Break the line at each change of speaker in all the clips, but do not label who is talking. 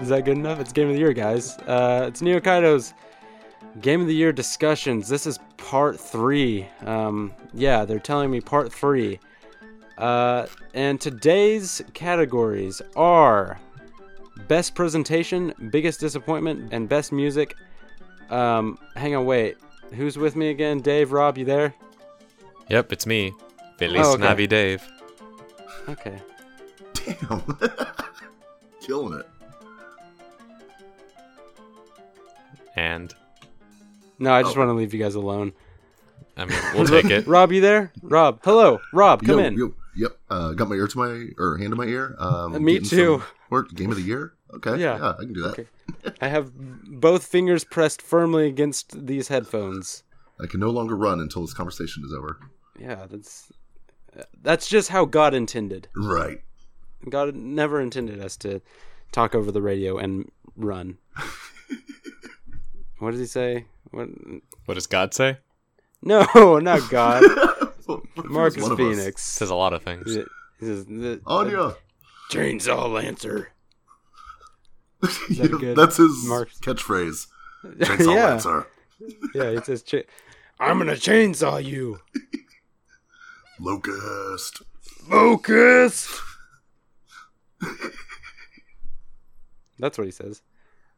is that good? Is that good enough? It's game of the year, guys. Uh, it's Neokaido's game of the year discussions. This is part three. Um, yeah, they're telling me part three. Uh, and today's categories are best presentation, biggest disappointment, and best music. Um, hang on, wait. Who's with me again? Dave, Rob, you there?
Yep, it's me. Feliz
Oh, okay.
Navi Dave.
Okay.
Damn. Killing it.
And
No, I just
Oh.
want to leave you guys alone.
I mean, we'll take it.
Rob, you there? Rob, hello. Rob, come
yo,
in.
Yo, yep. Uh, got my ear to my or hand to my ear. Um,
me too.
Work game of the year. Okay.
Yeah.
Yeah, I can do that.
Okay. I have both fingers pressed firmly against these headphones.
I can no longer run until this conversation is over.
Yeah, that's that's just how God intended.
Right.
God never intended us to talk over the radio and run. what does he say? What?
What does God say?
No, not God.
What if it was
Marcus
one of us?
Fenix.
Says a lot of things.
He says, the,
Anya.
chainsaw lancer.
Yeah. That's his
Mark-
catchphrase. Chainsaw
yeah,
Lancer.
yeah. He says, cha- "I'm gonna chainsaw you,
Locust.
Locust." That's what he says.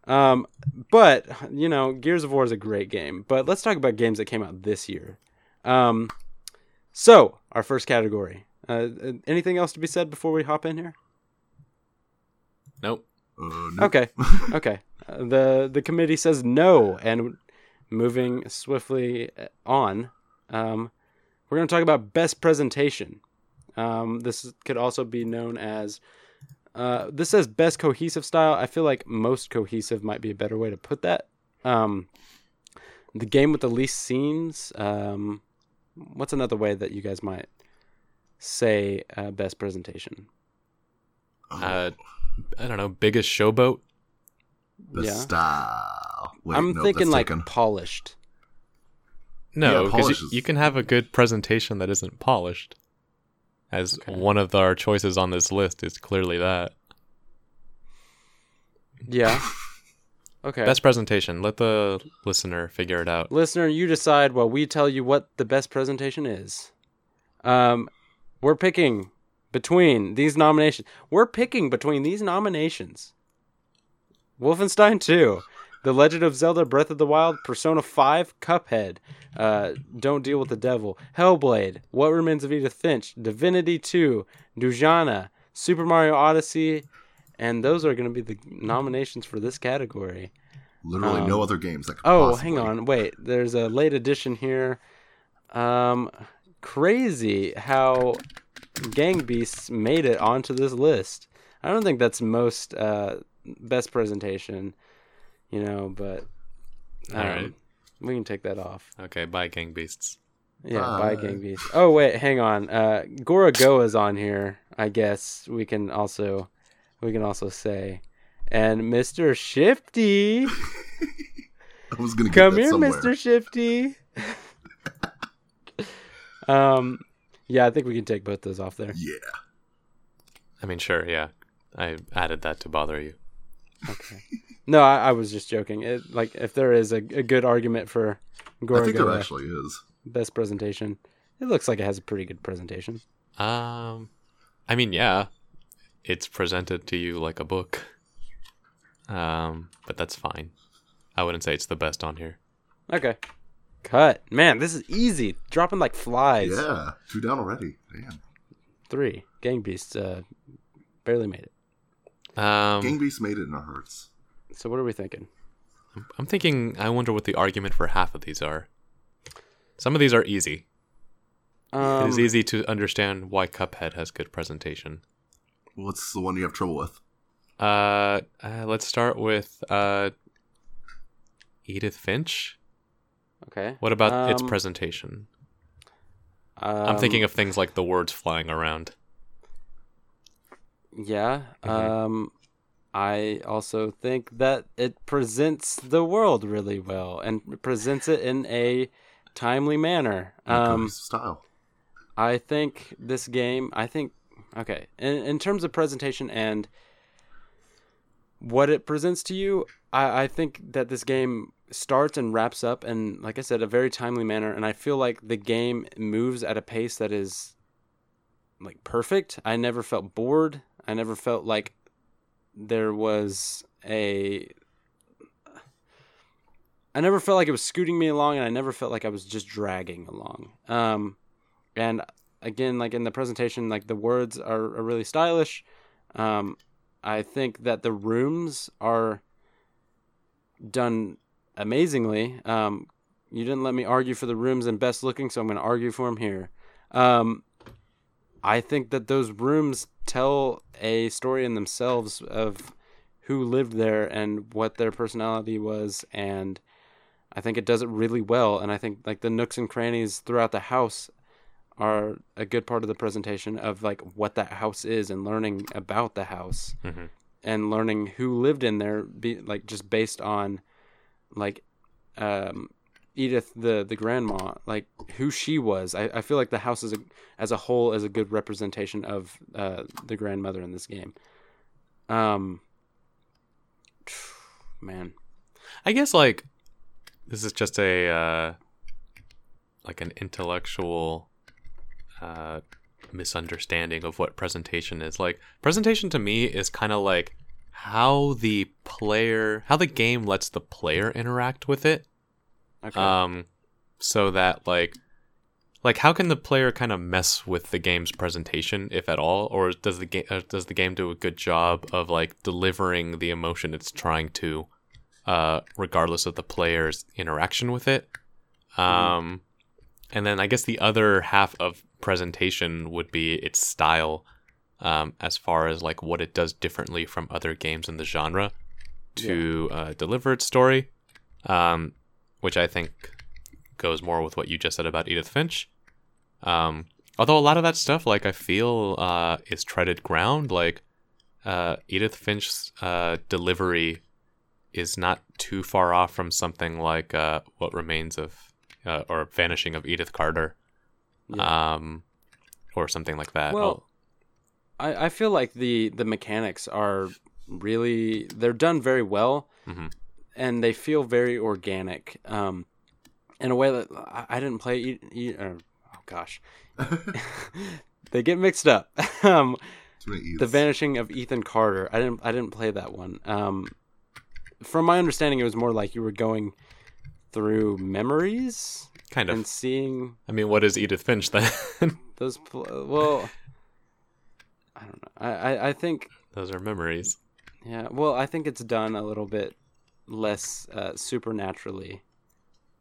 Um, but you know, Gears of War is a great game. But let's talk about games that came out this year. Um, so our first category. Uh, anything else to be said before we hop in here?
Nope.
Uh, no.
Okay, okay. Uh, the The committee says no, and moving swiftly on, um, we're going to talk about best presentation. Um, this could also be known as. Uh, this says best cohesive style. I feel like most cohesive might be a better way to put that. Um, the game with the least scenes. Um, what's another way that you guys might say uh, best presentation?
Uh, I don't know. Biggest showboat.
the
yeah.
style. Wait,
I'm
no,
thinking like
taken.
polished.
No, because
polish
you, you can have a good presentation that isn't polished. As
Okay.
one of our choices on this list is clearly that.
Yeah. Okay.
Best presentation. Let the listener figure it out.
Listener, you decide while we tell you what the best presentation is. Um, we're picking between these nominations. We're picking between these nominations. Wolfenstein 2, The Legend of Zelda Breath of the Wild, Persona 5, Cuphead, uh, Don't Deal with the Devil, Hellblade, What Remains of Edith Finch, Divinity 2, Dujana, Super Mario Odyssey, and those are going to be the nominations for this category.
Literally
um,
no other games that could
Oh,
possibly.
hang on. Wait. There's a late edition here. Um crazy how Gang Beasts made it onto this list. I don't think that's most uh best presentation, you know, but um,
Alright.
we can take that off.
Okay, bye, gang beasts.
Yeah, by
Bye.
Gang Beasts. Oh wait, hang on. Uh Gorogoa's on here. I guess we can also we can also say and Mr. Shifty.
I was gonna
Come
that
here,
somewhere.
Mr. Shifty. um, yeah, I think we can take both those off there.
Yeah.
I mean, sure, yeah. I added that to bother you.
Okay. No, I, I was just joking. It, like, if there is a, a good argument for
I think there actually is.
best presentation, it looks like it has a pretty good presentation.
Um, I mean, yeah, it's presented to you like a book. Um, but that's fine. I wouldn't say it's the best on here.
Okay. Cut. Man, this is easy. Dropping like flies.
Yeah. Two down already. Damn.
Three. Gang Beasts uh, barely made it.
Um,
Gang Beast made it and it hearts.
So what are we thinking?
I'm thinking. I wonder what the argument for half of these are. Some of these are easy.
Um,
it is easy to understand why Cuphead has good presentation.
What's the one you have trouble with?
Uh, uh let's start with uh, Edith Finch.
Okay.
What about its
Um,
presentation?
Um,
I'm thinking of things like the words flying around.
Yeah.
Mhm.
Um I also think that it presents the world really well and presents it in a timely manner. Um
style.
I think this game, I think Okay. In in terms of presentation and what it presents to you, I, I think that this game starts and wraps up in, like I said, a very timely manner, and I feel like the game moves at a pace that is like perfect. I never felt bored. I never felt like there was a I never felt like it was scooting me along, and I never felt like I was just dragging along. Um, and again, like in the presentation, like the words are, are really stylish. Um, I think that the rooms are done amazingly. Um, you didn't let me argue for the rooms and best looking, so I'm going to argue for them here. Um, I think that those rooms tell a story in themselves of who lived there and what their personality was and I think it does it really well and I think like the nooks and crannies throughout the house are a good part of the presentation of like what that house is and learning about the house
Mhm.
and learning who lived in there be like just based on like um Edith the the grandma like who she was I, I feel like the house is a, as a whole is a good representation of uh the grandmother in this game um man
I guess like this is just a uh, like an intellectual uh, misunderstanding of what presentation is. Like presentation to me is kind of like how the player, how the game lets the player interact with it.
Okay
Um, so that like, like how can the player kind of mess with the game's presentation, if at all, or does the game uh, does the game do a good job of like delivering the emotion it's trying to, uh, regardless of the player's interaction with it? Um, and then I guess the other half of presentation would be its style, um, as far as like what it does differently from other games in the genre to uh, deliver its story. Um, which I think goes more with what you just said about Edith Finch. Um, although a lot of that stuff, like I feel, uh, is treaded ground. Like uh, Edith Finch's uh, delivery is not too far off from something like uh, What Remains of uh, or Vanishing of Edith Carter,
Yeah.
um, or something like that.
Well, I, I feel like the the mechanics are really they're done very well
Mhm.
And they feel very organic um in a way that i, I didn't play e- e- or, oh gosh they get mixed up um
Too many Ediths.
the vanishing of ethan carter i didn't i didn't play that one um from my understanding it was more like you were going through memories
kind of.
and seeing
I mean, what is Edith Finch then?
those pl- well i don't know I, I i think
Those are memories.
Yeah, well, I think it's done a little bit less uh, supernaturally,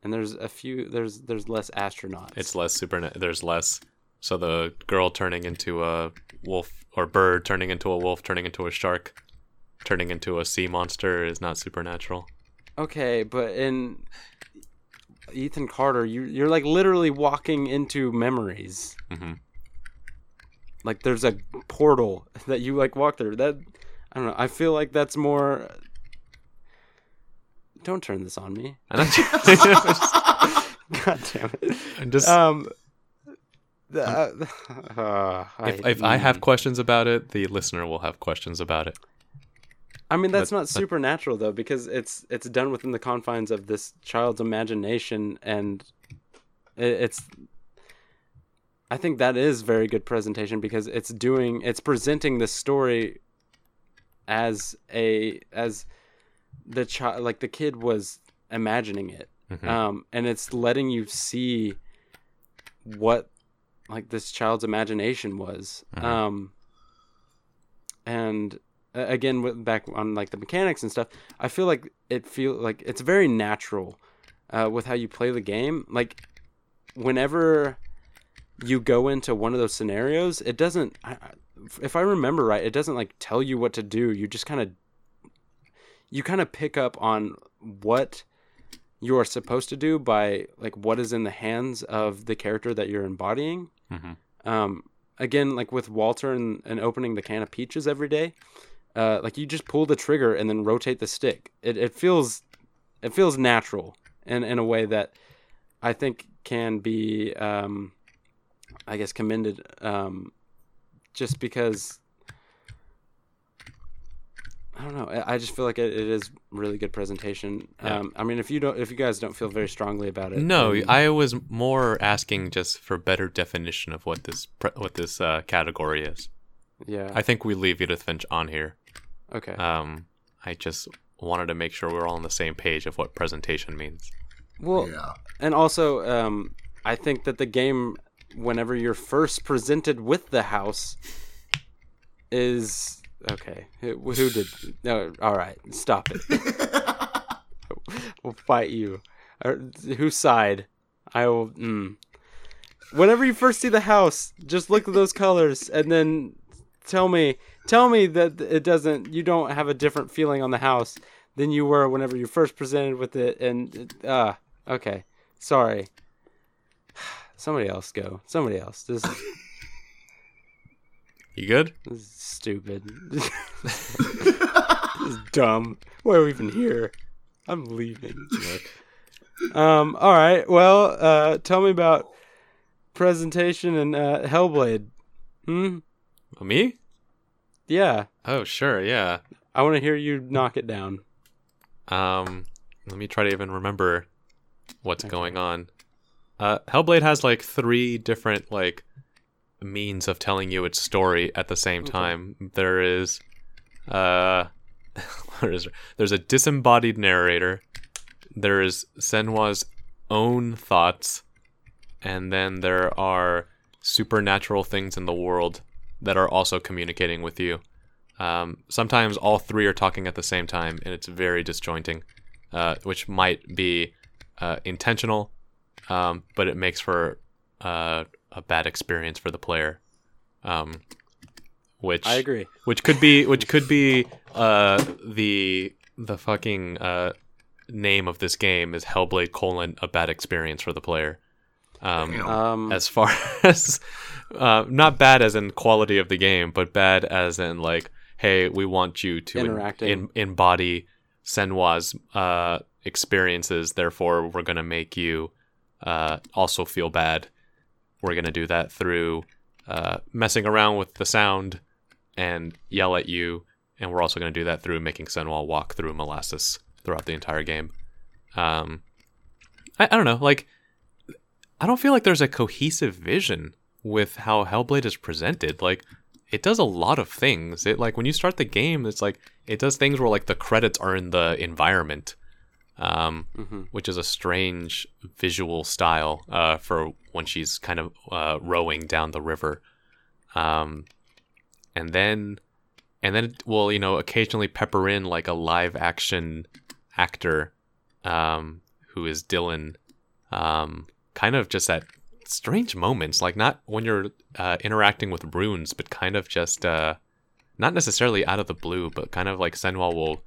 and there's a few there's there's less astronauts.
It's less super. There's less. So the girl turning into a wolf or bird turning into a wolf turning into a shark turning into a sea monster is not supernatural.
okay, but in Ethan Carter, you you're like literally walking into memories.
hmm
Like there's a portal that you like walk through. That I don't know. I feel like that's more. Don't turn this on me. God damn it.
just
Um. uh, uh,
if, if I have questions about it, the listener will have questions about it.
I mean, that's
But-
not supernatural though, because it's it's done within the confines of this child's imagination, and it, it's. I think that is very good presentation because it's doing it's presenting the story as a as the child like the kid was imagining it,
Mhm.
um, and it's letting you see what like this child's imagination was.
Mhm.
Um, and uh, again, with, back on like the mechanics and stuff, I feel like it feel like it's very natural uh, with how you play the game. Like whenever you go into one of those scenarios, it doesn't. I- if I remember right, it doesn't like tell you what to do. You just kind of you kind of pick up on what you are supposed to do by like what is in the hands of the character that you're embodying.
Mhm.
Um, again, like with Walter and, and opening the can of peaches every day, uh, like you just pull the trigger and then rotate the stick. It, it feels it feels natural in in a way that I think can be um, I guess commended um, just because I don't know. I I just feel like it, it is really good presentation.
Yeah.
Um, I mean, if you don't, if you guys don't feel very strongly about it,
No,
then-
I was more asking just for better definition of what this pre- what this uh, category is.
yeah,
I think we leave Edith Finch on here.
okay,
Um, I just wanted to make sure we're all on the same page of what presentation means.
well,
yeah.
and also, um, I think that the game, whenever you're first presented with the house, is okay. Who, who did? No, all right, stop it. we'll fight you. Or, whose side? I will. Mm. Whenever you first see the house, just look at those colors and then tell me, tell me that it doesn't. You don't have a different feeling on the house than you were whenever you first presented with it. And uh, okay, sorry. Somebody else go. Somebody else. This, is-
You good?
this is stupid. this is dumb. Why are we even here? I'm leaving. Um. All right. Well. Uh. Tell me about presentation and uh, Hellblade. Hmm.
Me?
Yeah.
Oh, sure, yeah.
I want to hear you knock it down.
Um, let me try to even remember what's going on. Uh, Hellblade has like three different like means of telling you its story at the same time. There is, uh, is there's a disembodied narrator. There is Senua's own thoughts, and then there are supernatural things in the world that are also communicating with you. Um, sometimes all three are talking at the same time, and it's very disjointing, uh, which might be uh, intentional, um, but it makes for uh, a bad experience for the player. Um, which
I agree.
which could be which could be uh, the the fucking uh, name of this game is Hellblade colon a bad experience for the player. Um,
Um.
as far as uh, not bad as in quality of the game, but bad as in like, hey, we want you to en-
Interacting.
en- embody Senua's uh, experiences. Therefore, we're gonna make you uh, also feel bad. We're gonna do that through uh, messing around with the sound and yell at you, and we're also gonna do that through making Senua walk through molasses throughout the entire game. Um, I, I don't know, like. I don't feel like there's a cohesive vision with how Hellblade is presented. Like, it does a lot of things. It like when you start the game, it's like it does things where like the credits are in the environment, um,
mhm.
which is a strange visual style uh, for when she's kind of uh, rowing down the river, um, and then and then it will you know occasionally pepper in like a live action actor um, who is Dillion. Um, kind of just at strange moments, like not when you're uh, interacting with runes, but kind of just uh, not necessarily out of the blue, but kind of like Senua will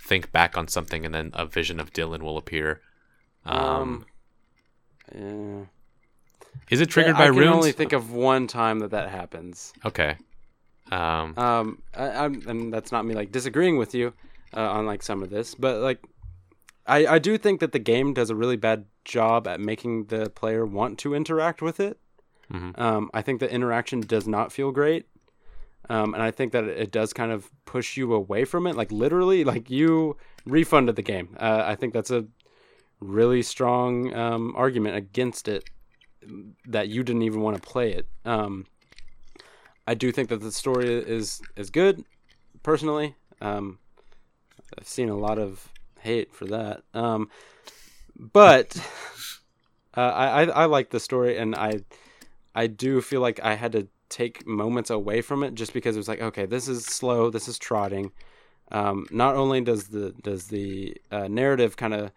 think back on something and then a vision of Dillion will appear. Um,
yeah.
Is it triggered
I
by runes?
I can
runes?
only think of one time that that happens.
okay. Um,
Um, I, I'm, and that's not me like disagreeing with you uh, on like some of this, but like, I I do think that the game does a really bad job at making the player want to interact with it.
Mhm.
Um, I think the interaction does not feel great, um, and I think that it, it does kind of push you away from it. Like literally, like you refunded the game. Uh, I think that's a really strong um, argument against it that you didn't even want to play it. Um, I do think that the story is is good, personally. Um, I've seen a lot of hate for that, um, but uh, I, I like the story, and I I do feel like I had to take moments away from it just because it was like, okay, this is slow, this is trotting. Um, not only does the does the uh, narrative kind of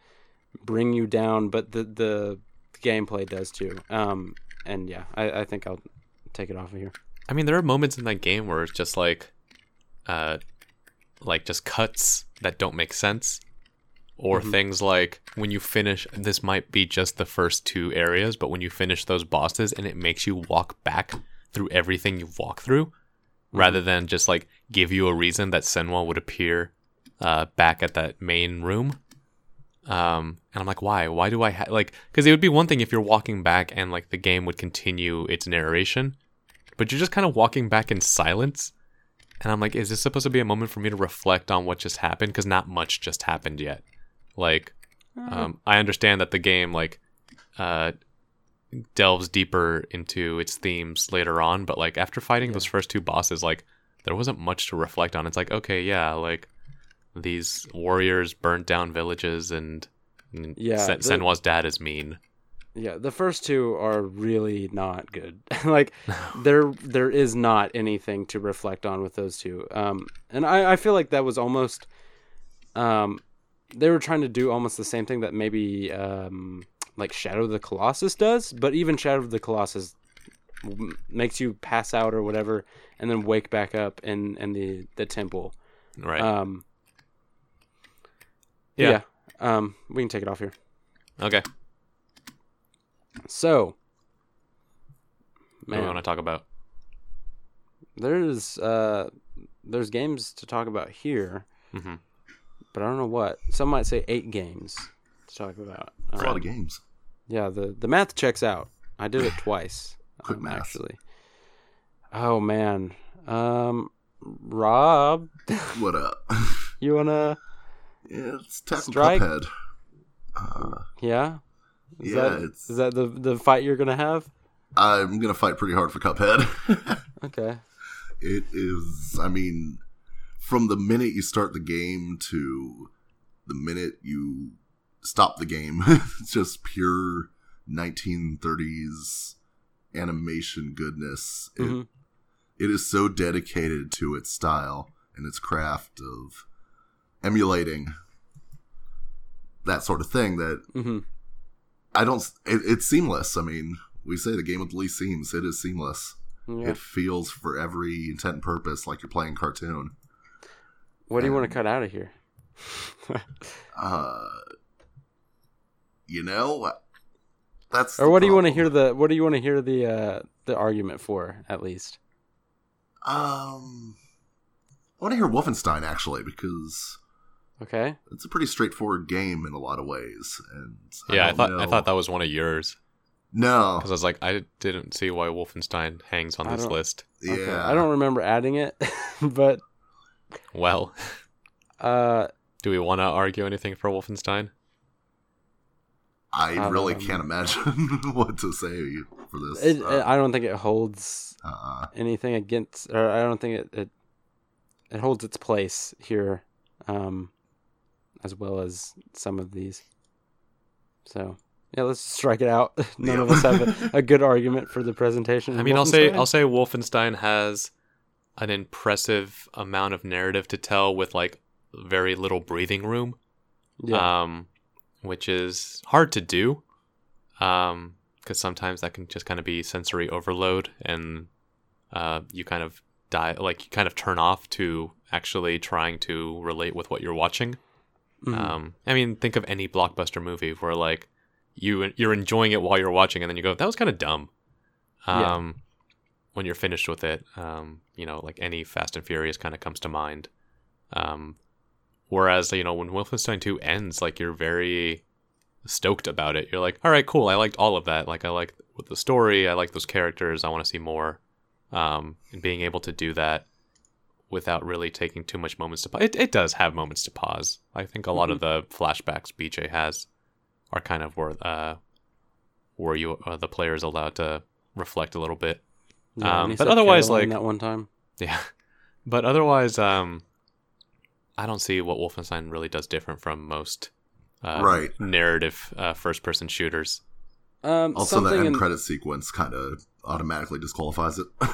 bring you down, but the the gameplay does too. Um, and yeah, I, I think I'll take it off of here.
I mean, there are moments in that game where it's just like, uh, like just cuts that don't make sense, or things like when you finish. This might be just the first two areas, but when you finish those bosses and it makes you walk back through everything you've walked through, rather than just like give you a reason that Senua would appear uh, back at that main room. Um, and I'm like, why? Why do I ha-? like? Because it would be one thing if you're walking back and like the game would continue its narration, but you're just kind of walking back in silence. And I'm like, is this supposed to be a moment for me to reflect on what just happened? Because not much just happened yet. Like, um, I understand that the game like uh, delves deeper into its themes later on, but like after fighting those first two bosses, like there wasn't much to reflect on. It's like, okay, yeah, like these warriors burnt down villages, and, and
Yeah,
Sen-
the-
Senua's dad is mean.
Yeah, the first two are really not good. like there there is not anything to reflect on with those two. Um and I, I feel like that was almost um they were trying to do almost the same thing that maybe um like Shadow of the Colossus does, but even Shadow of the Colossus makes you pass out or whatever and then wake back up in in the the temple.
Right.
Um
Yeah.
yeah. Um we can take it off here.
okay.
So
What do we want to talk about?
there's uh there's games to talk about here
hmm
but i don't know what some might say eight games to talk about
It's a lot
Um,
of games.
yeah the the math checks out i did it twice
Quick
um,
math.
actually oh man um rob
What up?
you wanna
yeah, it's tackle
Strike?
Cuphead. Uh,
yeah is
yeah,
that,
it's.
is that the the fight you're gonna have
I'm gonna fight pretty hard for Cuphead.
okay
it is. I mean, from the minute you start the game to the minute you stop the game, it's just pure 1930s animation goodness. It,
Mhm.
it is so dedicated to its style and its craft of emulating that sort of thing that
mm-hmm
I don't. It, it's seamless. I mean, we say the game with the least seams. It is seamless.
yeah.
It feels for every intent and purpose like you're playing cartoon.
what do you want to cut out of here
Uh, you know, that's.
or what do you want to hear the what do you want to hear the uh the argument for at least
Um, I want to hear Wolfenstein actually because
okay
it's a pretty straightforward game in a lot of ways. And
Yeah, I,
don't
thought I thought that was one of yours
no,
because I was like, I didn't see why Wolfenstein hangs on
I
this
don't-
list.
yeah,
Okay, I don't remember adding it, but
Well,
uh,
do we want to argue anything for Wolfenstein?
I really
Um,
can't imagine what to say for this.
it,
uh,
I don't think it holds
uh,
anything against, or I don't think it it, it holds its place here, um, as well as some of these. So yeah, let's strike it out. None of us have a, a good argument for the presentation.
I mean, I'll say
Wolfenstein.
I'll say Wolfenstein has an impressive amount of narrative to tell with like very little breathing room.
yeah,
um, which is hard to do, um, because sometimes that can just kind of be sensory overload, and uh, you kind of die, like you kind of turn off to actually trying to relate with what you're watching.
Mhm.
Um, I mean, think of any blockbuster movie where like you you're enjoying it while you're watching, and then you go, "That was kind of dumb."
Yeah.
Um, when you're finished with it, um, you know, like any Fast and Furious kind of comes to mind. Um, whereas you know, when Wolfenstein Two ends, like you're very stoked about it. You're like, "All right, cool. I liked all of that. Like, I like the story. I like those characters. I want to see more." Um, and being able to do that without really taking too much moments to pause. It, it does have moments to pause. I think a lot of the flashbacks BJ has are kind of where uh, where you uh, the player is allowed to reflect a little bit.
Yeah,
um, but otherwise,
Caroline
like-
that one time.
Yeah, but otherwise, um, I don't see what Wolfenstein really does different from most uh,
Right.
narrative uh, first person shooters.
Um,
also, the end
in,
credit sequence kind of automatically disqualifies it.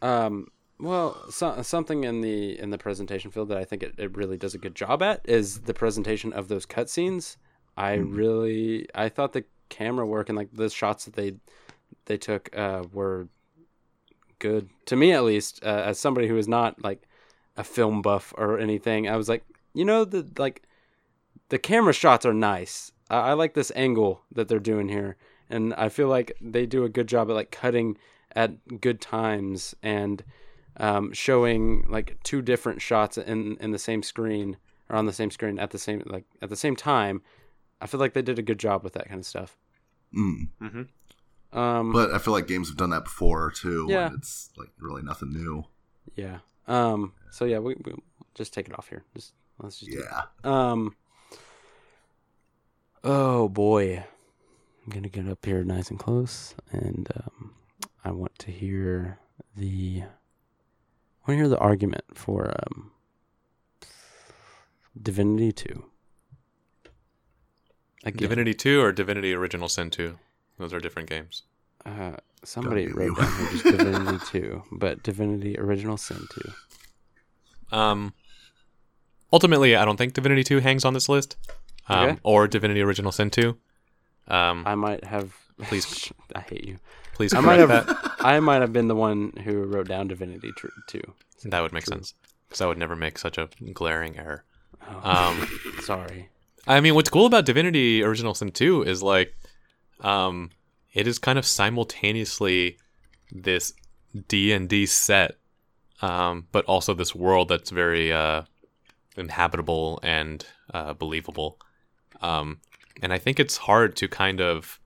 Um, well, so, something in the in the presentation field that I think it, it really does a good job at is the presentation of those cutscenes. I
Mhm.
really I thought the camera work and like the shots that they they took uh, were good to me at least. Uh, as somebody who is not like a film buff or anything, I was like, you know, the like the camera shots are nice. I, I like this angle that they're doing here, and I feel like they do a good job at like cutting at good times and um, showing like two different shots in in the same screen or on the same screen at the same like at the same time. I feel like they did a good job with that kind of stuff.
Mm.
Mm-hmm.
Um,
But I feel like games have done that before too.
Yeah.
And it's like really nothing new.
yeah. Um. So yeah, we, we just take it off here. Just let's just. do.
Yeah.
Um. Oh boy, I'm gonna get up here nice and close, and um, I want to hear the. I want to hear the argument for um. Divinity Two. Again,
Divinity 2 or Divinity Original Sin 2? Those are different games.
Uh, somebody
Don't
wrote
you.
down here just Divinity Two, but Divinity Original Sin Two.
Um, ultimately, I don't think Divinity 2 hangs on this list, um,
Okay.
or Divinity Original Sin 2. Um,
I might have.
Please.
I hate you.
please
I might
correct
have.
that.
I might have been the one who wrote down Divinity tr- Two.
That would make
True.
sense because I would never make such a glaring error.
Oh,
Um,
sorry.
I mean, what's cool about Divinity Original Sin 2 is like, um, it is kind of simultaneously this D and D set, um, but also this world that's very uh, inhabitable and uh, believable. Um, and I think it's hard to kind of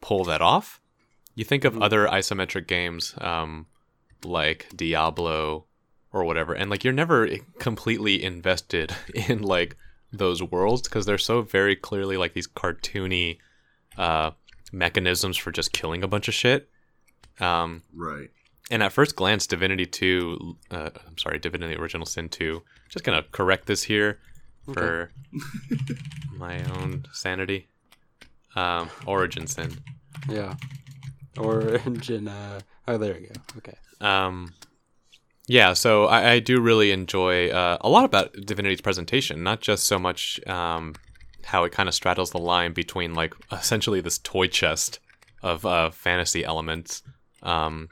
pull that off. You think of
Mhm.
other isometric games, um, like Diablo or whatever, and like you're never completely invested in like those worlds because they're so very clearly like these cartoony uh, mechanisms for just killing a bunch of shit. Um,
Right.
and at first glance, Divinity 2, uh, I'm sorry, Divinity Original Sin 2, just gonna correct this here for my own sanity. Um, Origin Sin.
Yeah. Origin. Uh, oh, there you go. Okay.
Um, yeah, so I, I do really enjoy uh, a lot about Divinity's presentation, not just so much um, how it kind of straddles the line between like essentially this toy chest of uh, fantasy elements um,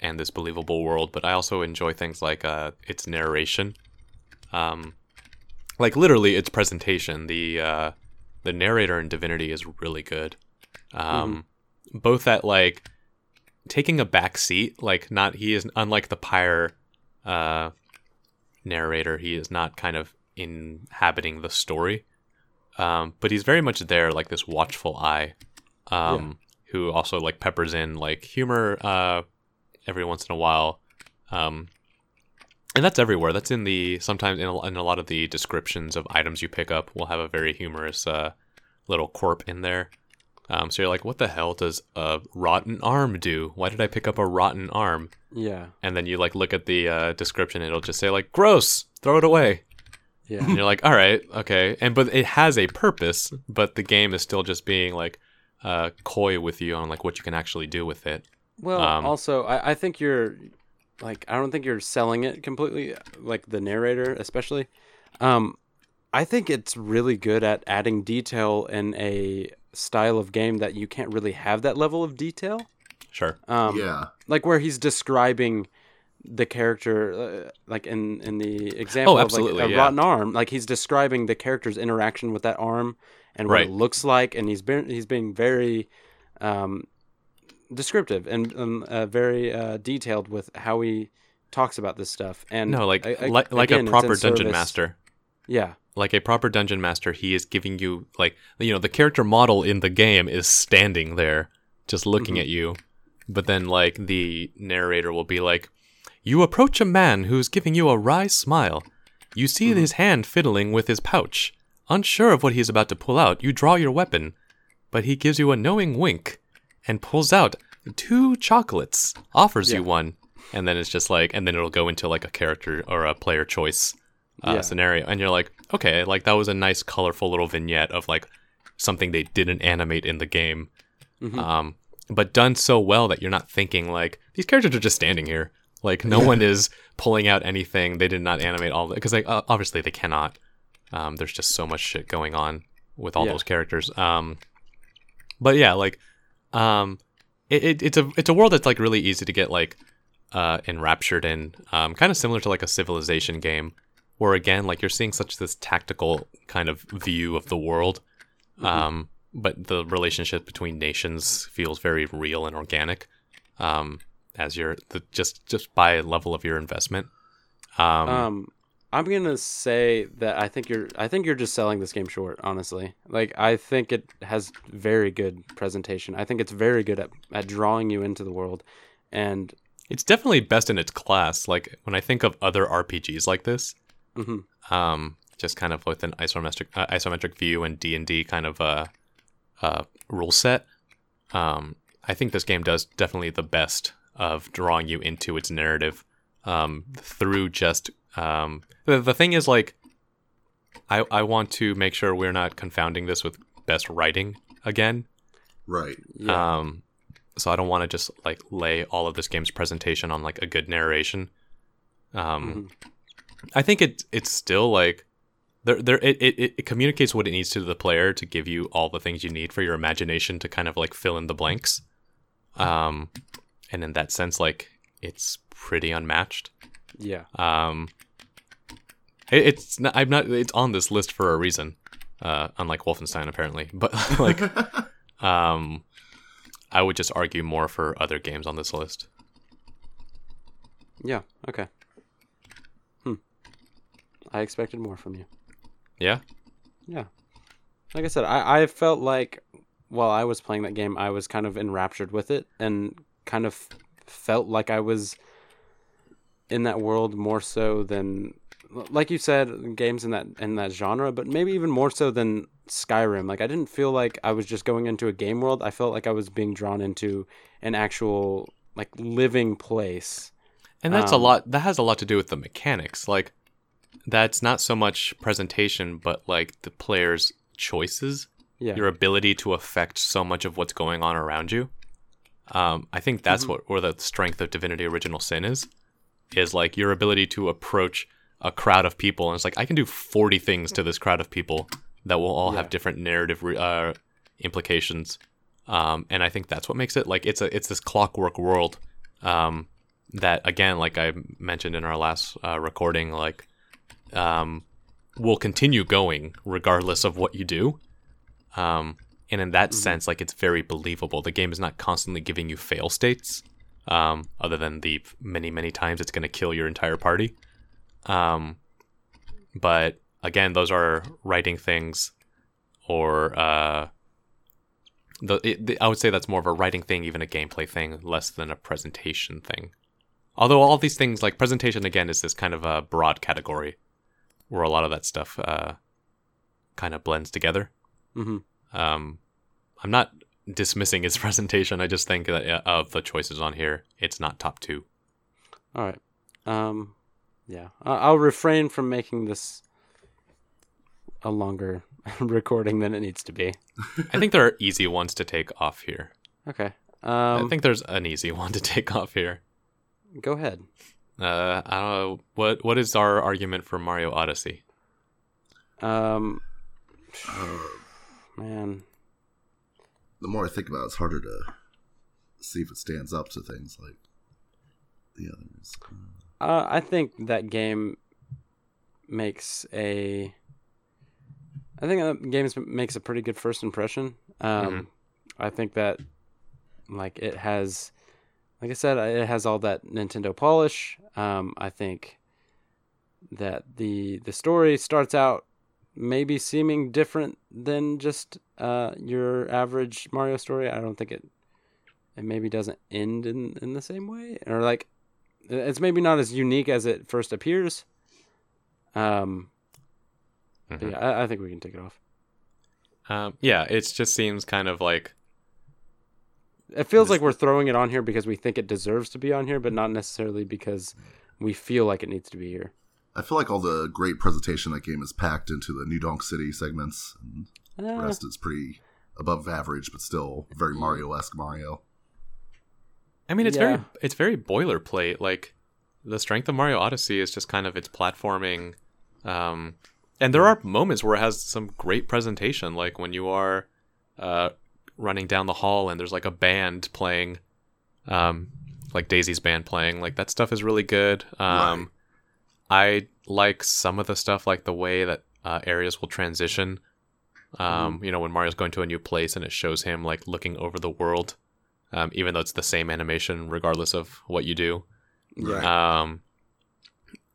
and this believable world, but I also enjoy things like uh, its narration, um, like literally its presentation. The uh, the narrator in Divinity is really good, um, both at like taking a back seat like not he is unlike the pyre uh narrator he is not kind of inhabiting the story. Um but he's very much there like this watchful eye um who also like peppers in like humor uh every once in a while. Um and that's everywhere. That's in the sometimes in a, in a lot of the descriptions of items you pick up will have a very humorous uh little quirk in there um, so you're like, what the hell does a rotten arm do? Why did I pick up a rotten arm?
Yeah.
And then you like look at the uh, description, it'll just say like, gross, throw it away.
Yeah.
And you're like, all right, okay. And but it has a purpose, but the game is still just being like uh, coy with you on like what you can actually do with it.
Well,
Um,
also, I, I think you're like I don't think you're selling it completely, like the narrator especially. Um, I think it's really good at adding detail in a style of game that you can't really have that level of detail.
Sure.
Um,
yeah.
like where he's describing the character, uh, like in in the example
Oh,
of like a
yeah.
rotten arm, like he's describing the character's interaction with that arm and what
Right.
it looks like, and he's been he's being very um, descriptive and um, uh, very uh, detailed with how he talks about this stuff. And
No, like
I- I-
like, like
again,
a proper dungeon
service-
master.
Yeah,
like a proper dungeon master, he is giving you like you know the character model in the game is standing there just looking
Mhm.
at you, but then like the narrator will be like, "You approach a man who's giving you a wry smile. You see
Mhm.
his hand fiddling with his pouch. Unsure of what he's about to pull out, you draw your weapon, but he gives you a knowing wink and pulls out two chocolates, offers you one, and then it's just like, and then it'll go into like a character or a player choice uh,
Yeah.
scenario, and you're like, okay, like that was a nice, colorful little vignette of like something they didn't animate in the game,
Mhm.
um, but done so well that you're not thinking like these characters are just standing here, like no one is pulling out anything. They did not animate all because like uh, obviously they cannot. Um, there's just so much shit going on with all
Yeah.
those characters. Um, but yeah, like, um, it, it, it's a it's a world that's like really easy to get like uh, enraptured in, um, kind of similar to like a civilization game, where again, like you're seeing such this tactical kind of view of the world, um, but the relationship between nations feels very real and organic, um, as you're the, just just by level of your investment. Um,
Um, I'm gonna say that I think you're I think you're just selling this game short, honestly. Like I think it has very good presentation. I think it's very good at, at drawing you into the world. And
It's definitely best in its class. Like when I think of other RPGs like this,
mhm,
um, just kind of with an isometric uh, isometric view and D and D kind of uh, uh, rule set. Um, I think this game does definitely the best of drawing you into its narrative um, through just um, the the thing is like I I want to make sure we're not confounding this with best writing again.
Right.
yeah.
Um, so I don't want to just like lay all of this game's presentation on like a good narration. Um,
Mhm.
I think it it's still like there there it, it it communicates what it needs to the player to give you all the things you need for your imagination to kind of like fill in the blanks. Um, and in that sense, like it's pretty unmatched.
yeah.
Um, it, it's not, I'm not it's on this list for a reason. Uh, unlike Wolfenstein apparently, but like um, I would just argue more for other games on this list.
Yeah. Okay. I expected more from you.
Yeah.
Yeah. Like I said, I, I felt like while I was playing that game, I was kind of enraptured with it and kind of felt like I was in that world more so than like you said, games in that in that genre, but maybe even more so than Skyrim. Like I didn't feel like I was just going into a game world. I felt like I was being drawn into an actual like living place.
And that's
Um,
a lot. That has a lot to do with the mechanics. Like, that's not so much presentation, but like the player's choices,
Yeah.
your ability to affect so much of what's going on around you. Um, I think that's
Mhm.
what where the strength of Divinity: Original Sin is, is like your ability to approach a crowd of people, and it's like I can do forty things to this crowd of people that will all
Yeah.
have different narrative re- uh, implications. Um, and I think that's what makes it like it's a it's this clockwork world. Um, that again, like I mentioned in our last uh, recording, like um, will continue going regardless of what you do. Um, and in that
Mhm.
sense, like it's very believable. The game is not constantly giving you fail states, um, other than the many many times it's going to kill your entire party. Um, but again, those are writing things, or uh, the, it, the I would say that's more of a writing thing, even a gameplay thing, less than a presentation thing. Although all these things, like presentation, again, is this kind of a broad category where a lot of that stuff uh, kind of blends together.
hmm
Um, I'm not dismissing his presentation. I just think that uh, of the choices on here, it's not top two.
All right. Um, yeah, I- I'll refrain from making this a longer recording than it needs to be.
I think there are easy ones to take off here.
Okay.
I
Um,
think there's an easy one to take off here.
go ahead.
Uh, I don't know what what is our argument for Mario Odyssey.
Um,
Uh,
man,
the more I think about it, it's harder to see if it stands up to things like the others.
uh, I think that game makes a. I think that game makes a pretty good first impression. Um,
Mhm.
I think that, like, it has, like I said, it has all that Nintendo polish. Um, I think that the the story starts out maybe seeming different than just uh, your average Mario story. I don't think it it maybe doesn't end in in the same way, or like it's maybe not as unique as it first appears. Um,
Mhm.
yeah, I, I think we can take it off.
Um, yeah, it just seems kind of like
It feels like we're throwing it on here because we think it deserves to be on here, but not necessarily because we feel like it needs to be here.
I feel like all the great presentation that game is packed into the New Donk City segments, and the
Eh,
rest is pretty above average, but still very Mario esque Mario.
I mean, it's very it's very boilerplate. Like the strength of Mario Odyssey is just kind of its platforming, um, and there are moments where it has some great presentation, like when you are uh, running down the hall and there's like a band playing, um, like Daisy's band playing. Like that stuff is really good. Um, I like some of the stuff, like the way that uh, areas will transition. Um, You know, when Mario's going to a new place and it shows him like looking over the world um, even though it's the same animation regardless of what you do.
yeah,
Right.
Um,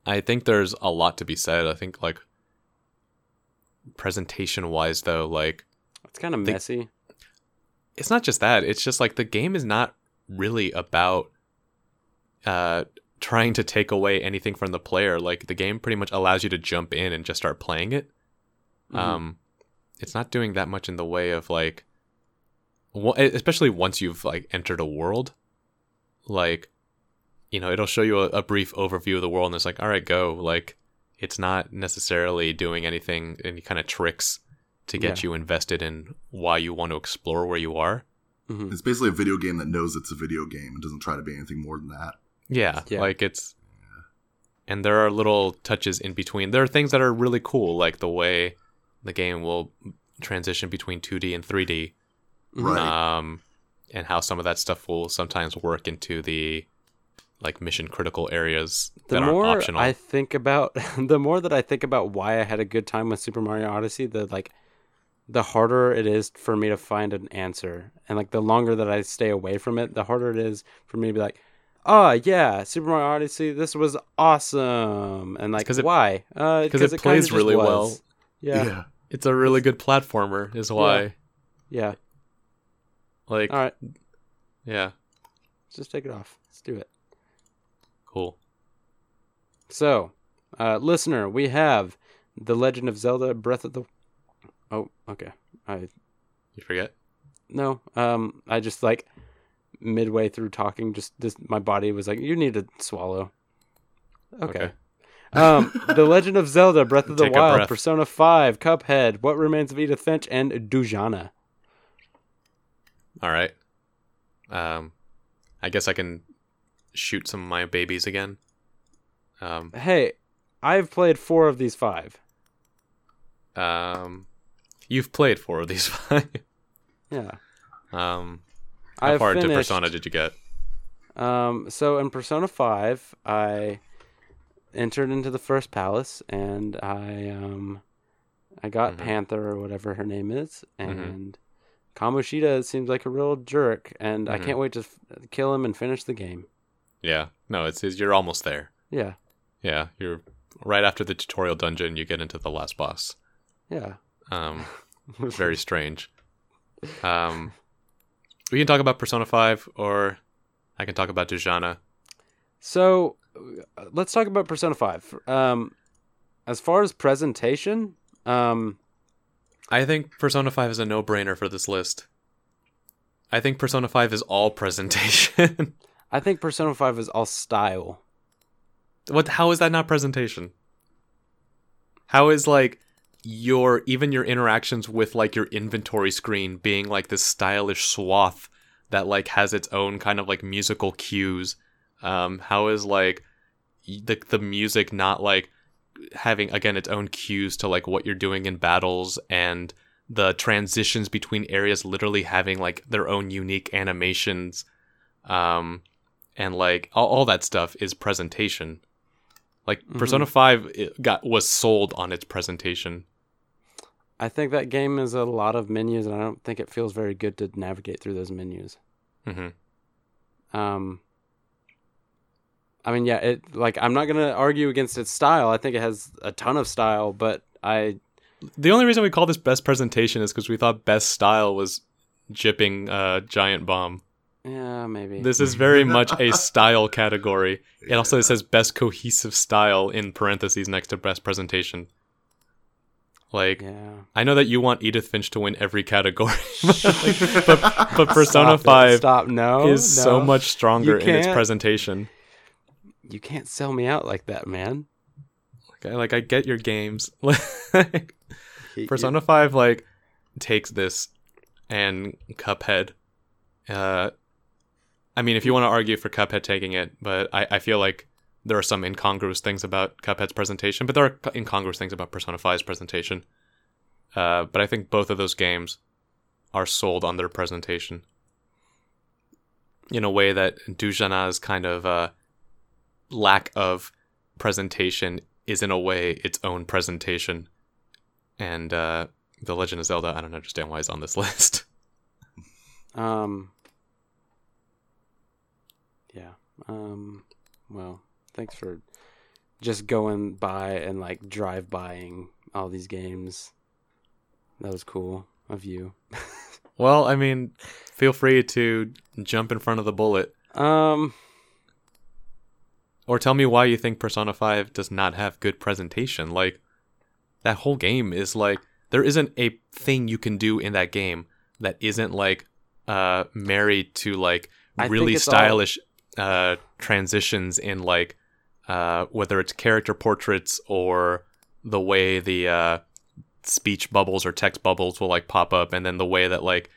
I think there's a lot to be said. I think like presentation wise though, like
It's kind of
They-
messy.
It's not just that. It's just like the game is not really about uh trying to take away anything from the player. Like the game pretty much allows you to jump in and just start playing it.
Mhm.
Um it's not doing that much in the way of like especially once you've like entered a world like you know it'll show you a, a brief overview of the world and it's like all right go like it's not necessarily doing anything any kind of tricks to get
Yeah.
you invested in why you want to explore where you are
Mhm.
It's basically a video game that knows it's a video game and doesn't try to be anything more than that.
yeah,
Yeah.
like it's and there are little touches in between there are things that are really cool like the way the game will transition between 2d and 3d
Mhm.
Right.
um, and how some of that stuff will sometimes work into the like mission critical areas
The
that aren't
more
optional.
I think about, the more that I think about why I had a good time with Super Mario Odyssey, the like, the harder it is for me to find an answer, and like the longer that I stay away from it, the harder it is for me to be like, oh yeah, Super Mario Odyssey, this was awesome, and like
'cause it-
why? Uh,
'cause it
kinda
plays really
was.
well.
Yeah, yeah.
it's a really good platformer, is why.
yeah.
Like,
All right,
yeah,
let's just take it off. Let's do it.
cool.
So, uh, listener, we have the Legend of Zelda: Breath of the. Oh, okay. I
You forget?
no. Um, I just like midway through talking, just this, my body was like, "You need to swallow." Okay.
Okay.
um, The Legend of Zelda: Breath of the
Take
Wild. Persona Five, Cuphead, What Remains of Edith Finch, and Dujana.
All right. Um, I guess I can shoot some of my babies again. Um,
Hey, I've played four of these five.
um, you've played four of these five.
Yeah.
um, how
I've
far into Persona did you get?
Um, so in Persona 5, I entered into the first palace and I um I got
Mhm.
Panther or whatever her name is
Mhm.
and Kamoshida seems like a real jerk and I
Mhm.
can't wait to f- kill him and finish the game.
Yeah, no, it's, it's you're almost there.
Yeah.
Yeah, you're right after the tutorial dungeon. You get into the last boss.
Yeah.
Um, very strange. Um, we can talk about Persona Five, or I can talk about Dujana.
So, let's talk about Persona 5. Um as far as presentation, um
I think Persona Five is a no-brainer for this list. I think Persona Five is all presentation.
I think Persona 5 is all style.
what? How is that not presentation? How is like your even your interactions with like your inventory screen being like this stylish swath that like has its own kind of like musical cues? Um, how is like the the music not like having again its own cues to like what you're doing in battles and the transitions between areas literally having like their own unique animations um and like all, all that stuff is presentation like
Mhm.
persona 5 it got was sold on its presentation
I think that game is a lot of menus, and I don't think it feels very good to navigate through those menus.
hmm
Um, I mean, yeah, it like I'm not gonna argue against its style. I think it has a ton of style, but I
the only reason we call this best presentation is because we thought best style was jipping uh giant bomb
yeah maybe
this is very much a style category it also says best cohesive style in parentheses next to best presentation like
yeah.
I know that you want Edith Finch to win every category, but, but Persona
Stop it.
5
Stop! No,
is so much stronger in its presentation.
You can't sell me out like that, man.
Like I, like, I get your games. Like,
You-
Persona 5 like takes this and Cuphead. Uh, I mean, if you want to argue for Cuphead taking it, but I, I feel like there are some incongruous things about Cuphead's presentation, but there are incongruous things about Persona 5's presentation. Uh, but I think both of those games are sold on their presentation in a way that Dujana's kind of uh, lack of presentation is in a way its own presentation. And uh, The Legend of Zelda, I don't understand why it's on this list.
Um. Yeah. Um. Well, thanks for just going by and like drive buying all these games. That was cool of you.
Well, I mean, feel free to jump in front of the bullet
Um,
or tell me why you think Persona 5 does not have good presentation. Like that whole game is like there isn't a thing you can do in that game that isn't like uh married to like really
it's all-
stylish uh transitions in like uh whether it's character portraits or the way the uh speech bubbles or text bubbles will like pop up and then the way that like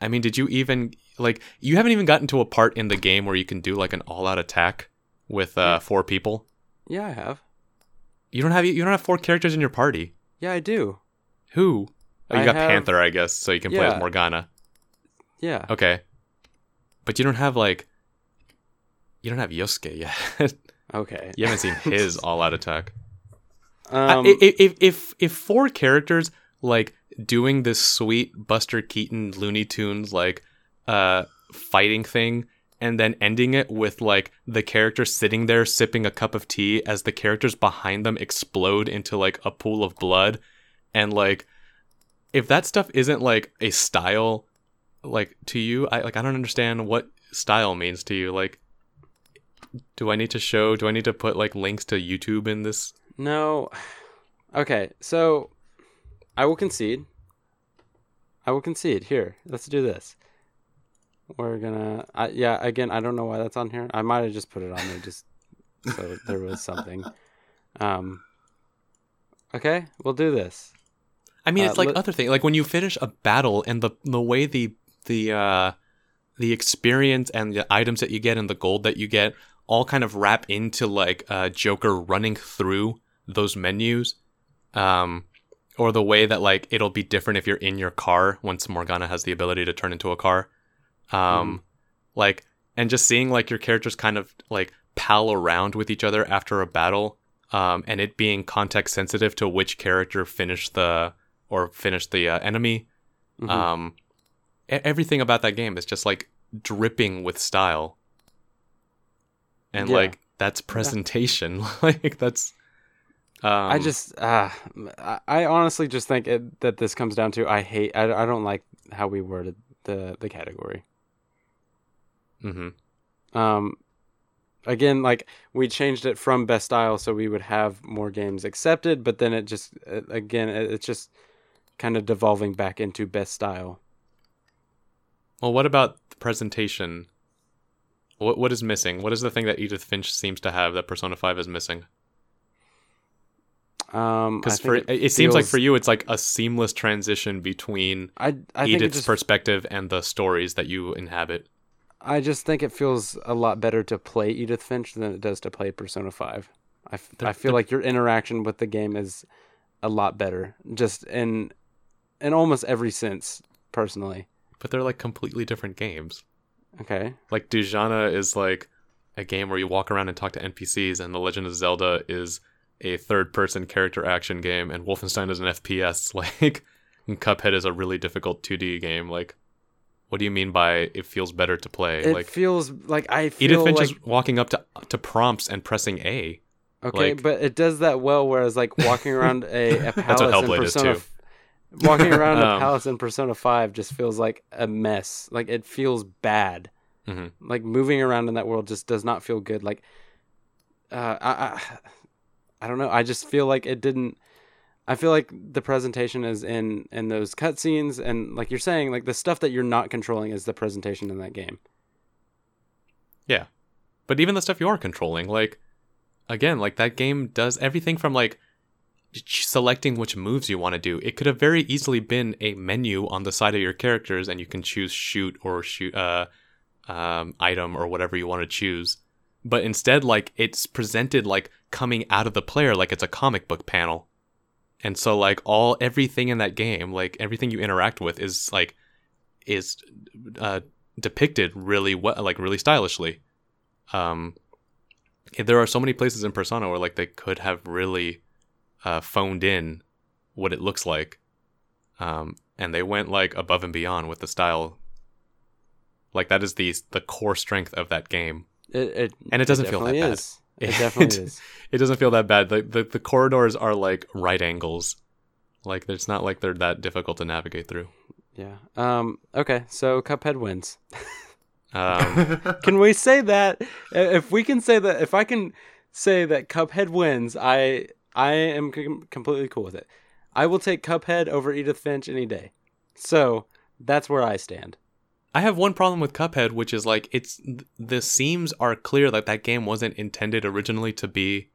I mean did you even like you haven't even gotten to a part in the game where you can do like an all out attack with uh four people
yeah, I have.
you don't have you don't have four characters in your party
Yeah, I do.
who oh, you
I
got
have-
Panther I guess so you can play
Yeah.
with Morgana
Yeah.
okay but you don't have like you don't have Yosuke yet
Okay.
you haven't seen his all out attack
Um,
I- if, if if if four characters like doing this sweet Buster Keaton Looney Tunes like uh fighting thing and then ending it with like the character sitting there sipping a cup of tea as the characters behind them explode into like a pool of blood and like if that stuff isn't like a style like to you I like I don't understand what style means to you like do I need to show do I need to put like links to YouTube in this
No. Okay, so I will concede. I will concede. Here, let's do this. We're gonna. I, yeah, again, I don't know why that's on here. I might have just put it on there just so there was something. Um. Okay, we'll do this.
I mean,
Uh,
it's like
let-
other thing. Like when you finish a battle and the the way the the uh, the experience and the items that you get and the gold that you get all kind of wrap into like uh, Joker running through those menus, um, or the way that like it'll be different if you're in your car once Morgana has the ability to turn into a car, um, like and just seeing like your characters kind of like pal around with each other after a battle, um, and it being context sensitive to which character finished the or finished the uh, enemy.
Mhm.
Um, everything about that game is just like dripping with style, and
Yeah.
like that's presentation. like that's. Um,
I just, uh, I- honestly just think it, that this comes down to I hate. I, I don't like how we worded the the category.
mm-hmm
um again like we changed it from best style so we would have more games accepted but then it just uh, again it- it's just kind of devolving back into best style
Well, what about the presentation? What what is missing? What is the thing that Edith Finch seems to have that Persona Five is missing?
um
Because for
think
it, seems like for you, it's like a seamless transition between
i i think
Edith's
just
perspective and the stories that you inhabit.
i just think it feels a lot better to play edith finch than it does to play persona 5 i, f-
The-
I feel
the-
like your interaction with the game is a lot better just in in almost every sense personally
But they're like completely different games.
Okay
Like Dujana is like a game where you walk around and talk to NPCs, and The Legend of Zelda is a third-person character action game, and Wolfenstein is an FPS. Like, and Cuphead is a really difficult 2D game. Like, what do you mean by it feels better to play?
it
like,
feels like i feel
Edith Finch
like
is walking up to to prompts and pressing A.
Okay,
Like-
but it does that well. Whereas, like walking around a, a palace
That's what
in
Hellblade is,
Persona,
too.
walking around a
Um,
palace in Persona Five just feels like a mess. Like it feels bad.
Mhm.
Like moving around in that world just does not feel good. Like, uh, I, I, I don't know. I just feel like it didn't. I feel like the presentation is in in those cutscenes, and like you're saying, like the stuff that you're not controlling is the presentation in that game.
Yeah. But even the stuff you are controlling, like again, like that game does everything from like selecting which moves you want to do. It could have very easily been a menu on the side of your characters and you can choose shoot or shoot uh um item or whatever you want to choose. But instead like it's presented like coming out of the player like it's a comic book panel. And so like all everything in that game, like everything you interact with is like is uh depicted really well, like really stylishly. Um, there are so many places in Persona where like they could have really uh, phoned in what it looks like, um, and they went like above and beyond with the style. Like that is the the core strength of that game,
It, it
and it doesn't feel that bad.
is. It definitely is.
It doesn't feel that bad. The, the the corridors are like right angles. Like it's not like they're that difficult to navigate through.
Yeah. Um. Okay. So Cuphead wins.
Um,
Can we say that? If we can say that, if I can say that Cuphead wins, I I am com- completely cool with it. I will take Cuphead over Edith Finch any day. So that's where I stand.
I have one problem with Cuphead, which is like it's the seams are clear that that game wasn't intended originally to be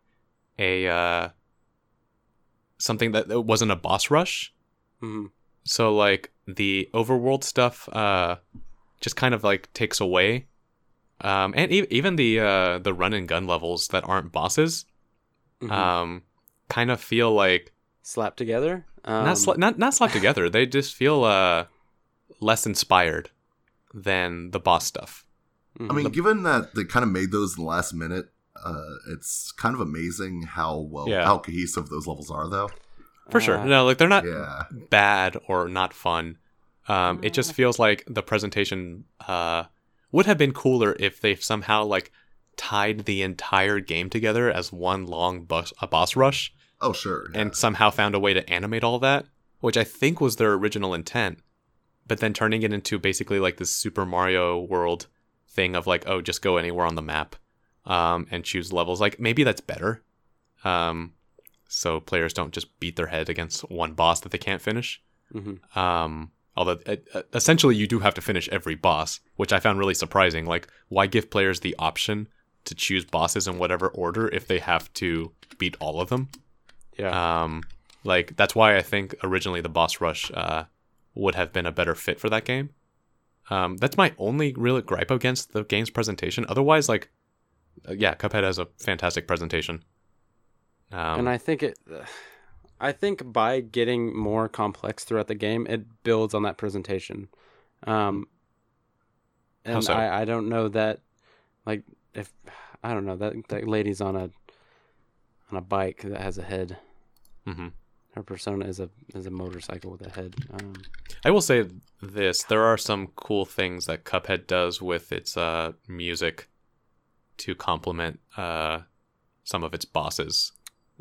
a uh, something that it wasn't a boss rush.
Mhm.
So like the overworld stuff uh, just kind of like takes away, um, and e- even the uh, the run and gun levels that aren't bosses
Mhm.
um, kind of feel like
Slapped together. Um,
not sla- not not slapped together. They just feel uh, less inspired than the boss stuff.
mhm.
I mean, given that they kind of made those in the last minute, uh, it's kind of amazing how well
Yeah.
how cohesive those levels are, though.
For sure.
Uh,
No, like they're not
Yeah,
bad or not fun. Um, it just feels like the presentation uh, would have been cooler if they somehow like tied the entire game together as one long bus- a boss rush
oh sure, yeah.
and somehow found a way to animate all that, which I think was their original intent. But then turning it into basically like this Super Mario World thing of like, oh, just go anywhere on the map um, and choose levels. Like maybe that's better. Um, so players don't just beat their head against one boss that they can't finish.
mhm.
Um, although uh, uh, essentially you do have to finish every boss, which I found really surprising. Like, why give players the option to choose bosses in whatever order if they have to beat all of them?
Yeah.
Um, like that's why I think originally the boss rush uh, would have been a better fit for that game. Um, that's my only real gripe against the game's presentation. Otherwise, like, uh, yeah, Cuphead has a fantastic presentation. Um,
and I think it. I think by getting more complex throughout the game, it builds on that presentation. Um, and
so?
I, I don't know that, like, if I don't know that that lady's on a on a bike that has a head.
Mhm.
Her persona is a is a motorcycle with a head. Um,
I will say this: there are some cool things that Cuphead does with its uh, music to complement uh, some of its bosses.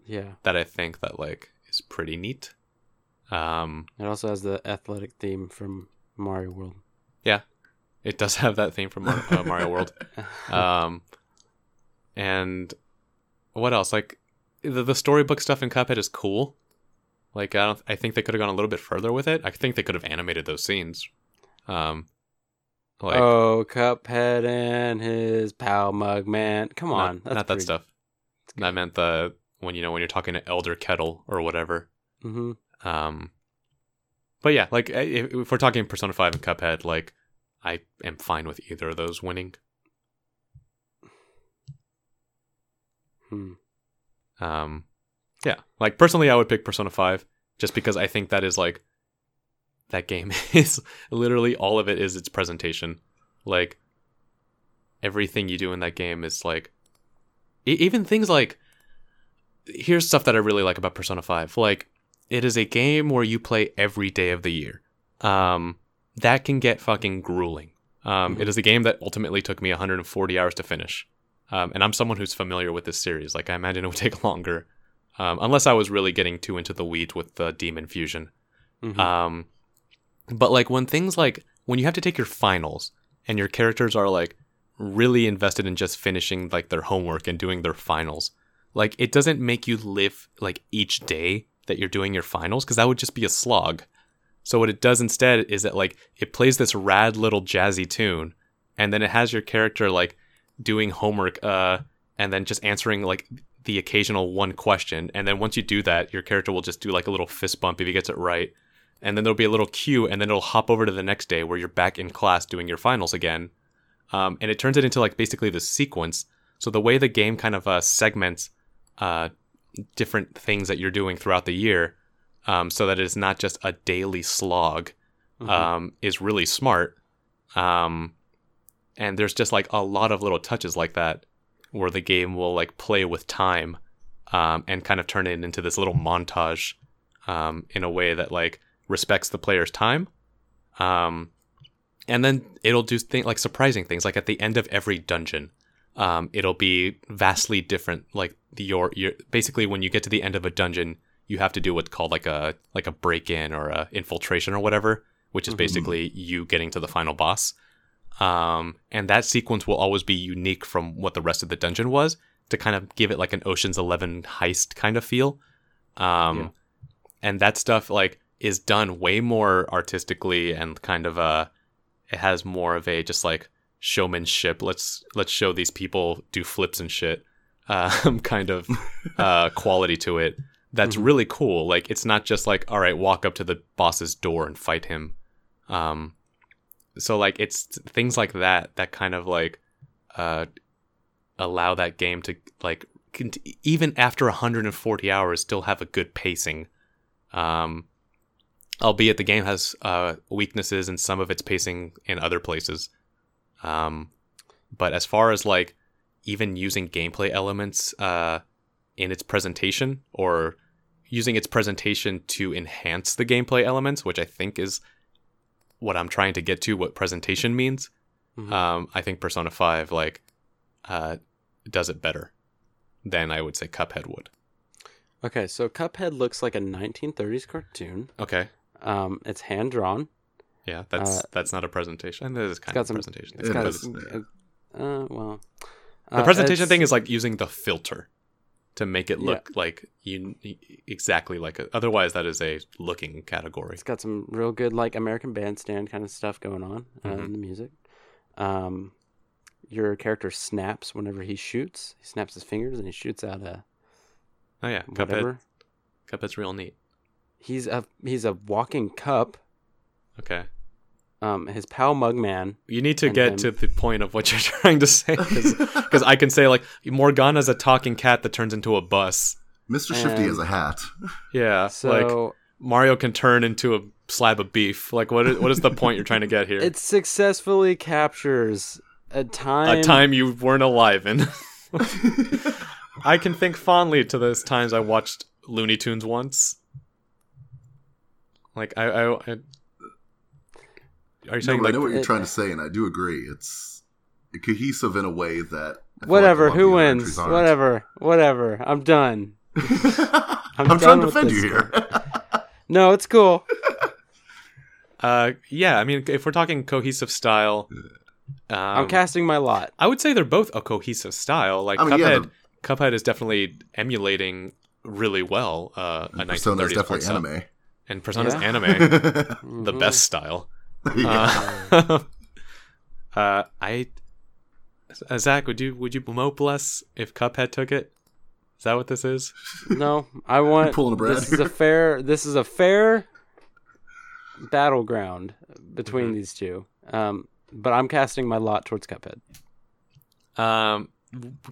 yeah,
That I think that like is pretty neat. Um,
it also has the athletic theme from Mario World.
Yeah, it does have that theme from uh, Mario World. Um, and what else? Like the, the storybook stuff in Cuphead is cool. Like I don't, I think they could have gone a little bit further with it. I think they could have animated those scenes. Um, like
oh, Cuphead and his pal Mugman. Come
not,
on,
not that
pretty-
stuff. I meant the when you know when you're talking to Elder Kettle or whatever.
Mhm.
Um, but yeah, like if, if we're talking Persona Five and Cuphead, like I am fine with either of those winning.
Hmm.
Um, yeah, like personally, I would pick Persona Five just because I think that is like that game is literally all of it is its presentation. Like everything you do in that game is like e- even things like here's stuff that I really like about Persona 5. Like it is a game where you play every day of the year. Um that can get fucking grueling. Um, it is a game that ultimately took me 140 hours to finish. Um, and I'm someone who's familiar with this series. Like I imagine it would take longer, um, unless I was really getting too into the weeds with the Demon Fusion.
Mhm.
Um, but like when things like when you have to take your finals and your characters are like really invested in just finishing like their homework and doing their finals, like it doesn't make you live like each day that you're doing your finals because that would just be a slog. So what it does instead is that like it plays this rad little jazzy tune, and then it has your character like doing homework, uh, and then just answering like the occasional one question, and then once you do that, your character will just do like a little fist bump if he gets it right, and then there'll be a little cue, and then it'll hop over to the next day where you're back in class doing your finals again, um, and it turns it into like basically the sequence. So the way the game kind of uh, segments uh, different things that you're doing throughout the year, um, so that it's not just a daily slog,
Mhm.
um, is really smart. Um, and there's just like a lot of little touches like that where the game will like play with time um, and kind of turn it into this little montage um, in a way that like respects the player's time. Um, and then it'll do things like surprising things like at the end of every dungeon um, it'll be vastly different. Like your your basically when you get to the end of a dungeon, you have to do what's called like a like a break in or a infiltration or whatever, which is
Mhm.
basically you getting to the final boss. Um, and that sequence will always be unique from what the rest of the dungeon was to kind of give it like an Ocean's Eleven heist kind of feel. Um,
Yeah.
and that stuff like is done way more artistically and kind of uh it has more of a just like showmanship let's let's show these people do flips and shit um kind of uh quality to it that's
Mhm.
really cool like it's not just like all right walk up to the boss's door and fight him um so like it's things like that that kind of like uh allow that game to like even after 140 hours still have a good pacing. Um albeit the game has uh weaknesses in some of its pacing in other places. Um but as far as like even using gameplay elements uh in its presentation or using its presentation to enhance the gameplay elements which i think is what i'm trying to get to what presentation means
Mhm.
um, I think Persona Five like uh, does it better than I would say Cuphead would.
Okay, so Cuphead looks like a 1930s cartoon.
Okay,
Um, it's hand drawn.
yeah, that's
Uh,
that's not a presentation. And it is kind
got
of a
some-
presentation.
It's
It
got
is,
some-
yeah.
uh, well,
the
uh,
presentation thing is like using the filter to make it
Yeah.
look like you exactly like it. Otherwise, that is a looking category.
It's got some real good like American Bandstand kind of stuff going on uh,
Mhm.
in the music. Um, your character snaps whenever he shoots. He snaps his fingers and he shoots out a
Oh yeah, Cuphead. Cuphead's real neat.
He's a he's a walking cup.
Okay,
Um, his pal Mugman.
you need to get
then-
to the point of what you're trying to say because I can say like Morgana's a talking cat that turns into a bus.
Mr. Shifty
And-
has a hat.
Yeah,
So
like Mario can turn into a slab of beef. Like, what is, what is the point you're trying to get here?
it successfully captures a time.
a time you weren't alive in. I can think fondly to those times I watched Looney Tunes once. Like, I. I, I are you
No,
saying,
but I know what you're trying to say, and I do agree. It's cohesive in a way that.
Whatever.
like
Who
of the other
wins? Whatever. Whatever. I'm done.
I'm,
done
trying to defend you here.
No, it's cool.
uh, yeah, I mean, if we're talking cohesive style. Um,
I'm casting my lot.
I would say they're both a cohesive style. Like,
I mean, yeah,
Cuphead. Cuphead is definitely emulating really well uh, a
Persona's
1930s
definitely anime.
and Persona's
Yeah.
anime, the best style.
Yeah.
Uh, uh, I uh, Zach, would you would you mope less if Cuphead took it? Is that what this is?
No, I want.
pulling a Brad
this is a fair. This is a fair battleground between
Mhm.
these two. Um, but I'm casting my lot towards Cuphead.
Um,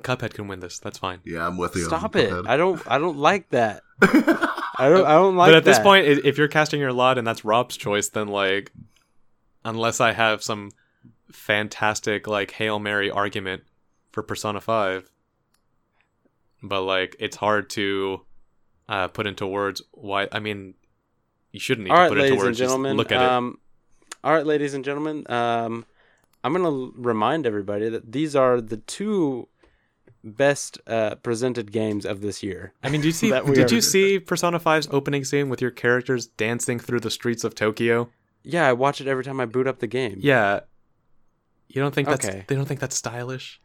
Cuphead can win this. That's fine.
yeah, I'm with you.
Stop it!
Cuphead.
I don't. I don't like that. I don't. I don't like.
but at this point, if you're casting your lot and that's Rob's choice, then like, unless I have some fantastic like hail mary argument for Persona Five, but like it's hard to uh, put into words why. I mean, you shouldn't need
all
to
right,
put it into
ladies and
words. Just
gentlemen.
look at it.
um, All right, ladies and gentlemen. Um, I'm gonna l- remind everybody that these are the two best uh, presented games of this year.
I mean, did you see?
that
Did
are-
you see Persona 5's opening scene with your characters dancing through the streets of Tokyo?
Yeah, I watch it every time I boot up the game.
Yeah. You don't think that's?
Okay.
They don't think that's stylish.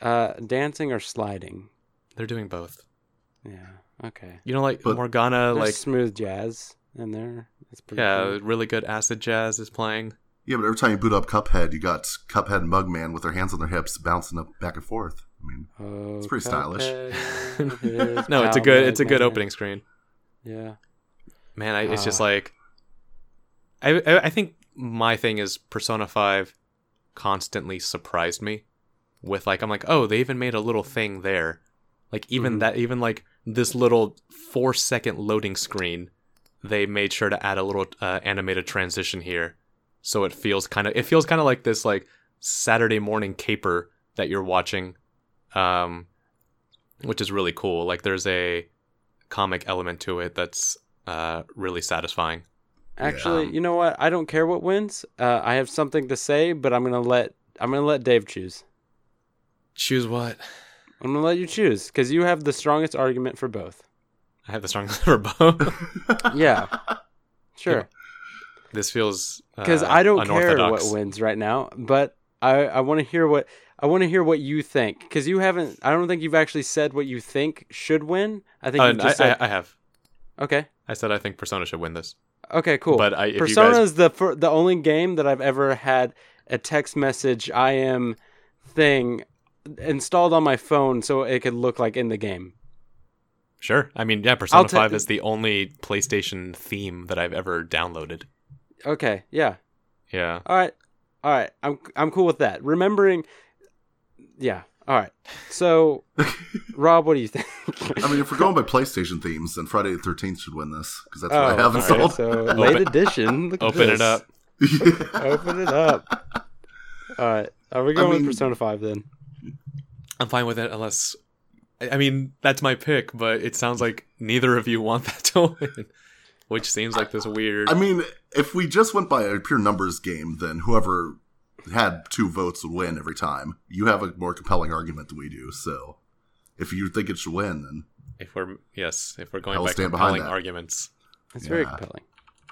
Uh, dancing or sliding.
They're doing both.
Yeah. Okay.
You know, like
But-
Morgana, like
smooth jazz in there. That's pretty
yeah,
cool.
really good acid jazz is playing.
Yeah, but every time you boot up Cuphead, you got Cuphead and Mugman with their hands on their hips bouncing up back and forth. I mean,
Oh,
It's pretty stylish.
Cuphead is
No, it's a good, it's a good opening screen.
Yeah.
Man, I, it's just
Ah.
like, I, I, think my thing is Persona Five constantly surprised me with like I'm like, oh, they even made a little thing there, like even
Mhm.
that, even like this little four second loading screen, they made sure to add a little uh, animated transition here, so it feels kind of, it feels kind of like this like Saturday morning caper that you're watching, um, which is really cool. Like there's a comic element to it that's uh, really satisfying.
Actually,
Yeah.
you know what? I don't care what wins. Uh, I have something to say, but I'm gonna let I'm gonna let Dave choose.
Choose what?
I'm gonna let you choose because you have the strongest argument for both.
I have the strongest for both.
Yeah, sure.
this feels
Because
uh,
I don't care what wins right now, but I I want to hear what I want to hear what you think because you haven't. I don't think you've actually said what you think should win. I think
Uh,
you
I,
said
I, I have.
okay.
I said I think Persona should win this.
Okay, cool.
But I,
Persona
guys,
is the fir- the only game that I've ever had a text message I am thing installed on my phone so it could look like in the game.
sure. I mean, yeah, Persona
ta-
Five is the only PlayStation theme that I've ever downloaded.
Okay, yeah.
Yeah.
All right. All right. I'm I'm cool with that. Remembering Yeah. All right. So Rob, what do you think?
I mean, if we're going by PlayStation themes, then Friday the Thirteenth should win this because that's what I
Oh,
have
all right,
installed.
so late edition. Look at
Open it
this.
up.
Open it up. All right. Are we going
mean-
with Persona 5 then?
I'm fine with it unless. I I mean, that's my pick, but it sounds like neither of you want that to win, which seems like this weird.
I mean, if we just went by a pure numbers game, then whoever had two votes would win every time. You have a more compelling argument than we do, so if you think it should win, then
if we're yes, if we're going
I will
by
stand behind
compelling
that.
arguments,
It's very compelling.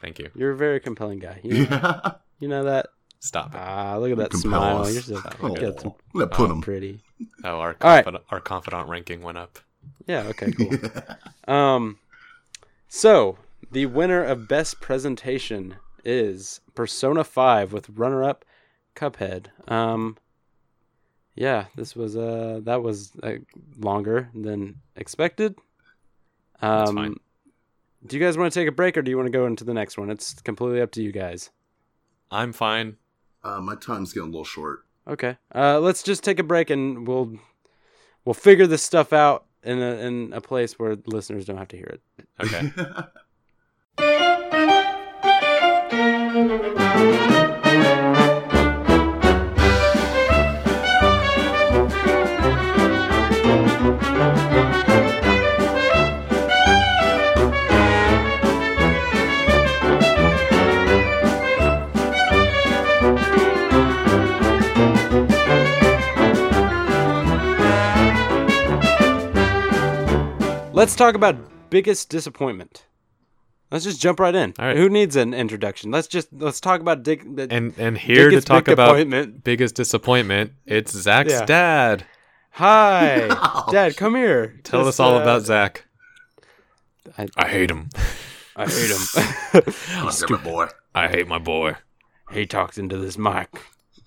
thank you.
You're a very compelling guy. You know,
yeah.
you know that?
Stop it.
Ah, look at that
Compel
smile.
us.
You're so
Oh,
got some
let put
Oh,
him.
pretty.
Oh, our
All right.
confidant, our confidant ranking went up.
Yeah, okay, cool. Um, so the winner of best presentation is Persona Five with runner-up Cuphead. Um, yeah, this was uh that was uh, longer than expected.
That's
Um,
fine.
do you guys want to take a break or do you want to go into the next one? It's completely up to you guys.
I'm fine.
Uh, my time's getting a little short.
Okay. Uh, let's just take a break and we'll we'll figure this stuff out in a in a place where listeners don't have to hear it.
Okay.
Let's talk about biggest disappointment. Let's just jump right in.
All right.
Who needs an introduction? Let's just let's talk about Dick. The,
and and here to talk
big
about
disappointment.
biggest disappointment, it's Zach's
Yeah.
dad.
Hi, Dad, come here.
Tell
Just,
us all
uh,
about Zach.
I,
I hate him.
I hate him.
Damn it, boy.
I hate my boy.
he talks into this mic,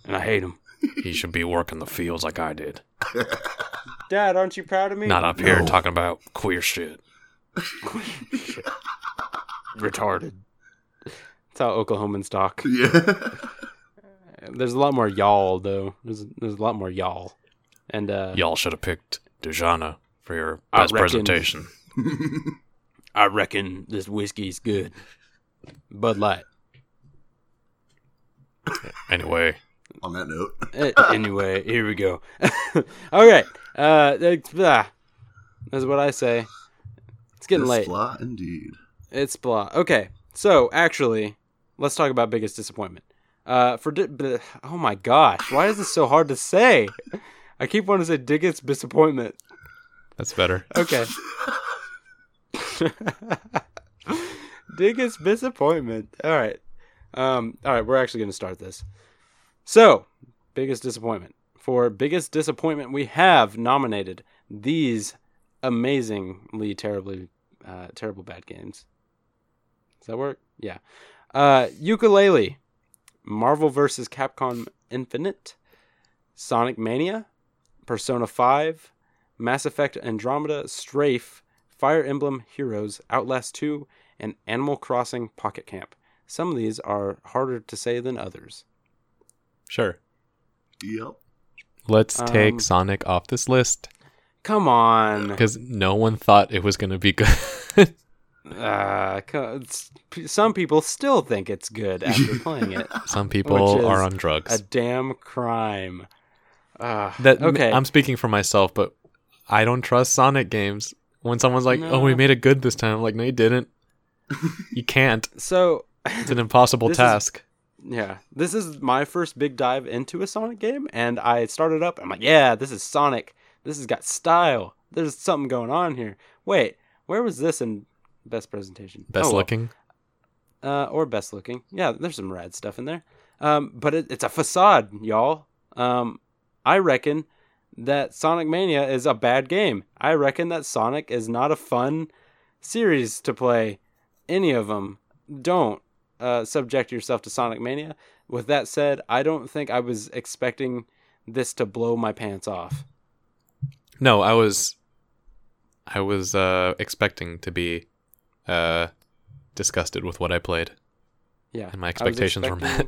and I hate him.
He should be working the fields like I did.
Dad, aren't you proud of me?
Not up here
No.
talking about queer shit.
retarded. That's how Oklahomans talk.
Yeah.
There's a lot more y'all though. There's there's a lot more y'all, and uh,
Y'all should have picked Dejana for your
I
best
reckon-
presentation.
I reckon this whiskey's good. Bud Light.
Anyway,
On that note,
anyway, here we go. okay, uh, that's, ah, that's what I say. It's getting
this
late.
flaw indeed.
It's blah. Okay, so actually, let's talk about biggest disappointment. Uh, for di- b- oh my gosh, why is this so hard to say? I keep wanting to say biggest disappointment.
that's better.
Okay. biggest disappointment. All right. Um. All right. We're actually going to start this. So, biggest disappointment. For biggest disappointment, we have nominated these amazingly terribly, uh, terrible bad games. Does that work? Yeah. Uh, Yooka-Laylee, Marvel vs. Capcom Infinite, Sonic Mania, Persona 5, Mass Effect Andromeda, Strafe, Fire Emblem Heroes, Outlast 2, and Animal Crossing Pocket Camp. Some of these are harder to say than others.
Sure.
Yep.
Let's
Um,
take Sonic off this list
Come on.
because no one thought it was going to be good.
Uh, some people still think it's good after playing it.
Some people are on drugs.
A damn crime. Uh,
that
okay.
I'm speaking for myself, but I don't trust Sonic games. When someone's like, "Oh, we made it good this time," I'm like, "No, you didn't. you can't.
so
It's an impossible
This is-
task."
Yeah, this is my first big dive into a Sonic game, and I started up. I'm like, yeah, this is Sonic. This has got style. There's something going on here. Wait, where was this in best presentation?
Best
Oh, well.
looking.
uh, or best looking. Yeah, there's some rad stuff in there. Um, but it, it's a facade, y'all. Um, I reckon that Sonic Mania is a bad game. I reckon that Sonic is not a fun series to play. Any of them. Don't uh, subject yourself to Sonic Mania. With that said, I don't think I was expecting this to blow my pants off.
No, I was I was uh expecting to be uh disgusted with what I played.
Yeah,
And my expectations were met.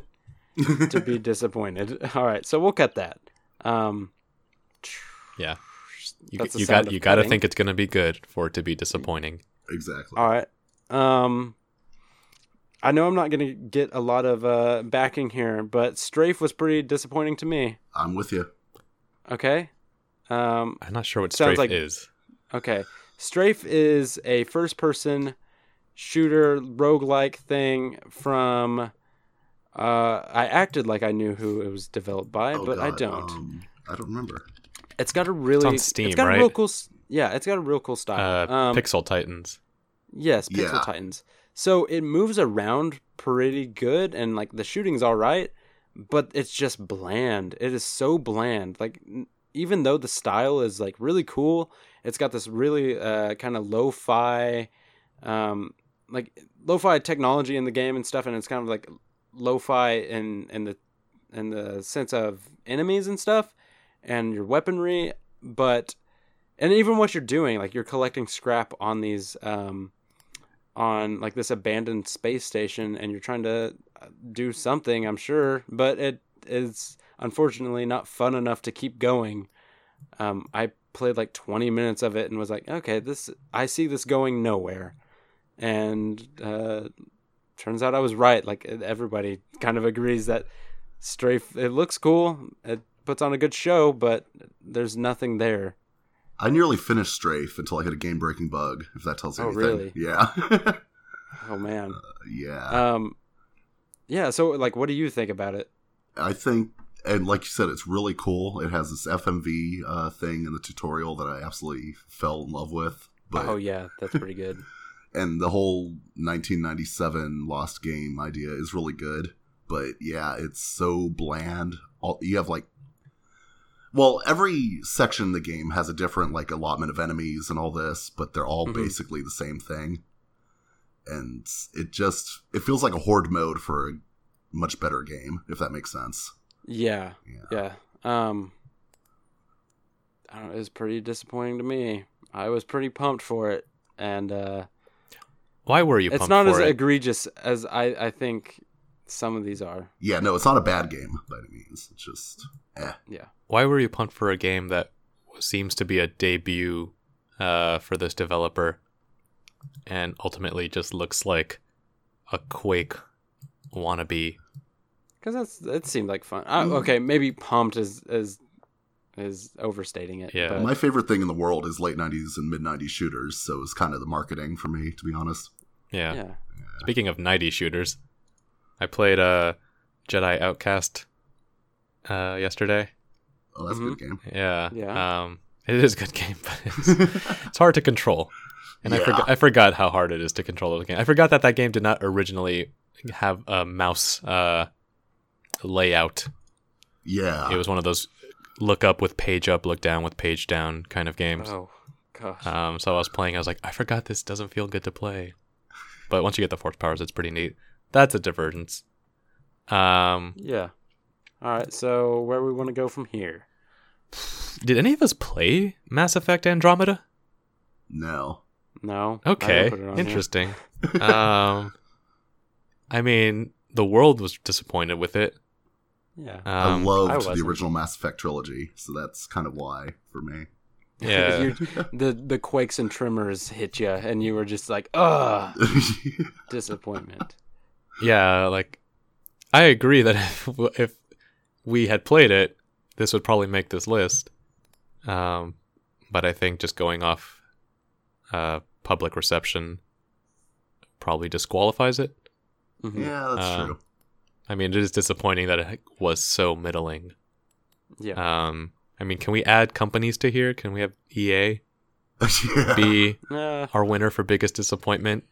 to be disappointed. All right, so we'll cut that. Um,
Yeah. You, you got you got to think it's going to be good for it to be disappointing.
exactly.
All right. Um I know I'm not going to get a lot of uh backing here, but Strafe was pretty disappointing to me.
I'm with you.
Okay? Um
I'm not sure what
Sounds
strafe
like-
is.
okay. Strafe is a first person shooter roguelike thing from uh I acted like I knew who it was developed by,
Oh,
but I don't.
Um, I don't remember.
it's got a really
on Steam,
it's got a
right?
real cool yeah, it's got a real cool style.
Uh,
um,
Pixel Titans.
Yes, Pixel
Yeah.
Titans. So it moves around pretty good, and like the shooting's all right, but it's just bland. It is so bland. Like even though the style is like really cool, it's got this really uh, kind of lo-fi, um, like lo-fi technology in the game and stuff, and it's kind of like lo-fi in in the in the sense of enemies and stuff, and your weaponry, but and even what you're doing, like you're collecting scrap on these. Um, on like this abandoned space station and you're trying to uh, do something i'm sure but it is unfortunately not fun enough to keep going. Um, i played like 20 minutes of it and was like okay this i see this going nowhere. And uh, turns out i was right like everybody kind of agrees that strafe it looks cool it puts on a good show but there's nothing there
I nearly finished Strafe until I hit a game breaking bug, if that tells you
Oh,
anything.
really?
Yeah.
oh man
yeah.
um yeah so like what do you think about it
I think, and like you said, it's really cool. It has this FMV uh, thing in the tutorial that I absolutely fell in love with. But
oh yeah that's pretty good
and the whole 1997 lost game idea is really good but yeah it's so bland All, you have like well every section in the game has a different like allotment of enemies and all this but they're all
Mhm.
basically the same thing and it just it feels like a horde mode for a much better game if that makes sense
Yeah,
yeah
yeah. Um, I don't know, it was pretty disappointing to me. I was pretty pumped for it, and uh,
Why were you
it's
pumped
not
for
as
it?
egregious as I, I think some of these are.
yeah no it's not a bad game by any means it's just eh.
Yeah,
Why were you pumped for a game that seems to be a debut uh, for this developer, and ultimately just looks like a Quake wannabe?
because that's it seemed like fun. I, okay, maybe pumped is is is overstating it.
Yeah.
but-
my favorite thing in the world is late 90s and mid 90s shooters so it's kind of the marketing for me to be honest
Yeah.
yeah.
Speaking of 90 shooters, I played uh, Jedi Outcast uh, yesterday.
Oh that's a good game
Yeah.
Yeah.
Um, it is a good game, but it's, it's hard to control. And I
Yeah.
forgot I forgot how hard it is to control the game. I forgot that that game did not originally have a mouse uh, layout.
yeah
It was one of those look up with page up, look down with page down kind of games.
Oh gosh.
Um, so I was playing. I was like, I forgot this doesn't feel good to play. But once you get the force powers, it's pretty neat. That's a divergence. Um,
yeah. All right. So where we want to go from here?
did any of us play Mass Effect Andromeda?
no
No.
Okay,
put it on here.
interesting. um, I mean, the world was disappointed with it.
Yeah.
I
Um,
loved
I
the original Mass Effect trilogy, so that's kind of why for me.
yeah,
the the quakes and tremors hit you, and you were just like, ugh, disappointment.
yeah. Like, I agree that if, if we had played it, this would probably make this list. Um, but I think just going off uh, public reception probably disqualifies it.
Mhm.
yeah, that's
Uh,
true.
I mean, it is disappointing that it was so middling.
Yeah.
Um, I mean, can we add companies to here? Can we have EA
yeah.
be
Uh,
our winner for biggest disappointment?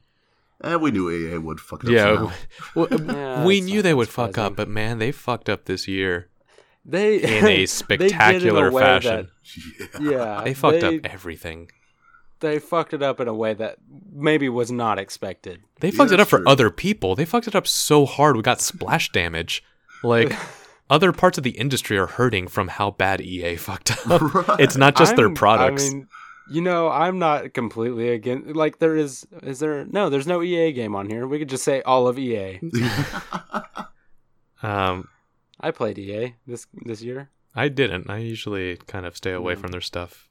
Eh, we knew EA would fuck it up.
Yeah,
somehow.
Yeah,
we knew they
that
would fuck up, but man, they fucked up this year
they
in a
they in
spectacular fashion.
that- yeah,
they fucked
they,
up everything.
They fucked it up in a way that maybe was not expected.
They
Yeah,
fucked it up
that's
for
true.
other people. They fucked it up so hard we got splash damage. Like other parts of the industry are hurting from how bad EA fucked up.
Right.
It's not just their
I'm-
products.
I mean, you know, I'm not completely against. Like, there is, is there? No, there's no EA game on here. We could just say all of EA.
um,
I played EA this this year.
I didn't. I usually kind of stay away
Mm.
from their stuff.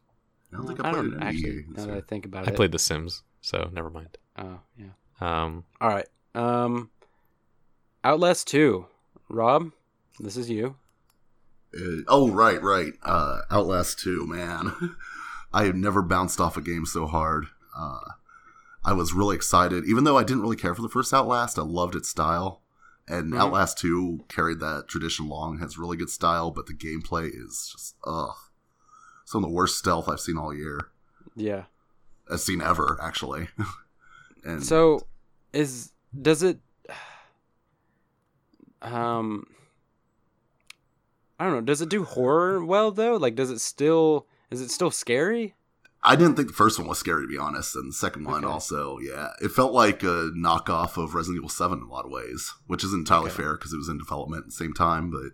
I don't think
I
I
don't actually.
EA
Now
this
that I think about
I
it, I
played The Sims, so never mind.
Oh yeah.
Um,
All right. Um, Outlast two. Rob, this is you.
Uh, oh, right, right. Uh, Outlast 2, man. I have never bounced off a game so hard. Uh, I was really excited. Even though I didn't really care for the first Outlast, I loved its style. And
Mhm.
Outlast 2 carried that tradition along, has really good style, but the gameplay is just, ugh. Some of the worst stealth I've seen all year.
Yeah.
I've seen ever, actually. and
So, is does it? Um, I don't know. Does it do horror well though? Like, does it still? Is it still scary?
I didn't think the first one was scary, to be honest, and the second one
Okay.
also, yeah. It felt like a knockoff of Resident Evil 7 in a lot of ways, which isn't entirely
Okay.
fair because it was in development at the same time, but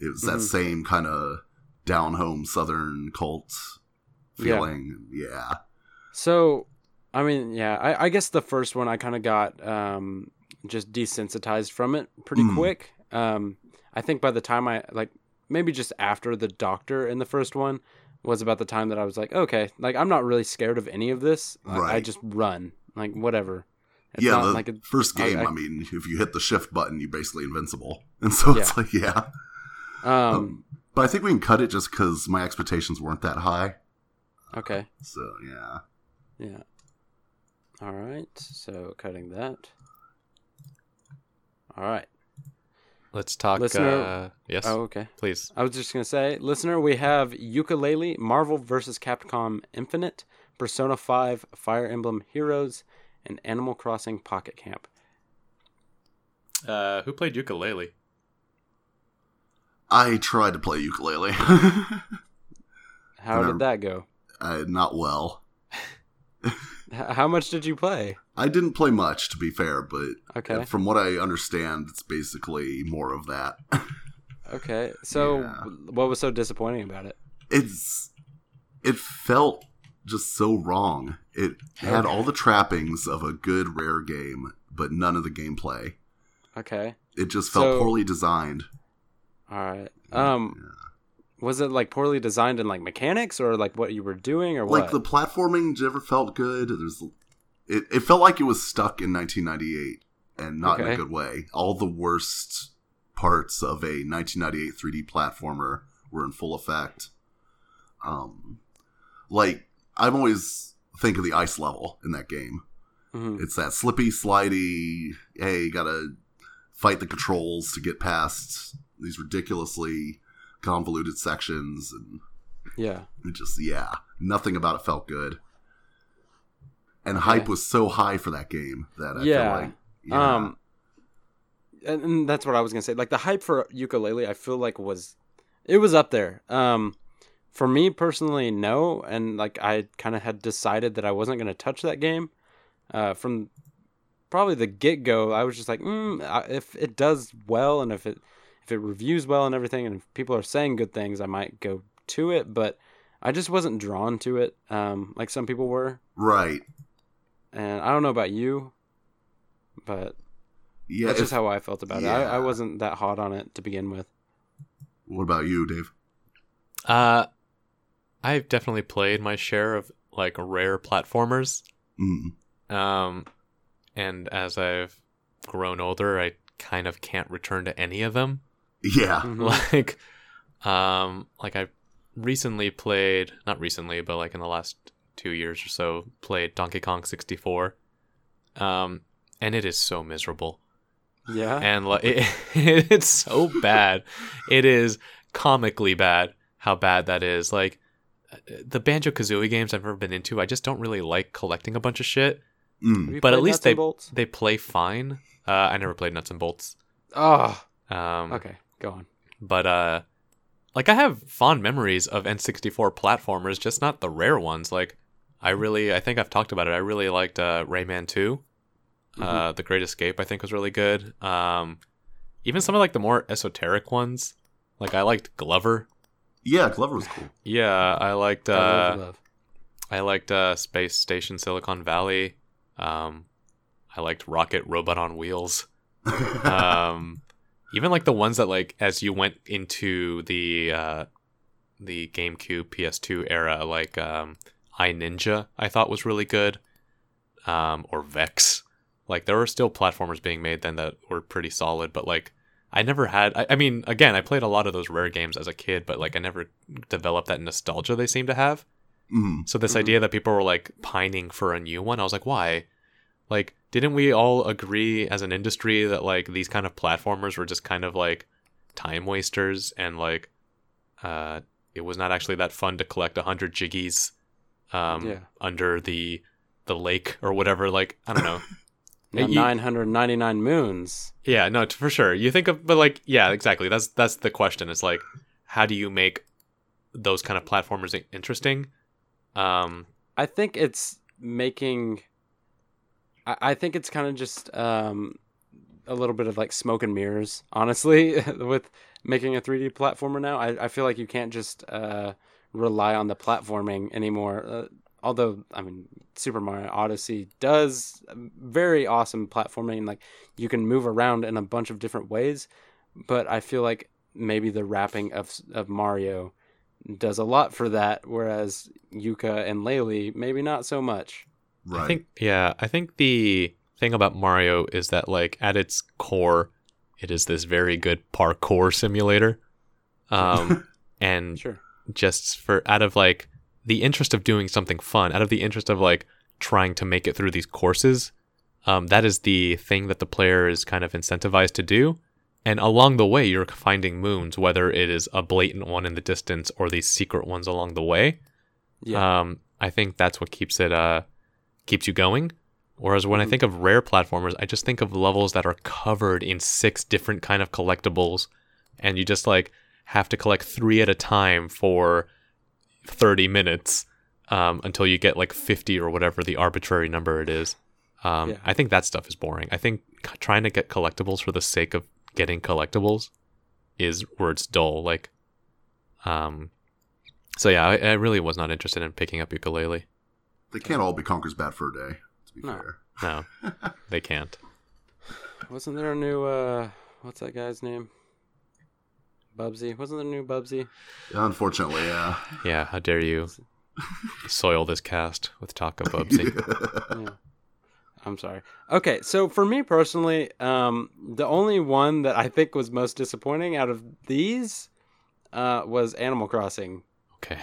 it was that
Mhm.
same kind of down home southern cult
Yeah.
feeling. Yeah.
So, I mean, yeah, I, I guess the first one I kind of got um, just desensitized from it pretty
Mm.
quick. Um, I think by the time I like maybe just after the doctor in the first one was about the time that I was like, okay, like I'm not really scared of any of this. I, I just run, like whatever. It's
yeah,
not
the
like a,
first
I-
game, I,
I-
mean, if you hit the shift button, you're basically invincible. And so it's
Yeah.
like, yeah.
um,
Um, but I think we can cut it just because my expectations weren't that high.
okay,
So, yeah.
yeah. All right, so cutting that. All right.
Let's talk.
Listener-
Uh, yes,
Oh, okay.
please.
I was just gonna say, listener, we have Yooka-Laylee, Marvel vs. Capcom Infinite, Persona 5, Fire Emblem Heroes, and Animal Crossing Pocket Camp.
Uh, who played Yooka-Laylee?
I tried to play Yooka-Laylee.
How
And
did that go?
uh, not well.
How much did you play?
I didn't play much, to be fair, but
Okay.
from what I understand, it's basically more of that.
Okay. So,
Yeah.
what was so disappointing about it?
it's it felt just so wrong. It had all the trappings of a good rare game, but none of the gameplay.
Okay.
It just felt
So-
poorly designed.
All right. Um, was it like poorly designed in like mechanics or like what you were doing or
like the platforming never felt good. There's it, it felt like it was stuck in 1998 and not in a good way. All the worst parts of a 1998 3D platformer were in full effect. Um, like I'm always think of the ice level in that game.
Mhm.
It's that slippy, slidey. Hey, you gotta fight the controls to get past these ridiculously convoluted sections, and
Yeah.
it just yeah, nothing about it felt good. And
Okay.
hype was so high for that game that I
Yeah.
feel like yeah,
Um, and, and that's what I was gonna say. Like the hype for Yooka-Laylee, I feel like was it was up there. Um, for me personally, no, and like I kind of had decided that I wasn't gonna touch that game. Uh, from probably the get go, I was just like, mm, I- if it does well and if it if it reviews well and everything, and if people are saying good things, I might go to it. But I just wasn't drawn to it, um, like some people were.
right.
And I don't know about you, but
Yeah.
that's
if-
just how I felt about it. I, I wasn't that hot on it to begin with.
what about you, Dave?
Uh, I've definitely played my share of like rare platformers.
Mm.
Um, and as I've grown older, I kind of can't return to any of them.
Yeah.
Like, um, like I recently played, not recently, but like in the last two years or so, played Donkey Kong 64. Um, and it is so miserable.
Yeah.
and like it, it's so bad. It is comically bad how bad that is. Like the Banjo Kazooie games I've never been into, I just don't really like collecting a bunch of shit.
Mm.
But at least they-
Bolts?
They play fine. Uh, I never played Nuts and Bolts.
Oh,
Um,
okay. Go on.
But uh, like I have fond memories of N64 platformers, just not the rare ones. Like I really, I think I've talked about it. I really liked uh, Rayman 2. Uh, The Great Escape, I think, was really good. Um, even some of like the more esoteric ones. Like I liked Glover.
Yeah, Glover was cool.
Yeah, I liked uh,
love.
I liked uh, Space Station Silicon Valley. Um, I liked Rocket Robot on Wheels. um, even like the ones that like as you went into the uh, the GameCube PS2 era, like um, I Ninja, I thought was really good. Um, or Vexx, like there were still platformers being made then that were pretty solid, but like I never had. I, I mean, again, I played a lot of those rare games as a kid, but like I never developed that nostalgia they seem to have.
Mm.
So this
Mhm.
idea that people were like pining for a new one, I was like, why? Like, didn't we all agree as an industry that like these kind of platformers were just kind of like time wasters and like uh it was not actually that fun to collect a hundred jiggies um
Yeah.
under the the lake or whatever. Like, I don't know.
Now,
you-
999 moons.
yeah, no, for sure. You think of but like yeah, exactly. That's that's the question. It's like how do you make those kind of platformers interesting? Um
I think it's making. I, I think it's kind of just um, a little bit of like smoke and mirrors, honestly, with making a 3D platformer now. I, I feel like you can't just uh, rely on the platforming anymore. Uh, although, I mean, Super Mario Odyssey does very awesome platforming. Like you can move around in a bunch of different ways, but I feel like maybe the wrapping of of Mario does a lot for that, whereas Yooka and Laylee maybe not so much.
Right.
I think yeah, I think the thing about Mario is that like at its core, it is this very good parkour simulator. Um and
Sure.
just for out of like the interest of doing something fun, out of the interest of like trying to make it through these courses, um, that is the thing that the player is kind of incentivized to do. And along the way, you're finding moons, whether it is a blatant one in the distance or these secret ones along the way.
Yeah.
Um, I think that's what keeps it uh keeps you going. Whereas when I
Mhm.
think of rare platformers, I just think of levels that are covered in six different kind of collectibles, and you just like have to collect three at a time for thirty minutes um, until you get like fifty or whatever the arbitrary number it is. Um,
Yeah.
I think that stuff is boring. I think c- trying to get collectibles for the sake of getting collectibles is where it's dull. Like, um, so yeah, I, I really was not interested in picking up Yooka-Laylee.
They can't all be Conker's Bad Fur Day, to be
No.
fair.
No, they can't.
Wasn't there a new uh what's that guy's name? Bubsy. Wasn't there a new Bubsy?
Unfortunately, yeah.
Yeah, how dare you soil this cast with Taco Bubsy?
Yeah. I'm sorry. Okay, so for me personally, um the only one that I think was most disappointing out of these uh was Animal Crossing.
Okay,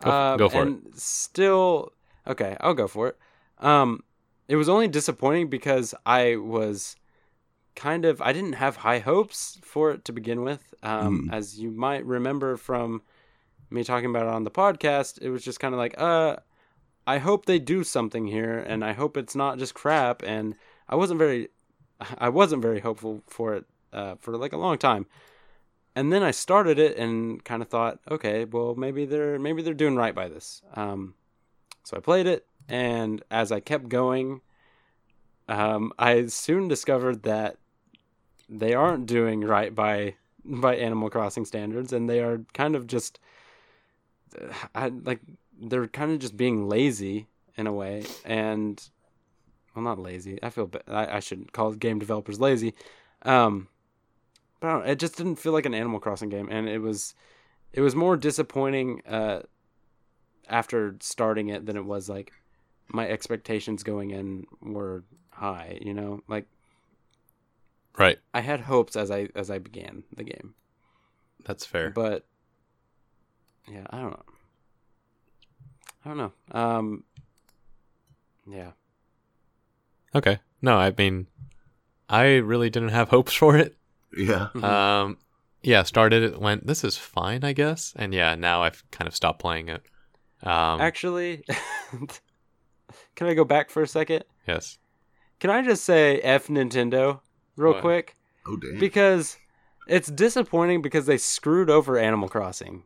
Go f-
Um,
go for
and Still, okay, I'll go for it. Um, it was only disappointing because I was kind of I didn't have high hopes for it to begin with. Um,
Mm.
as you might remember from me talking about it on the podcast, it was just kind of like, uh, I hope they do something here, and I hope it's not just crap. And I wasn't very, I wasn't very hopeful for it uh, for like a long time and then I started it and kind of thought, okay, well maybe they're maybe they're doing right by this. Um, so I played it, and as I kept going, um, I soon discovered that they aren't doing right by by Animal Crossing standards, and they are kind of just, I like they're kind of just being lazy in a way, and well, not lazy. I feel ba- I, I shouldn't call game developers lazy. Um, but it just didn't feel like an Animal Crossing game, and it was it was more disappointing uh, after starting it than it was like my expectations going in were high. You know, like
right.
I had hopes as I as I began the game,
That's fair.
but yeah, I don't know. I don't know. Um, yeah,
Okay. No, I mean, I really didn't have hopes for it.
Yeah.
Mhm.
Um, yeah, started it, went, this is fine, I guess. And yeah, now I've kind of stopped playing it. Um,
Actually, can I go back for a second?
yes.
Can I just say F Nintendo real
What?
quick?
Oh damn.
Because it's disappointing because they screwed over Animal Crossing.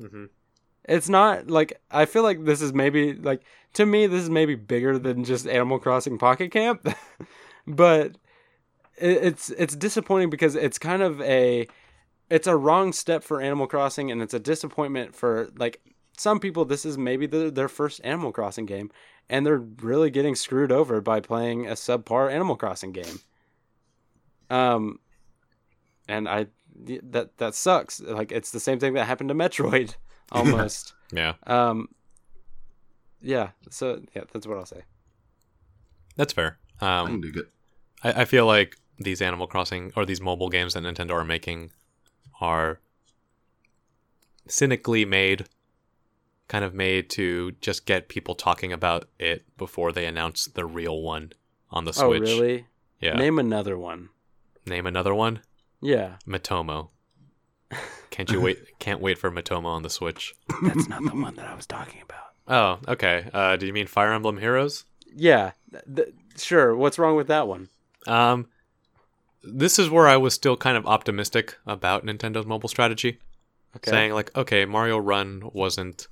Mm-hmm.
It's not like I feel like this is maybe like to me this is maybe bigger than just Animal Crossing Pocket Camp, but it, it's it's disappointing because it's kind of a it's a wrong step for Animal Crossing and it's a disappointment for like some people. This is maybe the, their first Animal Crossing game and they're really getting screwed over by playing a subpar Animal Crossing game. Um, and I that that sucks. Like it's the same thing that happened to Metroid almost.
Yeah,
um, yeah. So yeah, that's what I'll say.
that's fair.
I
Um,
can dig it.
I, I feel like these Animal Crossing or these mobile games that Nintendo are making are cynically made, kind of made to just get people talking about it before they announce the real one on the Switch.
Oh really?
Yeah.
Name another one.
Name another one.
Yeah,
Miitomo. Can't you wait? Can't wait for Miitomo on the Switch.
that's not the one that I was talking about.
Oh, okay. Uh, do you mean Fire Emblem Heroes?
Yeah, th- th- sure. What's wrong with that one?
Um, this is where I was still kind of optimistic about Nintendo's mobile strategy.
Okay.
saying like okay mario run wasn't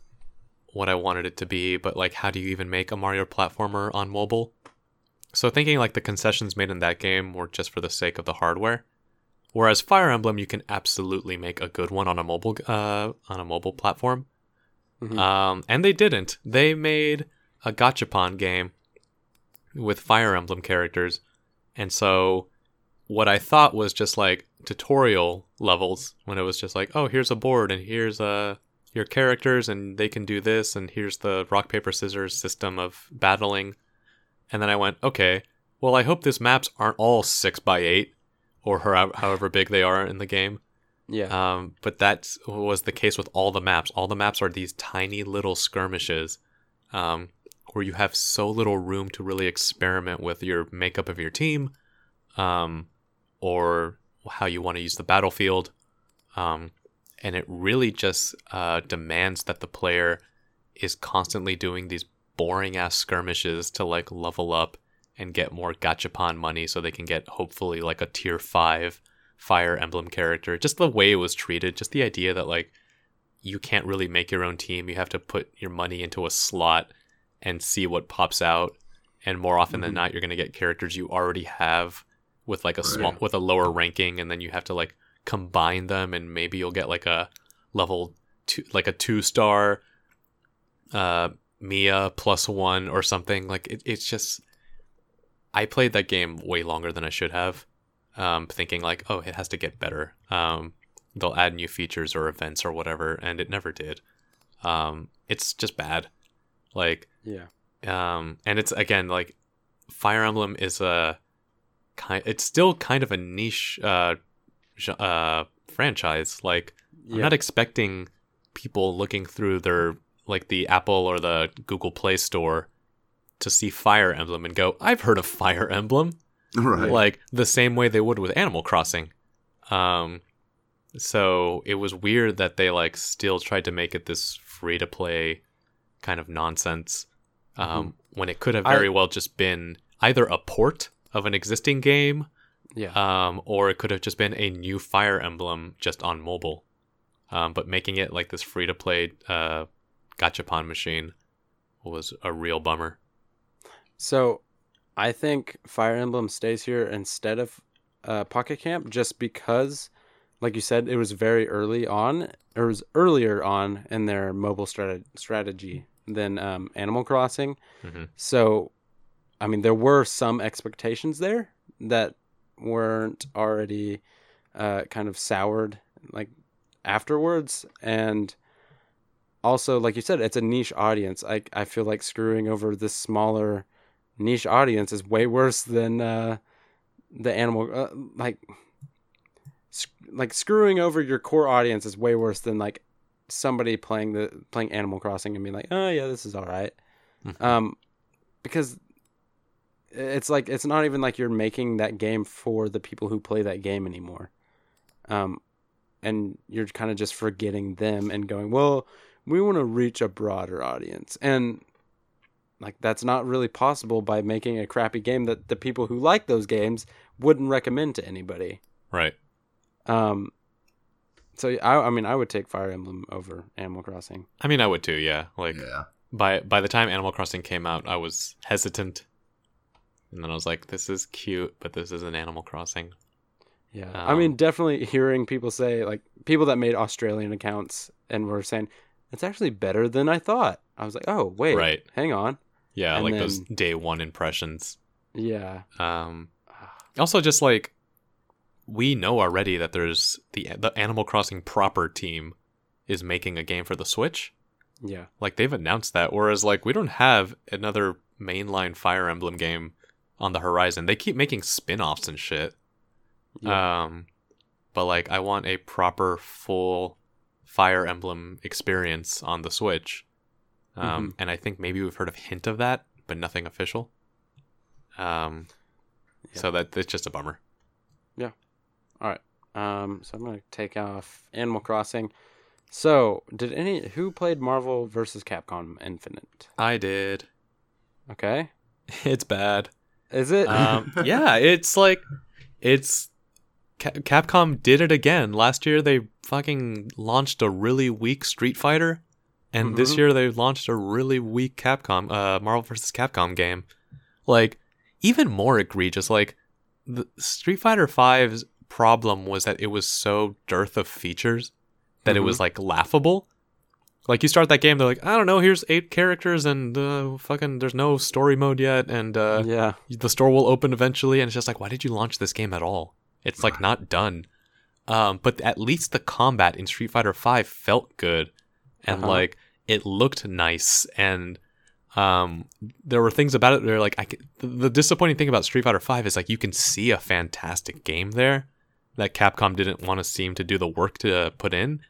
what i wanted it to be but like how do you even make a mario platformer on mobile? So thinking like the concessions made in that game were just for the sake of the hardware whereas fire emblem you can absolutely make a good one on a mobile uh on a mobile platform.
Mhm.
um and they didn't. They made a gachapon game with fire emblem characters and so what I thought was just like tutorial levels when it was just like, oh, here's a board and here's uh your characters and they can do this and here's the rock paper scissors system of battling. And then I went, okay, well, I hope these maps aren't all six by eight or however big they are in the game.
yeah.
Um, but that was the case with all the maps. All the maps are these tiny little skirmishes um, where you have so little room to really experiment with your makeup of your team um, or how you want to use the battlefield. Um, and it really just uh, demands that the player is constantly doing these boring ass skirmishes to like level up and get more gachapon money so they can get hopefully like a tier 5 fire emblem character. Just the way it was treated just the idea that like you can't really make your own team. You have to put your money into a slot and see what pops out. And more often than
Mhm.
not you're going to get characters you already have with like a small with a lower ranking and then you have to like combine them and maybe you'll get like a level 2 like a 2 star uh Mia plus 1 or something like it, it's just I played that game way longer than I should have um, thinking like, oh, it has to get better. Um, they'll add new features or events or whatever, and it never did. Um, it's just bad. Like,
yeah.
um, and it's again like Fire Emblem is a kind. It's still kind of a niche uh, uh, franchise. Like, I'm not expecting people looking through their like the Apple or the Google Play Store to see Fire Emblem and go, "I've heard of Fire Emblem."
Right.
like the same way they would with Animal Crossing. Um, so it was weird that they like still tried to make it this free to play kind of nonsense um, when it could have
I-
very well just been either a port of an existing game
yeah.
um, or it could have just been a new Fire Emblem just on mobile. Um, but making it like this free to play uh, gachapon machine was a real bummer.
So, I think Fire Emblem stays here instead of uh, Pocket Camp just because, like you said, it was very early on, or it was earlier on in their mobile strate- strategy than um, Animal Crossing.
Mhm.
So, I mean, there were some expectations there that weren't already uh, kind of soured like afterwards, and also, like you said, it's a niche audience. I I feel like screwing over this smaller niche audience is way worse than uh, the animal uh, like sc- like screwing over your core audience is way worse than like somebody playing the playing Animal Crossing and being like, oh yeah, this is all right.
Mhm.
Um, because it's like it's not even like you're making that game for the people who play that game anymore. Um, and you're kind of just forgetting them and going, well, we want to reach a broader audience, and like that's not really possible by making a crappy game that the people who like those games wouldn't recommend to anybody.
Right.
Um, so I, I mean, I would take Fire Emblem over Animal Crossing.
I mean, I would too. Yeah. Like
yeah.
by by the time Animal Crossing came out, I was hesitant, and then I was like, "This is cute, but this is an Animal Crossing."
Yeah, I mean, definitely hearing people say like people that made Australian accounts and were saying it's actually better than I thought. I was like, oh wait,
Right.
hang on,
Yeah,
And
like those day one impressions.
yeah,
Um, also, just like we know already that there's the the Animal Crossing proper team is making a game for the Switch.
yeah,
Like they've announced that, whereas like we don't have another mainline Fire Emblem game on the horizon. They keep making spin-offs and shit.
yeah.
Um, but like I want a proper full Fire Emblem experience on the Switch. Um, and I think maybe we've heard a hint of that, but nothing official. Um,
Yeah.
so that it's just a bummer. Yeah.
All right. Um, so I'm gonna take off Animal Crossing. So, did any who played Marvel versus Capcom Infinite?
I did.
Okay,
It's bad.
Is it?
Um, yeah, it's like it's Capcom did it again. Last year they fucking launched a really weak Street Fighter, and this
Mhm.
year they launched a really weak Capcom uh Marvel vs. Capcom game. Like even more egregious like the Street Fighter 5's problem was that it was so dearth of features that it was like laughable. Like you start that game, they're like, I don't know, here's eight characters and uh, fucking there's no story mode yet, and uh,
yeah,
the store will open eventually. And it's just like why did you launch this game at all? It's like not done. Um but at least the combat in street fighter V felt good and
Uh-huh.
like it looked nice. And um there were things about it that are like I c- the, the disappointing thing about street fighter V is like you can see a fantastic game there that capcom didn't want to seem to do the work to put in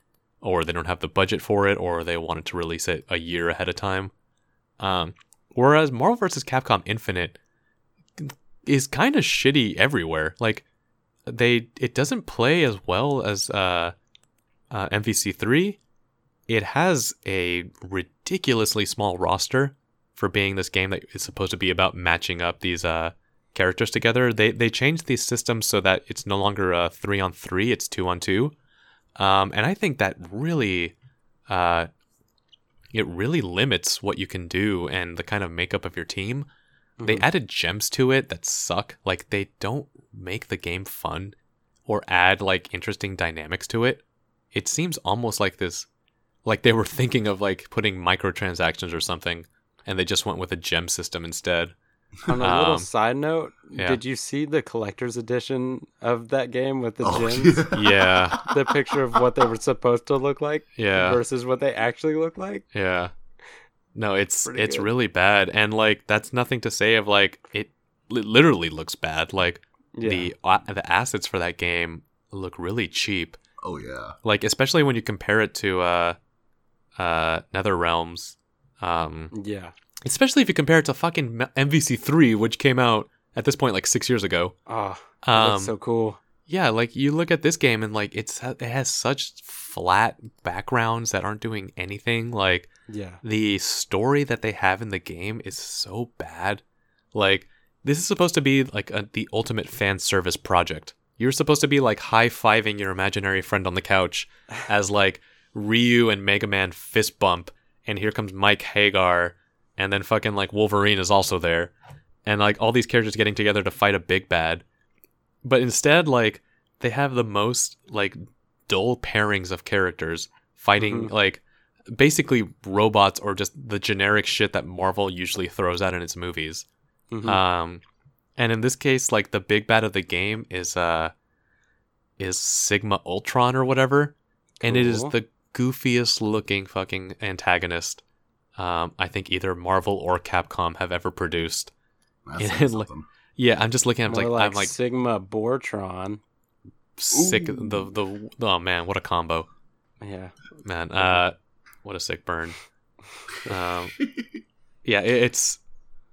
or they don't have the budget for it or they wanted to release it a year ahead of time um whereas marvel vs capcom infinite is kind of shitty everywhere. Like they it doesn't play as well as uh, uh, MVC3. It has a ridiculously small roster for being this game that is supposed to be about matching up these uh, characters together. They they changed these systems so that it's no longer a three on three; it's two on two. Um, and I think that really, uh, it really limits what you can do and the kind of makeup of your team. They
Mhm.
added gems to it that suck. Like they don't make the game fun or add like interesting dynamics to it. It seems almost like this like they were thinking of like putting microtransactions or something and they just went with a gem system instead.
On a little
Um,
side note,
yeah.
did you see the collector's edition of that game with the
Oh,
gems?
yeah.
Yeah.
the picture of what they were supposed to look like
Yeah.
versus what they actually look like.
Yeah. No, it's
Pretty
it's
good.
really bad and like that's nothing to say of like it li- literally looks bad. Like
Yeah.
the uh, the assets for that game look really cheap.
Oh yeah.
like especially when you compare it to uh uh nether realms um
yeah.
Especially if you compare it to fucking mvc3 which came out at this point like six years ago
Oh,
um
that's so cool.
yeah like you look at this game and like it's it has such flat backgrounds that aren't doing anything like
Yeah.
the story that they have in the game is so bad. Like this is supposed to be like a, the ultimate fan service project. You're supposed to be like high fiving your imaginary friend on the couch as like Ryu and Mega Man fist bump, and here comes Mike Haggar, and then fucking like Wolverine is also there, and like all these characters getting together to fight a big bad. But instead, like they have the most like dull pairings of characters fighting
Mhm.
like basically robots or just the generic shit that Marvel usually throws out in its movies.
Mhm.
Um, and in this case, like the big bad of the game is uh is Sigma Ultron or whatever, and it is the goofiest looking fucking antagonist. Um, I think either Marvel or Capcom have ever produced.
That's
Yeah, like- Yeah, I'm just looking. I'm like,
like,
I'm like
Sigma Bortron.
sick.
Ooh.
The the oh man, what a combo,
Yeah.
man. Uh, what a sick burn. Um, yeah, it, it's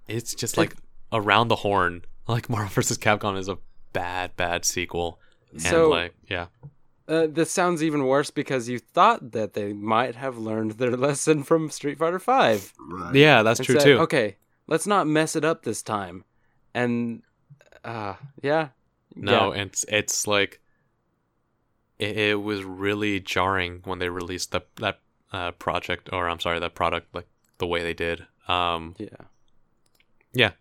it's just like around the horn, like Marvel vs. Capcom is a bad, bad sequel. And
So-
like, yeah,
Uh, this sounds even worse because you thought that they might have learned their lesson from Street Fighter Five.
Right.
yeah, that's
and
true
said,
too.
Okay, let's not mess it up this time. And uh yeah.
No,
Yeah.
it's it's like it, it was really jarring when they released the that uh, project, or I'm sorry, that product, like the way they did. Um,
Yeah.
Yeah,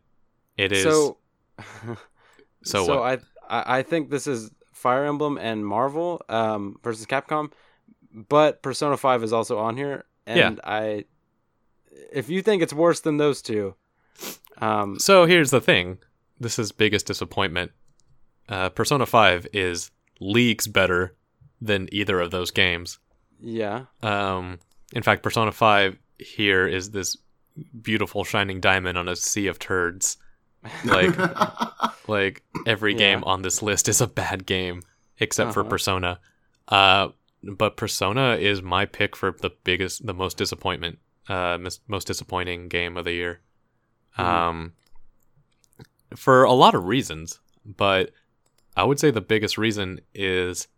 it is
So
so,
so
what?
I I I think this is Fire Emblem and Marvel um versus Capcom, but Persona 5 is also on here and
Yeah.
I if you think it's worse than those two um
So here's the thing. This is biggest disappointment. Uh, Persona 5 is leagues better than either of those games.
yeah.
Um, in fact, Persona 5 here is this beautiful shining diamond on a sea of turds. Like like every
Yeah.
game on this list is a bad game except for
Uh-huh.
Persona. Uh, but Persona is my pick for the biggest, the most disappointment, uh, mis- most disappointing game of the year.
Mhm.
Um, for a lot of reasons, but I would say the biggest reason is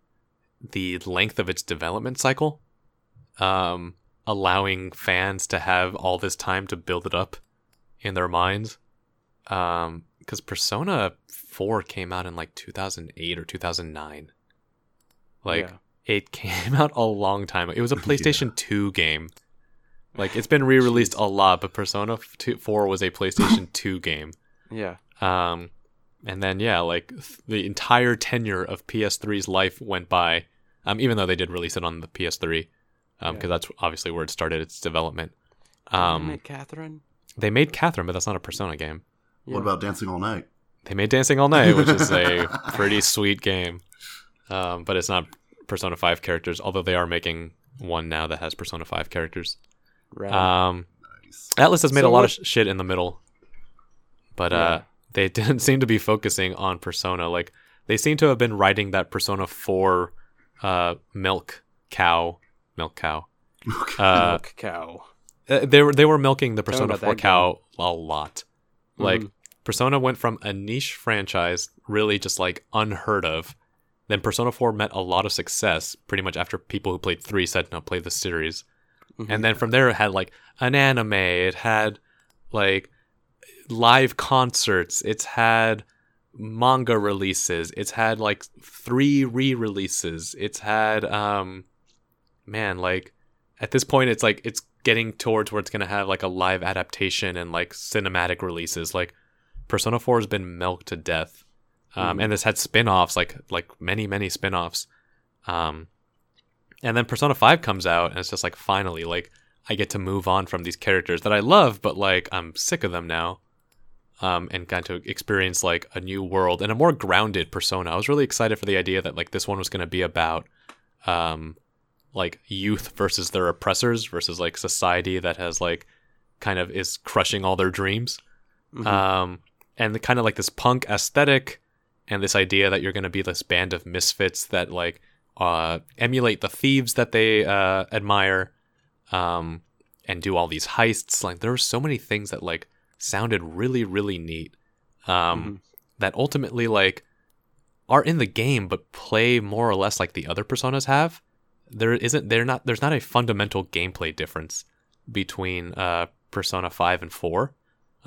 the length of its development cycle, um, allowing fans to have all this time to build it up in their minds. Um, because Persona 4 came out in like 2008 or 2009. Like,
Yeah.
it came out a long time. It was a PlayStation 2 game. Like, it's been re released a lot, but Persona 2, 4 was a PlayStation 2 game.
Yeah.
Um, and then yeah, like th- the entire tenure of PS3's life went by. Um, even though they did release it on the PS3, um, because
Yeah.
that's obviously where it started its development.
Didn't they
Um,
make Catherine.
they made Catherine, but that's not a Persona game.
Yeah.
What about Dancing All Night?
They made Dancing All Night, which is a pretty sweet game, um, but it's not Persona Five characters. Although they are making one now that has Persona Five characters.
Right.
Um,
Nice.
Atlus has made
So
a lot
what-
of shit in the middle, but
Yeah.
uh, they didn't seem to be focusing on Persona. Like they seem to have been writing that Persona Four uh, milk cow, milk cow. Uh,
Milk cow.
uh, they were they were milking the Persona Four
that
cow a lot. Like
Mhm.
Persona went from a niche franchise, really just like unheard of. Then Persona 4 met a lot of success pretty much after people who played 3 said, no, play the series.
Mhm.
And then from there, it had like an anime, it had like live concerts, it's had manga releases, it's had like three re releases, it's had, um, man, like at this point, it's like it's getting towards where it's going to have like a live adaptation and like cinematic releases. Like Persona 4 has been milked to death. Um,
Mhm.
and this had spin-offs like like many many spin-offs um and then persona 5 comes out and it's just like finally like i get to move on from these characters that i love but like i'm sick of them now um and got to experience like a new world and a more grounded persona i was really excited for the idea that like this one was going to be about um like youth versus their oppressors versus like society that has like kind of is crushing all their dreams
Mhm.
um, and the, kind of like this punk aesthetic and this idea that you're going to be this band of misfits that like uh, emulate the thieves that they uh, admire um, and do all these heists. Like there were so many things that like sounded really really neat um,
Mhm.
that ultimately like are in the game but play more or less like the other personas have. There isn't they're not there's not a fundamental gameplay difference between uh, persona 5 and 4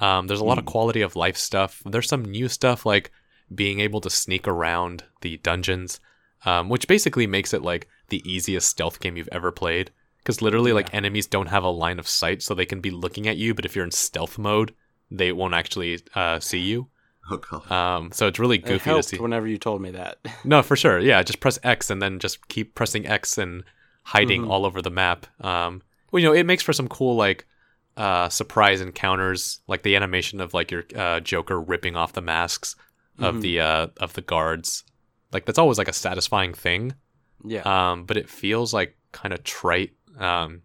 um, there's a lot of quality of life stuff. There's some new stuff like being able to sneak around the dungeons, um, which basically makes it like the easiest stealth game you've ever played. Because literally, like enemies don't have a line of sight, so they can be looking at you, but if you're in stealth mode, they won't actually uh, see you.
Oh, God.
Um, so it's really
It
goofy to
helped
see.
whenever you told me that.
No, for sure. Yeah, just press X and then just keep pressing X and hiding
Mhm.
all over the map. Um, well, you know, it makes for some cool like uh, surprise encounters, like the animation of like your uh, Joker ripping off the masks of
Mhm.
the uh, of the guards. Like that's always like a satisfying thing.
yeah.
Um, but it feels like kind of trite. Um,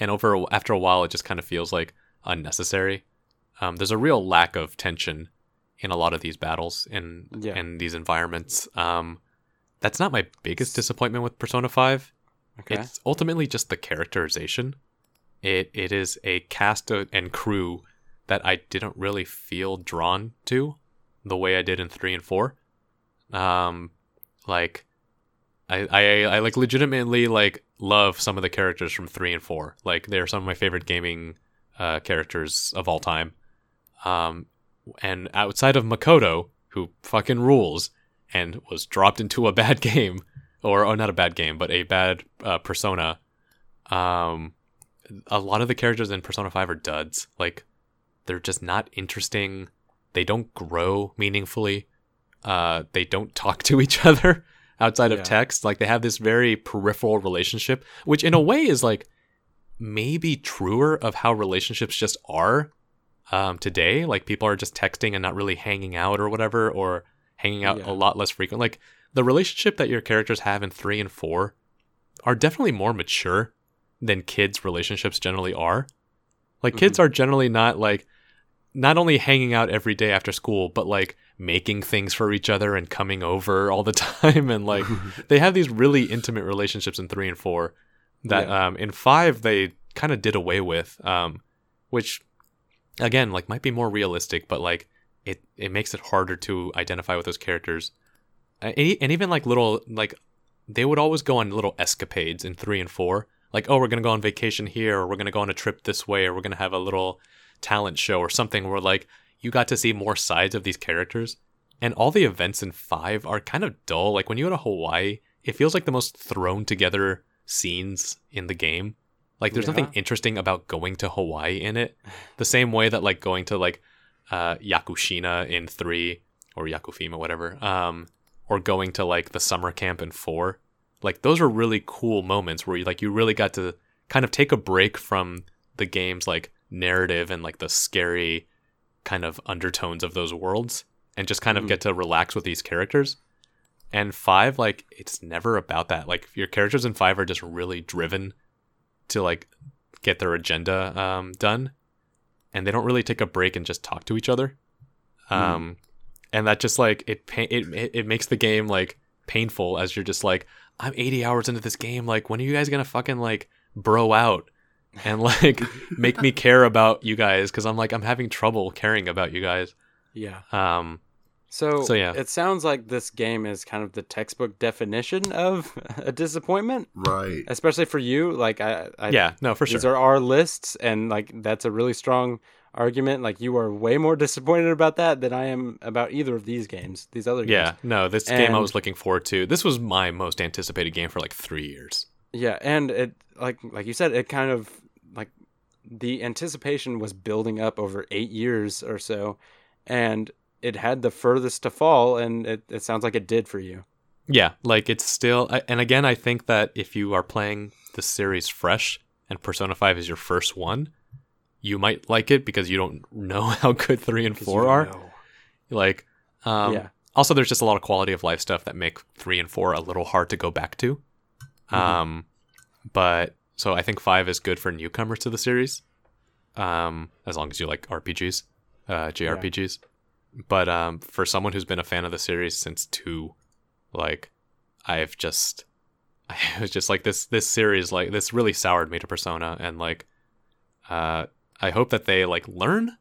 and over after a while, it just kind of feels like unnecessary. Um, there's a real lack of tension in a lot of these battles in
Yeah.
in these environments. Um, that's not my biggest disappointment with Persona Five.
okay.
It's ultimately just the characterization. It it is a cast and crew that I didn't really feel drawn to the way I did in three and four. Um, like I, I, I like legitimately like love some of the characters from three and four. Like they're some of my favorite gaming uh, characters of all time. Um, and outside of Makoto, who fucking rules and was dropped into a bad game, or oh, not a bad game, but a bad uh, Persona. Um, a lot of the characters in Persona Five are duds. Like they're just not interesting. They don't grow meaningfully. Uh, they don't talk to each other outside of text. Like they have this very peripheral relationship, which in a way is like maybe truer of how relationships just are um, today. Like people are just texting and not really hanging out or whatever, or hanging out
Yeah.
a lot less frequent. Like the relationship that your characters have in three and four are definitely more mature than kids' relationships generally are. Like kids are generally not like not only hanging out every day after school, but like making things for each other and coming over all the time and like they have these really intimate relationships in three and four that
Yeah.
um in five they kind of did away with um which again like might be more realistic but like it it makes it harder to identify with those characters and, and even like little like they would always go on little escapades in three and four like oh we're gonna go on vacation here or we're gonna go on a trip this way or we're gonna have a little talent show or something where like you got to see more sides of these characters. And all the events in five are kind of dull. Like when you go to hawaii it feels like the most thrown together scenes in the game. Like there's nothing interesting about going to hawaii in it. The same way that like going to like uh yakushina in three or yakufima whatever um or going to like the summer camp in four like those are really cool moments where you like you really got to kind of take a break from the game's like narrative and like the scary kind of undertones of those worlds and just kind of
Mhm.
get to relax with these characters. And five like it's never about that. Like your characters in five are just really driven to like get their agenda um, done and they don't really take a break and just talk to each other. Um and that just like it it, it makes the game like painful as you're just like i'm 80 hours into this game like when are you guys gonna fucking like bro out and like make me care about you guys because i'm like i'm having trouble caring about you guys
Yeah.
um
So,
So, yeah.
it sounds like this game is kind of the textbook definition of a disappointment,
Right.
especially for you. Like, I, I
yeah no for sure.
these are our lists, and like that's a really strong argument. Like, you are way more disappointed about that than I am about either of these games. These other games.
yeah no this game i was looking forward to this was my most anticipated game for like three years
Yeah, and it like like you said, it kind of like the anticipation was building up over eight years or so, and it had the furthest to fall, and it, it sounds like it did for you.
Yeah, like it's still, and again, I think that if you are playing the series fresh and Persona 5 is your first one, you might like it because you don't know how good 3 and 4
you
are.
know.
Like, um,
Yeah.
also, there's just a lot of quality of life stuff that make 3 and 4 a little hard to go back to.
Mhm.
Um, but so I think 5 is good for newcomers to the series, um, as long as you like RPGs, uh, JRPGs. But um, for someone who's been a fan of the series since 2, like I've just I was just like this this series like this really soured me to Persona and like uh I hope that they like learn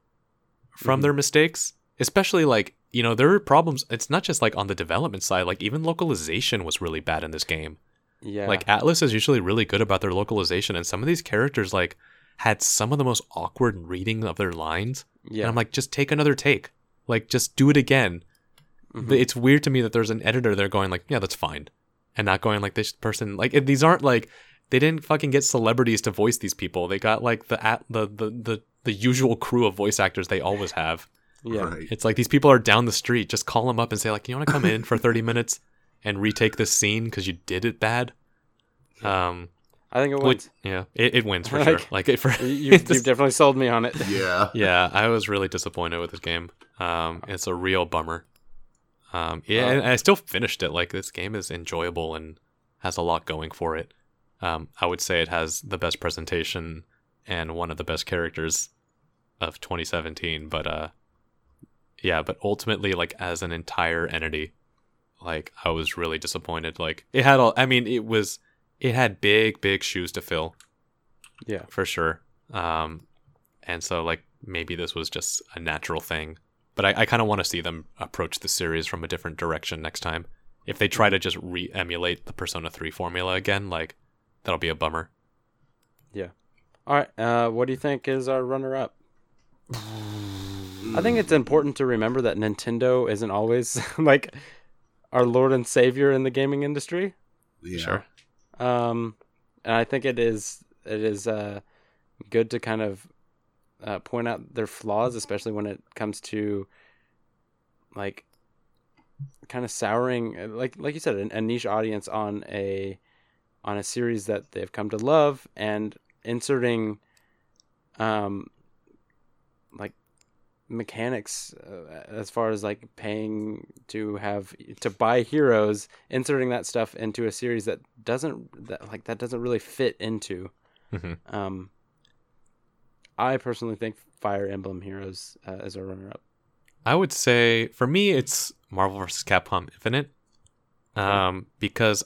from
Mhm.
their mistakes especially like you know there are problems it's not just like on the development side like even localization was really bad in this game.
Yeah,
like Atlus is usually really good about their localization and some of these characters like had some of the most awkward reading of their lines
yeah,
and I'm like just take another take. Like just do it again.
Mhm.
it's weird to me that there's an editor there going like, yeah, that's fine, and not going like this person like these aren't like they didn't fucking get celebrities to voice these people. They got like the at the the the, the usual crew of voice actors they always have.
yeah,
Right.
It's like these people are down the street. Just call them up and say like, you want to come in for 30 minutes and retake this scene because you did it bad. Um,
I think it
which-
wins.
yeah, it, it wins for
Like,
sure. Like it for
You, you've, you've definitely sold me on it.
Yeah.
yeah, I was really disappointed with this game. Um, it's a real bummer. Um, yeah,
Uh,
and I still finished it. Like this game is enjoyable and has a lot going for it. Um, I would say it has the best presentation and one of the best characters of 2017. But uh, yeah, but ultimately, like as an entire entity, like I was really disappointed. Like it had all. I mean, it was it had big, big shoes to fill
Yeah,
for sure. Um, and so like maybe this was just a natural thing. But I, I kind of want to see them approach the series from a different direction next time. If they try to just re emulate the Persona 3 formula again, like, that'll be a bummer. Yeah.
All right. Uh, what do you think is our runner up? I think it's important to remember that Nintendo isn't always like our Lord and Savior in the gaming industry.
Yeah.
Sure.
Um, and I think it is it is uh, good to kind of uh, point out their flaws, especially when it comes to like kind of souring, uh, like like you said, a, a niche audience on a on a series that they've come to love and inserting um like mechanics uh, as far as like paying to have to buy heroes inserting that stuff into a series that doesn't that like that doesn't really fit into
hmm
um i personally think fire emblem heroes uh, as a runner up
I would say for me it's Marvel vs. Capcom Infinite. Um, because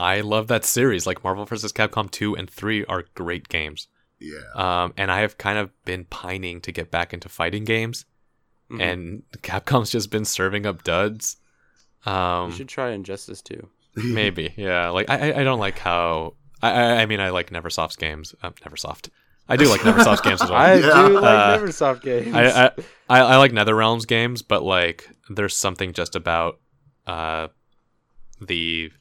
I love that series. Like Marvel vs. Capcom 2 and 3 are great games.
Yeah.
Um, and I have kind of been pining to get back into fighting games,
Mhm.
and Capcom's just been serving up duds. Um,
you should try Injustice 2
maybe, yeah. Like I, I- I don't like how. I, I, I mean, I like NeverSoft's games. Uh, NeverSoft. I do like NeverSoft's games as well.
i
Yeah.
do like
Uh,
neversoft games
I, I, I I like NetherRealms games, but like there's something just about uh the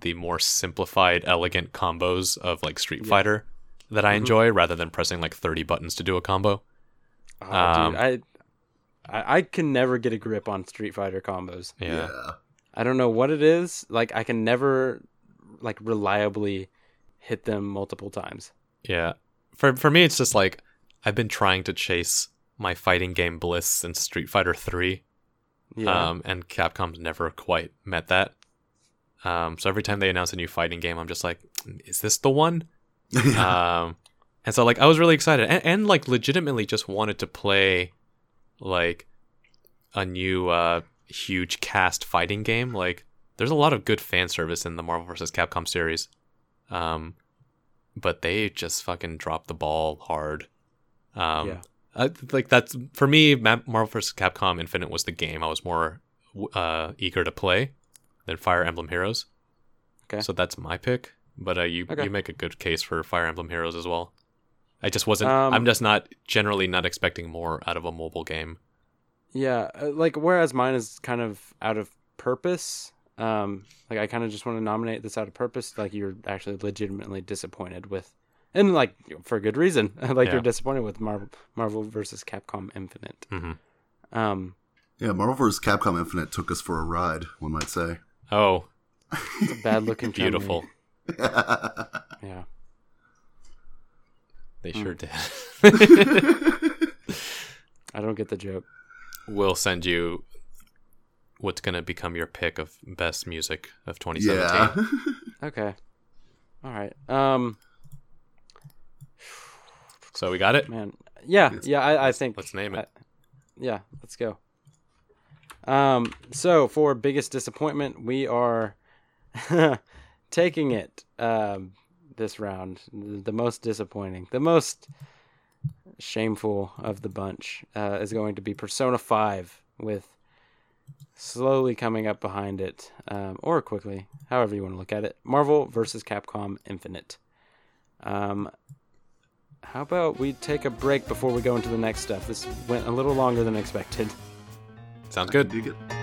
the more simplified, elegant combos of like Street
Yeah.
Fighter that I
Mhm.
enjoy rather than pressing like 30 buttons to do a combo.
Oh,
um,
dude, I, I I can never get a grip on Street Fighter combos.
Yeah.
I don't know what it is. Like I can never like reliably hit them multiple times.
Yeah. For for me it's just like I've been trying to chase my fighting game bliss since Street Fighter 3.
Yeah.
Um, and Capcom's never quite met that. Um, so every time they announce a new fighting game, I'm just like, is this the one? um, and so like I was really excited and, and like legitimately just wanted to play like a new uh, huge cast fighting game. Like there's a lot of good fan service in the Marvel vs. Capcom series, um, but they just fucking dropped the ball hard. Um,
Yeah.
I, like that's for me. Marvel vs. Capcom Infinite was the game I was more uh, eager to play than Fire Emblem Heroes.
Okay.
So that's my pick. But uh, you
Okay.
you make a good case for Fire Emblem Heroes as well. I just wasn't.
Um,
I'm just not generally not expecting more out of a mobile game.
Yeah, uh, like whereas mine is kind of out of purpose. Um, like I kind of just want to nominate this out of purpose. Like you're actually legitimately disappointed with, and like for good reason. like
Yeah.
you're disappointed with Marvel Marvel versus Capcom Infinite.
hmm
Um,
yeah, Marvel vs. Capcom Infinite took us for a ride, one might say.
Oh,
it's a bad looking
beautiful!
Yeah.
They
Hmm.
sure did.
I don't get the joke.
we'll send you what's gonna become your pick of best music of 2017.
yeah.
Okay. All right. Um,
So we got it.
man. Yeah, yeah. I, I think
Let's name it.
I- yeah, let's go. Um, so for biggest disappointment, we are taking it um, this round. The most disappointing, the most shameful of the bunch uh, is going to be Persona Five, with slowly coming up behind it, um, or quickly, however you want to look at it. Marvel versus Capcom Infinite. Um, how about we take a break before we go into the next stuff? This went a little longer than expected.
Sounds good.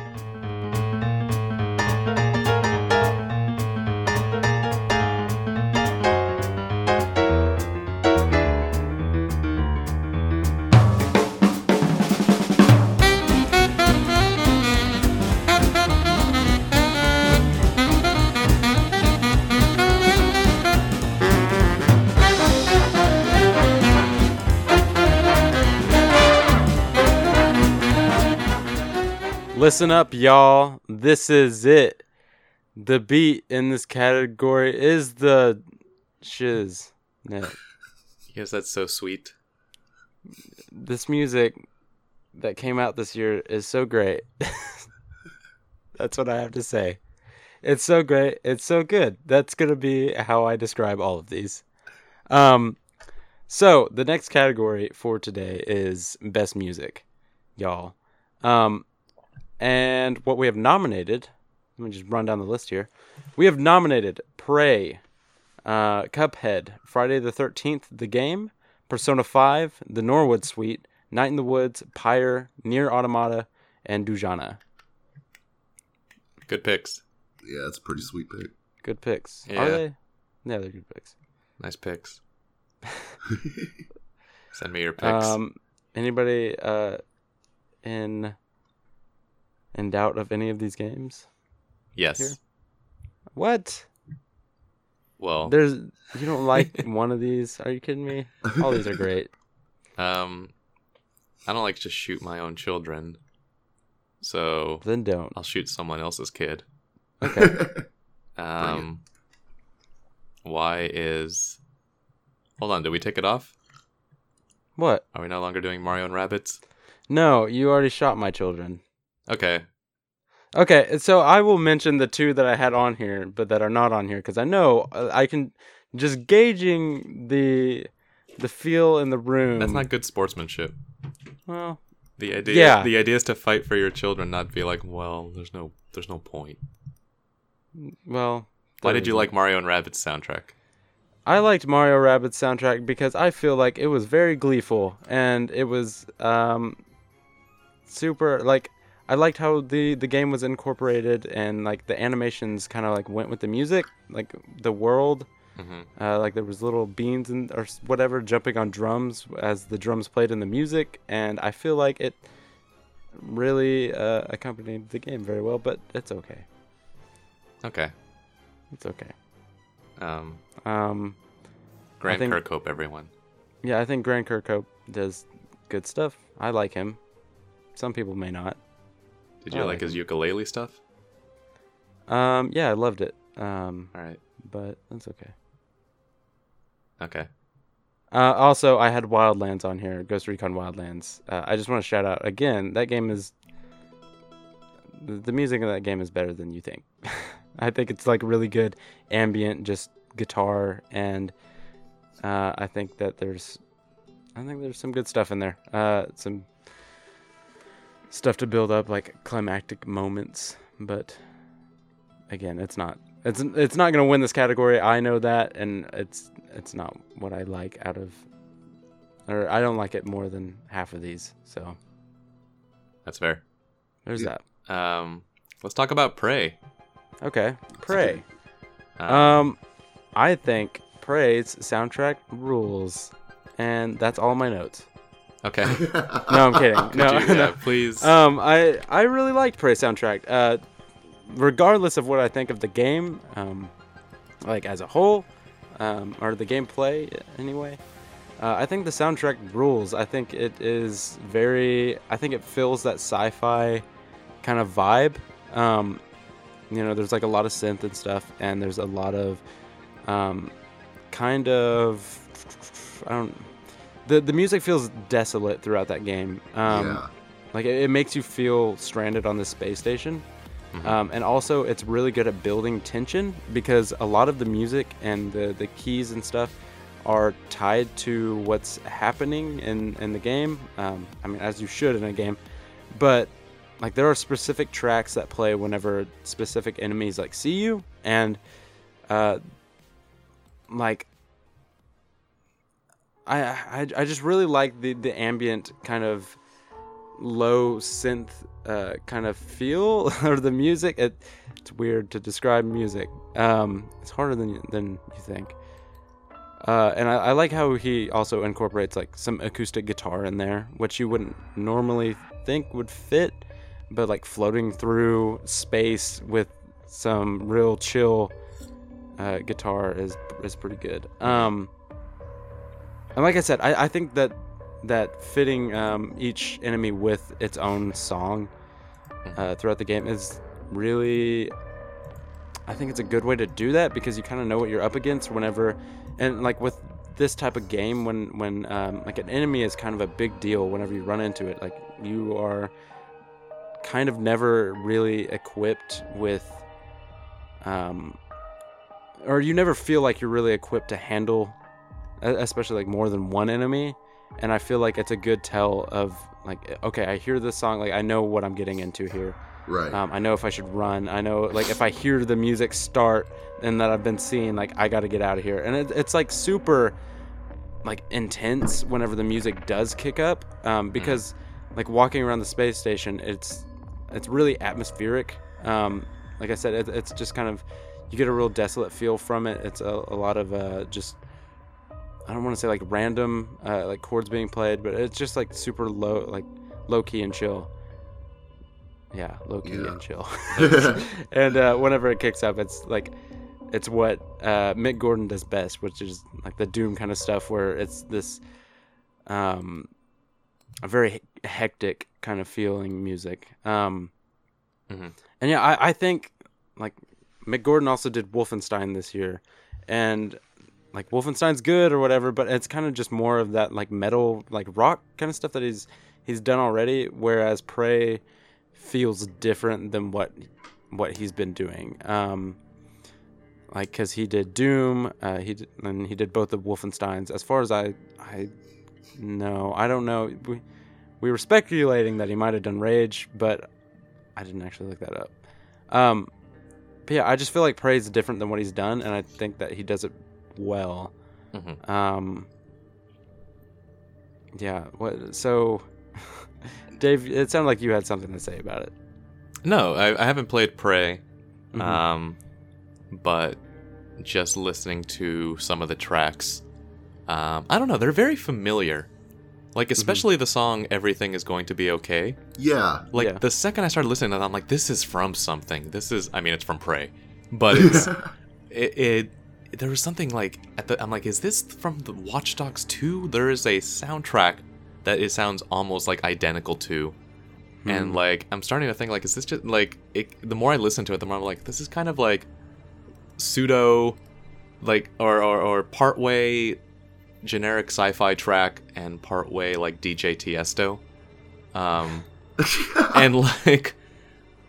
Listen up, y'all. This is it. The beat in this category is the shiz. net.
Yes, that's so sweet.
This music that came out this year is so great. That's what I have to say. It's so great. It's so good. That's gonna be how I describe all of these. Um, So the next category for today is best music, y'all. Um, and what we have nominated. Let me just run down the list here. We have nominated Prey, uh, Cuphead, Friday the Thirteenth, the game, Persona Five, The Norwood Suite, Night in the Woods, Pyre, Nier Automata, and Dujanah.
Good picks.
Yeah, it's a pretty sweet pick.
Good picks.
Yeah.
Are they? Yeah, they're good picks.
Nice picks. Send me your picks.
Um, anybody uh, in in doubt of any of these games?
yes.
here? What?
Well,
There's you don't like one of these? Are you kidding me? All these are great.
um, I don't like to shoot my own children, so
Then don't.
I'll shoot someone else's kid.
Okay.
Um, why is? Hold on, did we take it off?
What?
Are we no longer doing Mario and Rabbids?
No, you already shot my children.
Okay.
Okay, so I will mention the two that I had on here, but that are not on here because I know uh, I can just gauging the the feel in the room.
That's not good sportsmanship.
well.
The idea
Yeah.
the idea is to fight for your children, not be like, well, there's no there's no point.
Well,
Why did you like Mario and Rabbids soundtrack?
I liked Mario Rabbids soundtrack because I feel like it was very gleeful and it was um super like I liked how the the game was incorporated and like the animations kind of like went with the music, like the world
hmm
uh, like there was little beans and or whatever jumping on drums as the drums played in the music and I feel like it really uh, accompanied the game very well, but it's okay.
Okay.
It's okay.
Um,
Um
Grant
think-
Kirkhope, everyone.
Yeah, I think Grant Kirkhope does good stuff. I like him. Some people may not.
Did
I
you
like
like his ukulele stuff?
Um, yeah, I loved it. Um,
All right.
but that's okay.
Okay.
Uh, also, I had Wildlands on here, Ghost Recon Wildlands. Uh, I just want to shout out again. That game is the, the music in that game is better than you think. I think it's like really good ambient, just guitar, and uh, I think that there's, I think there's some good stuff in there. Uh, some stuff to build up, like climactic moments. But again, it's not. It's it's not gonna win this category. I know that, and it's it's not what I like out of, or I don't like it more than half of these. So
That's fair.
there's that.
Um, let's talk about Prey.
Okay, Prey.
Um,
Um, I think Prey's soundtrack rules, and that's all my notes.
Okay.
No, I'm kidding.
Could
no,
you, yeah,
no.
please.
Um, I I really liked Prey soundtrack. Uh, regardless of what I think of the game, um, like as a whole, um, or the gameplay anyway. Uh, I think the soundtrack rules. I think it is very. I think it fills that sci-fi kind of vibe. Um, you know, there's like a lot of synth and stuff, and there's a lot of um, kind of. I don't. The the music feels desolate throughout that game. Um,
yeah.
like it, it makes you feel stranded on this space station.
Mhm.
Um, and also, it's really good at building tension because a lot of the music and the, the keys and stuff are tied to what's happening in, in the game. Um, I mean, as you should in a game. But like there are specific tracks that play whenever specific enemies like see you and uh, like I, I I just really like the the ambient kind of low synth uh, kind of feel or the music. It, it's weird to describe music. Um, it's harder than you, than you think. Uh, and I, I like how he also incorporates like some acoustic guitar in there, which you wouldn't normally think would fit, but like floating through space with some real chill uh, guitar is is pretty good. Um, and like I said, I, I think that that fitting um, each enemy with its own song uh, throughout the game is really I think it's a good way to do that because you kind of know what you're up against whenever and like with this type of game when when um, like an enemy is kind of a big deal whenever you run into it like you are kind of never really equipped with um or you never feel like you're really equipped to handle especially like more than one enemy, and I feel like it's a good tell of like okay, I hear this song, like I know what I'm getting into here.
Right.
Um, I know if I should run. I know like if I hear the music start and that I've been seeing, like I got to get out of here. And it, it's like super like intense whenever the music does kick up um, because like walking around the space station, it's it's really atmospheric. Um, like I said, it, it's just kind of you get a real desolate feel from it. It's a, a lot of uh, just I don't want to say like random uh, like chords being played, but it's just like super low like low key and chill. Yeah, low key
Yeah.
and chill. and uh, whenever it kicks up, it's like it's what uh, Mick Gordon does best, which is like the doom kind of stuff, where it's this um, a very hectic kind of feeling music. Um,
Mhm.
And yeah, I, I think like Mick Gordon also did Wolfenstein this year, and like Wolfenstein's good or whatever, but it's kind of just more of that like metal, like rock kind of stuff that he's he's done already. Whereas Prey feels different than what what he's been doing. Um, like because he did Doom, uh, he did, and he did both the Wolfensteins. As far as I I know, I don't know. We we were speculating that he might have done Rage, but I didn't actually look that up. Um, but yeah, I just feel like Prey is different than what he's done, and I think that he does it well.
Mhm.
Um, yeah. What? So, Dave, it sounded like you had something to say about it.
No, I, I haven't played Prey,
Mhm.
um, but just listening to some of the tracks, um, I don't know, they're very familiar. Like especially the song "Everything Is Going to Be Okay."
yeah.
Like
Yeah.
the second I started listening to that, I'm like, "This is from something." This is, I mean, it's from Prey, but it's it, it. There was something like at the. I'm like, "Is this from the Watch Dogs 2?" There is a soundtrack that it sounds almost like identical to and
Hmm.
like i'm starting to think like is this just like it, the more i listen to it the more i'm like this is kind of like pseudo like or or, or part way generic sci-fi track and part way like DJ Tiesto um and like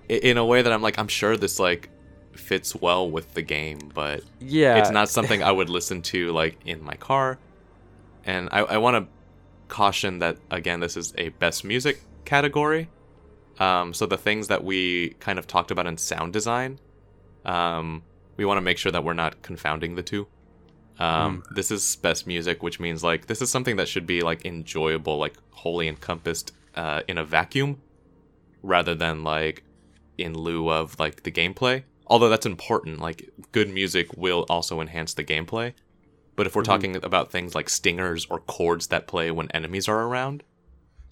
in a way that i'm like i'm sure this like fits well with the game but
yeah,
it's not something I would listen to like in my car. And I, I want to caution that again, this is a best music category. Um, so the things that we kind of talked about in sound design, um, we want to make sure that we're not confounding the two. Um, This is best music, which means like this is something that should be like enjoyable, like wholly encompassed uh, in a vacuum, rather than like in lieu of like the gameplay. Although that's important, like good music will also enhance the gameplay. But if we're talking about things like stingers or chords that play when enemies are around,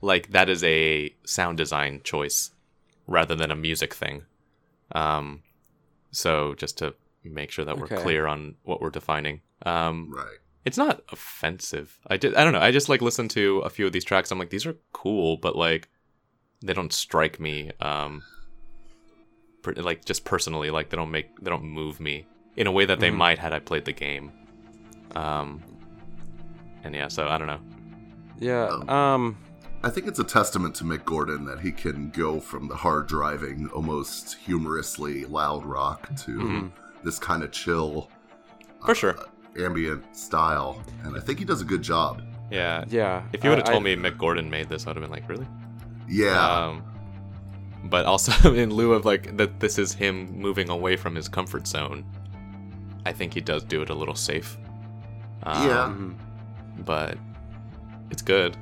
like that is a sound design choice rather than a music thing. Um, so just to make sure that we're
Okay.
clear on what we're defining. Um,
right.
it's not offensive. I did. I don't know. I just like listen to a few of these tracks. I'm like, these are cool, but like, they don't strike me. Um, per, like just personally, like they don't make they don't move me in a way that they
Mhm.
might had I played the game. Um, and yeah, so I don't know.
yeah.
Um,
Um,
I think it's a testament to Mick Gordon that he can go from the hard driving, almost humorously loud rock to
Mhm.
this kind of chill,
For sure.
ambient style, and I think he does a good job.
Yeah.
yeah.
If you would have told
I-
me Mick Gordon made this, I'd have been like, really?
Yeah,
Um, but also in lieu of like that, this is him moving away from his comfort zone. I think he does do it a little safe. Um,
Yeah.
But it's good.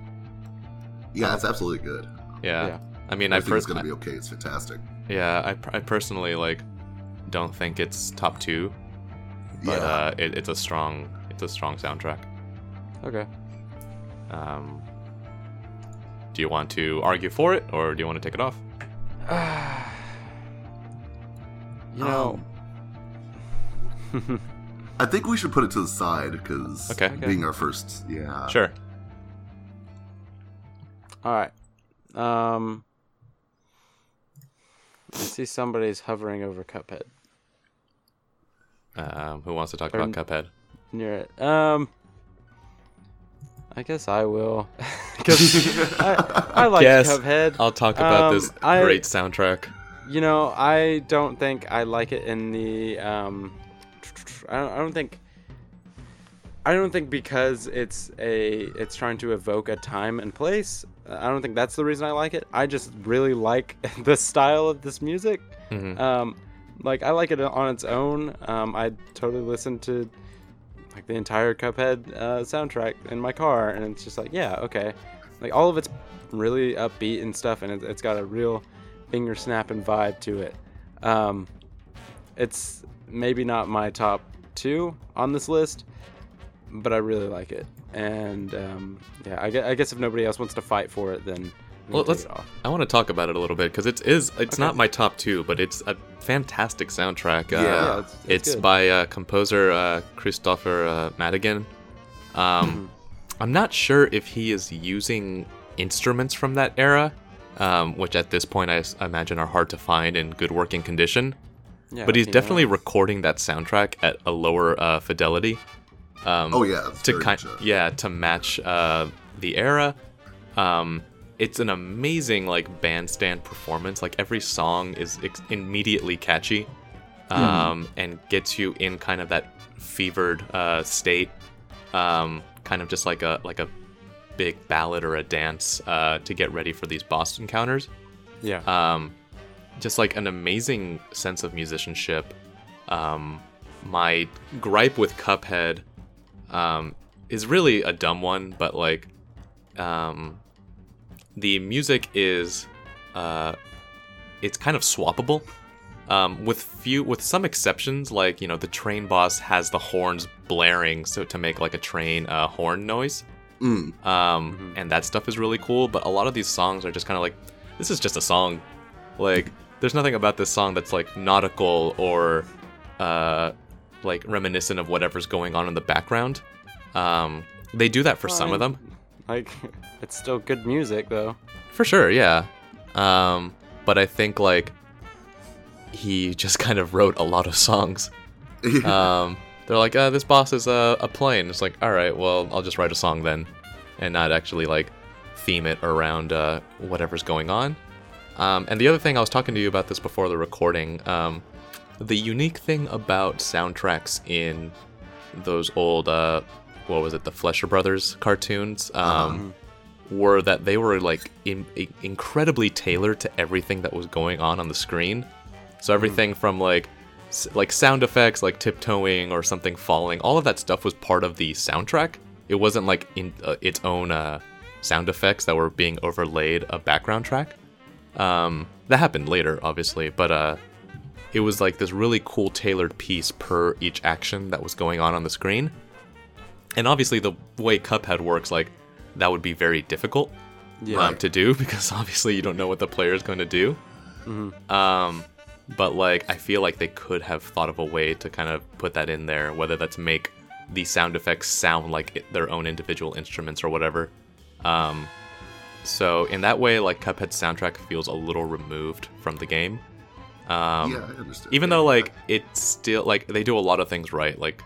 yeah, it's absolutely good.
Yeah.
Yeah.
I mean,
I,
I,
think it's going to be okay. It's fantastic.
yeah, I, I personally like don't think it's top two, but
yeah,
uh, it, it's a strong it's a strong soundtrack.
Okay.
Um, do you want to argue for it, or do you want to take it off?
you know.
Um, I think we should put it to the side because
Okay.
Okay.
being our first, yeah,
Sure.
All right. Um, I see somebody's hovering over Cuphead
Um, who wants to talk
Or-
about Cuphead?
near it. Um, I guess I will, because I, I like
Yes.
Cuphead.
I'll talk about
Um,
this
I-
great soundtrack.
You know, I don't think I like it in the. Um, I don't, I don't think. I don't think because it's a it's trying to evoke a time and place. I don't think that's the reason I like it. I just really like the style of this music.
Mhm.
Um, like I like it on its own. Um, I totally listen to like the entire Cuphead uh, soundtrack in my car, and it's just like, yeah, okay. Like all of it's really upbeat and stuff, and it, it's got a real finger snapping vibe to it. Um, it's maybe not my top two on this list, but I really like it. And um, yeah, I guess, I guess if nobody else wants to fight for it, then
Well, let's. I want to talk about it a little bit because it is. It's
Okay.
not my top two, but it's a fantastic soundtrack. Uh,
Yeah.
Yeah, it's, it's,
It's by uh, composer uh, Kristofer uh, Maddigan.
Mm-hmm.
Um, I'm not sure if he is using instruments from that era, um, which at this point I imagine are hard to find in good working condition.
Yeah,
but he's definitely recording that soundtrack at a lower uh, fidelity. Um,
oh yeah,
to kind, yeah, to match uh, the era. Um, it's an amazing like bandstand performance. Like every song is ex- immediately catchy, um, and gets you in kind of that fevered uh, state. Um, kind of just like a like a big ballad or a dance uh, to get ready for these boss encounters.
yeah.
Um, just like an amazing sense of musicianship. Um, my gripe with Cuphead um, is really a dumb one, but like, um, the music is, uh, it's kind of swappable. Um, with few, with some exceptions, like you know, the train boss has the horns blaring, so to make like a train uh, horn noise
Mm.
um,
Mhm.
and that stuff is really cool. But a lot of these songs are just kind of like, this is just a song. Like, there's nothing about this song that's like nautical or uh, like reminiscent of whatever's going on in the background. Um, they do that for
Well, I
some of them,
Like, it's still good music though.
for sure, yeah. Um, but I think like he just kind of wrote a lot of songs. um, they're like, uh, this boss is a, a plane. It's like, all right, well, I'll just write a song then, and not actually like theme it around uh, whatever's going on. Um, and the other thing I was talking to you about this before the recording. Um, the unique thing about soundtracks in those old, uh, what was it, the Fleischer Brothers cartoons, um, were that they were like in, in- incredibly tailored to everything that was going on on the screen. So everything from like s- like sound effects, like tiptoeing or something falling, all of that stuff was part of the soundtrack. It wasn't like in uh, its own uh, sound effects that were being overlaid a background track. Um, that happened later, obviously, but uh, it was like this really cool tailored piece per each action that was going on on the screen. And obviously, the way Cuphead works, like that would be very difficult
Yeah.
um, to do because obviously you don't know what the player is going to do. Um, but like I feel like they could have thought of a way to kind of put that in there, whether that's make the sound effects sound like it, their own individual instruments or whatever. Um, so in that way, like Cuphead's soundtrack feels a little removed from the game. Um,
yeah, I understand.
even though like it's still like they do a lot of things right like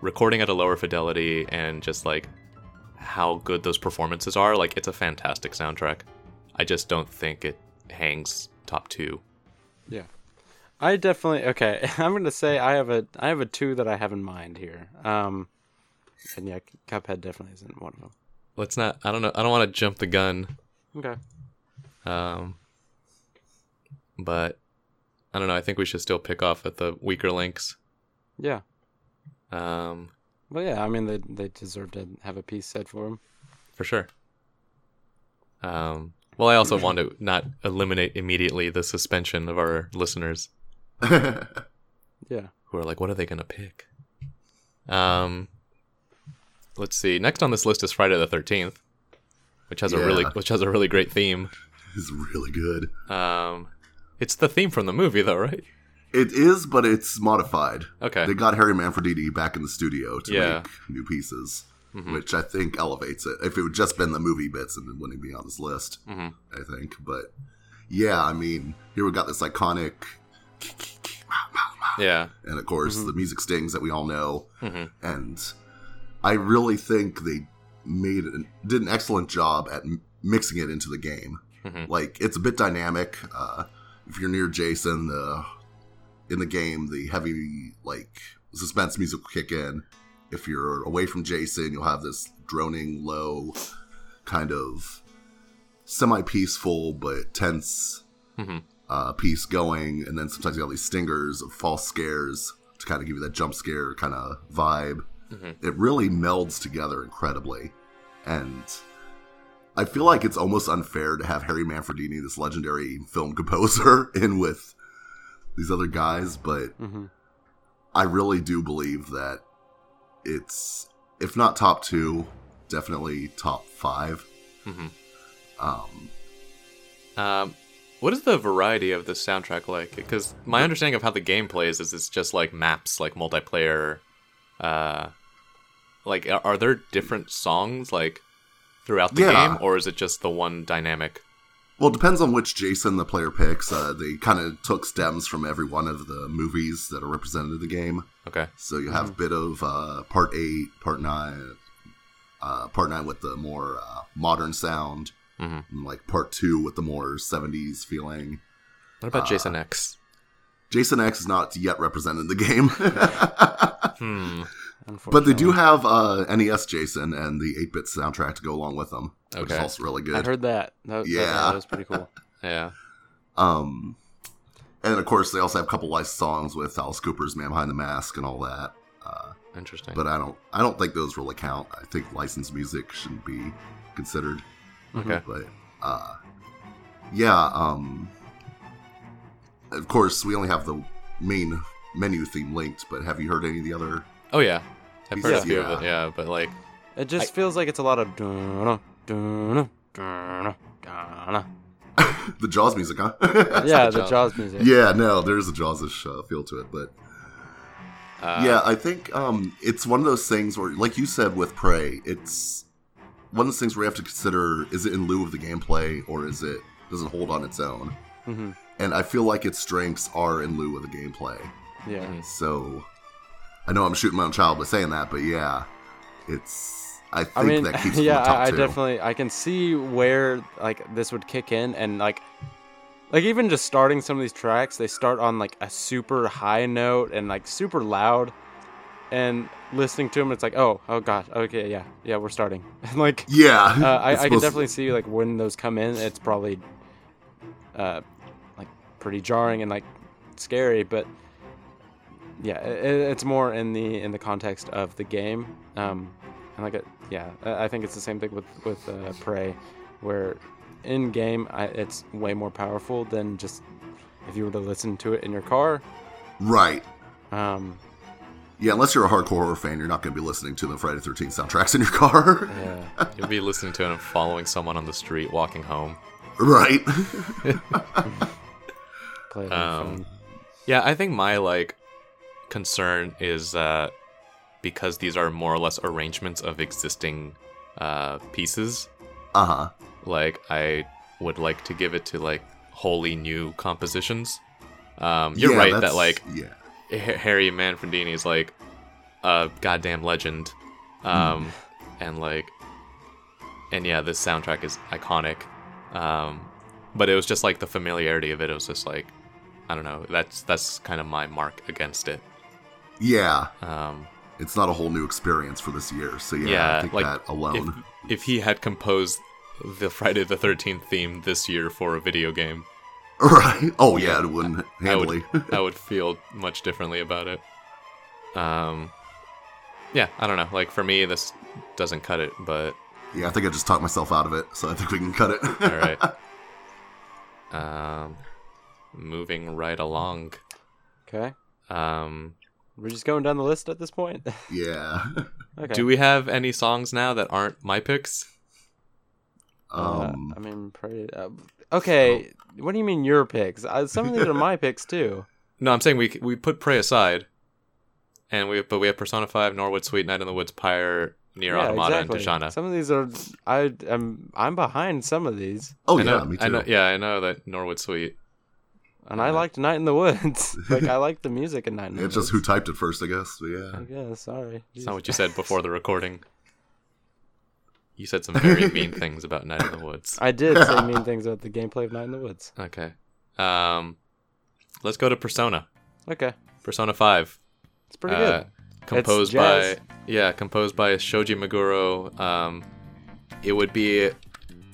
recording at a lower fidelity and just like how good those performances are like it's a fantastic soundtrack i just don't think it hangs top two
Yeah. I definitely okay. I'm gonna say I have a I have a two that I have in mind here. Um, and yeah, Cuphead definitely isn't one of them.
let's not i don't know i don't want to jump the gun
Okay.
um but i don't know i think we should still pick off at the weaker links
Yeah.
Um
Well, yeah. I mean, they they deserve to have a piece said for them.
for sure um well i also want to not eliminate immediately the suspension of our listeners
Yeah.
who are like, what are they gonna pick? Um, let's see. Next on this list is Friday the Thirteenth, which has a really which has a really great theme.
it's really good.
Um, it's the theme from the movie, though, right?
It is, but it's modified.
Okay.
They got Harry Manfredini back in the studio to
Yeah.
make new pieces,
Mhm.
which I think elevates it. If it would just been the movie bits, and it wouldn't be on this list.
Mhm.
I think, but yeah, I mean, here we got this iconic,
Yeah.
and of course the music stings that we all know,
hmm
and I really think they made it, did an excellent job at m- mixing it into the game.
Mhm.
Like it's a bit dynamic. Uh, if you're near Jason, the in the game, the heavy like suspense music will kick in, if you're away from Jason, you'll have this droning, low, kind of semi-peaceful but tense
Mhm.
uh, piece going, and then sometimes you have these stingers of false scares to kind of give you that jump scare kind of vibe.
Mhm.
It really melds together incredibly, and I feel like it's almost unfair to have Harry Manfredini, this legendary film composer, in with these other guys, but
hmm
I really do believe that it's, if not top two, definitely top five.
Mhm.
Um,
Um, what is the variety of the soundtrack like? Because my understanding of how the game plays is it's just like maps, like multiplayer. Uh, like, are, are there different songs like throughout the
Yeah.
game, or is it just the one dynamic?
Well, it depends on which Jason the player picks. Uh, they kind of took stems from every one of the movies that are represented in the game.
Okay.
So you have a bit of uh, part eight, part nine, uh, part nine with the more uh, modern sound,
Mhm.
and like part two with the more 70s feeling.
What about
Uh,
Jason X?
Jason X is not yet represented in the game.
Hmm.
But they do have uh, NES Jason and the 8 bit soundtrack to go along with them, which is also really good.
I heard that. That, that-
Yeah.
that was pretty cool.
Yeah.
Um, and of course, they also have a couple licensed songs with Alice Cooper's "Man Behind the Mask" and all that. Uh,
Interesting.
but I don't, I don't think those really count. I think licensed music shouldn't be considered.
okay.
But uh, yeah, um, of course, we only have the main menu theme linked. But have you heard any of the other?
Oh yeah, I've heard
Yeah.
a few of it. Yeah, but like,
It just feels like it's a lot of dun dun dun dun.
The Jaws music, huh?
Yeah,
the
the
Jaws.
Jaws music.
yeah, no, there's a Jaws-ish uh, feel to it, but
uh,
yeah, I think um, it's one of those things where, like you said with Prey, it's one of those things where you have to consider: is it in lieu of the gameplay, or is it does it hold on its own?
hmm
And I feel like its strengths are in lieu of the gameplay.
Yeah.
Mhm.
So I know I'm shooting my own child by saying that, but yeah, it's. I think
I mean,
that keeps
yeah, I, I definitely I can see where like this would kick in and like like even just starting some of these tracks, they start on like a super high note and like super loud, and listening to them, it's like oh oh god okay yeah yeah we're starting like
Yeah,
uh, I, I can definitely see like when those come in, it's probably uh like pretty jarring and like scary, but yeah, it, it's more in the in the context of the game. Um, and like, it, yeah, I I think it's the same thing with with uh, Prey, where in game I, it's way more powerful than just if you were to listen to it in your car.
right.
Um,
Yeah, unless you're a hardcore horror fan, you're not going to be listening to the Friday Thirteenth soundtracks in your car,
yeah,
you'll be listening to it and following someone on the street walking home.
right?
play it on your
Um,
phone.
Yeah, I think my like concern is uh, because these are more or less arrangements of existing uh, pieces.
uh huh.
Like I would like to give it to like wholly new compositions. Um, you're
Yeah,
right that like
yeah,
Harry Manfredini is like a goddamn legend, um, and like, and yeah, this soundtrack is iconic. Um, but it was just like the familiarity of it. It was just like, I don't know. That's that's kind of my mark against it.
Yeah.
Um,
It's not a whole new experience for this year, so yeah,
yeah,
I think
like
that
if
alone.
if he had composed the Friday the Thirteenth theme this year for a video game,
Right? Oh yeah, it wouldn't
I would. I would feel much differently about it. Um, yeah, I don't know. Like for me, this doesn't cut it, but
yeah, I think I just talked myself out of it, so I think we can cut it.
all right. um, moving right along.
Okay,
Um,
we're just going down the list at this point.
yeah.
okay.
do we have any songs now that aren't my picks?
Um,
uh, I mean, pretty, uh, okay. What do you mean your picks? Uh, some of these are my picks too.
No, I'm saying we we put Prey aside, and we but we have Persona Five, Norwood Suite, Night in the Woods, Pyre, Nier
yeah,
Automata,
exactly.
and Dujanah.
Some of these are I am I'm behind some of these,
oh
I
yeah,
know,
me too.
I know, yeah, I know that Norwood Suite.
And I
Uh,
liked Night in the Woods. like I liked the music in Night in the Woods.
It's
Woods.
just who typed it first, I guess. But yeah.
I guess. Sorry.
It's not what you said before the recording. You said some very mean things about Night in the Woods.
I did say mean things about the gameplay of Night in the Woods.
Okay. Um, let's go to Persona.
Okay,
Persona Five.
it's pretty
Uh, composed
jazz.
by yeah, composed by Shoji Meguro. Um, it would be,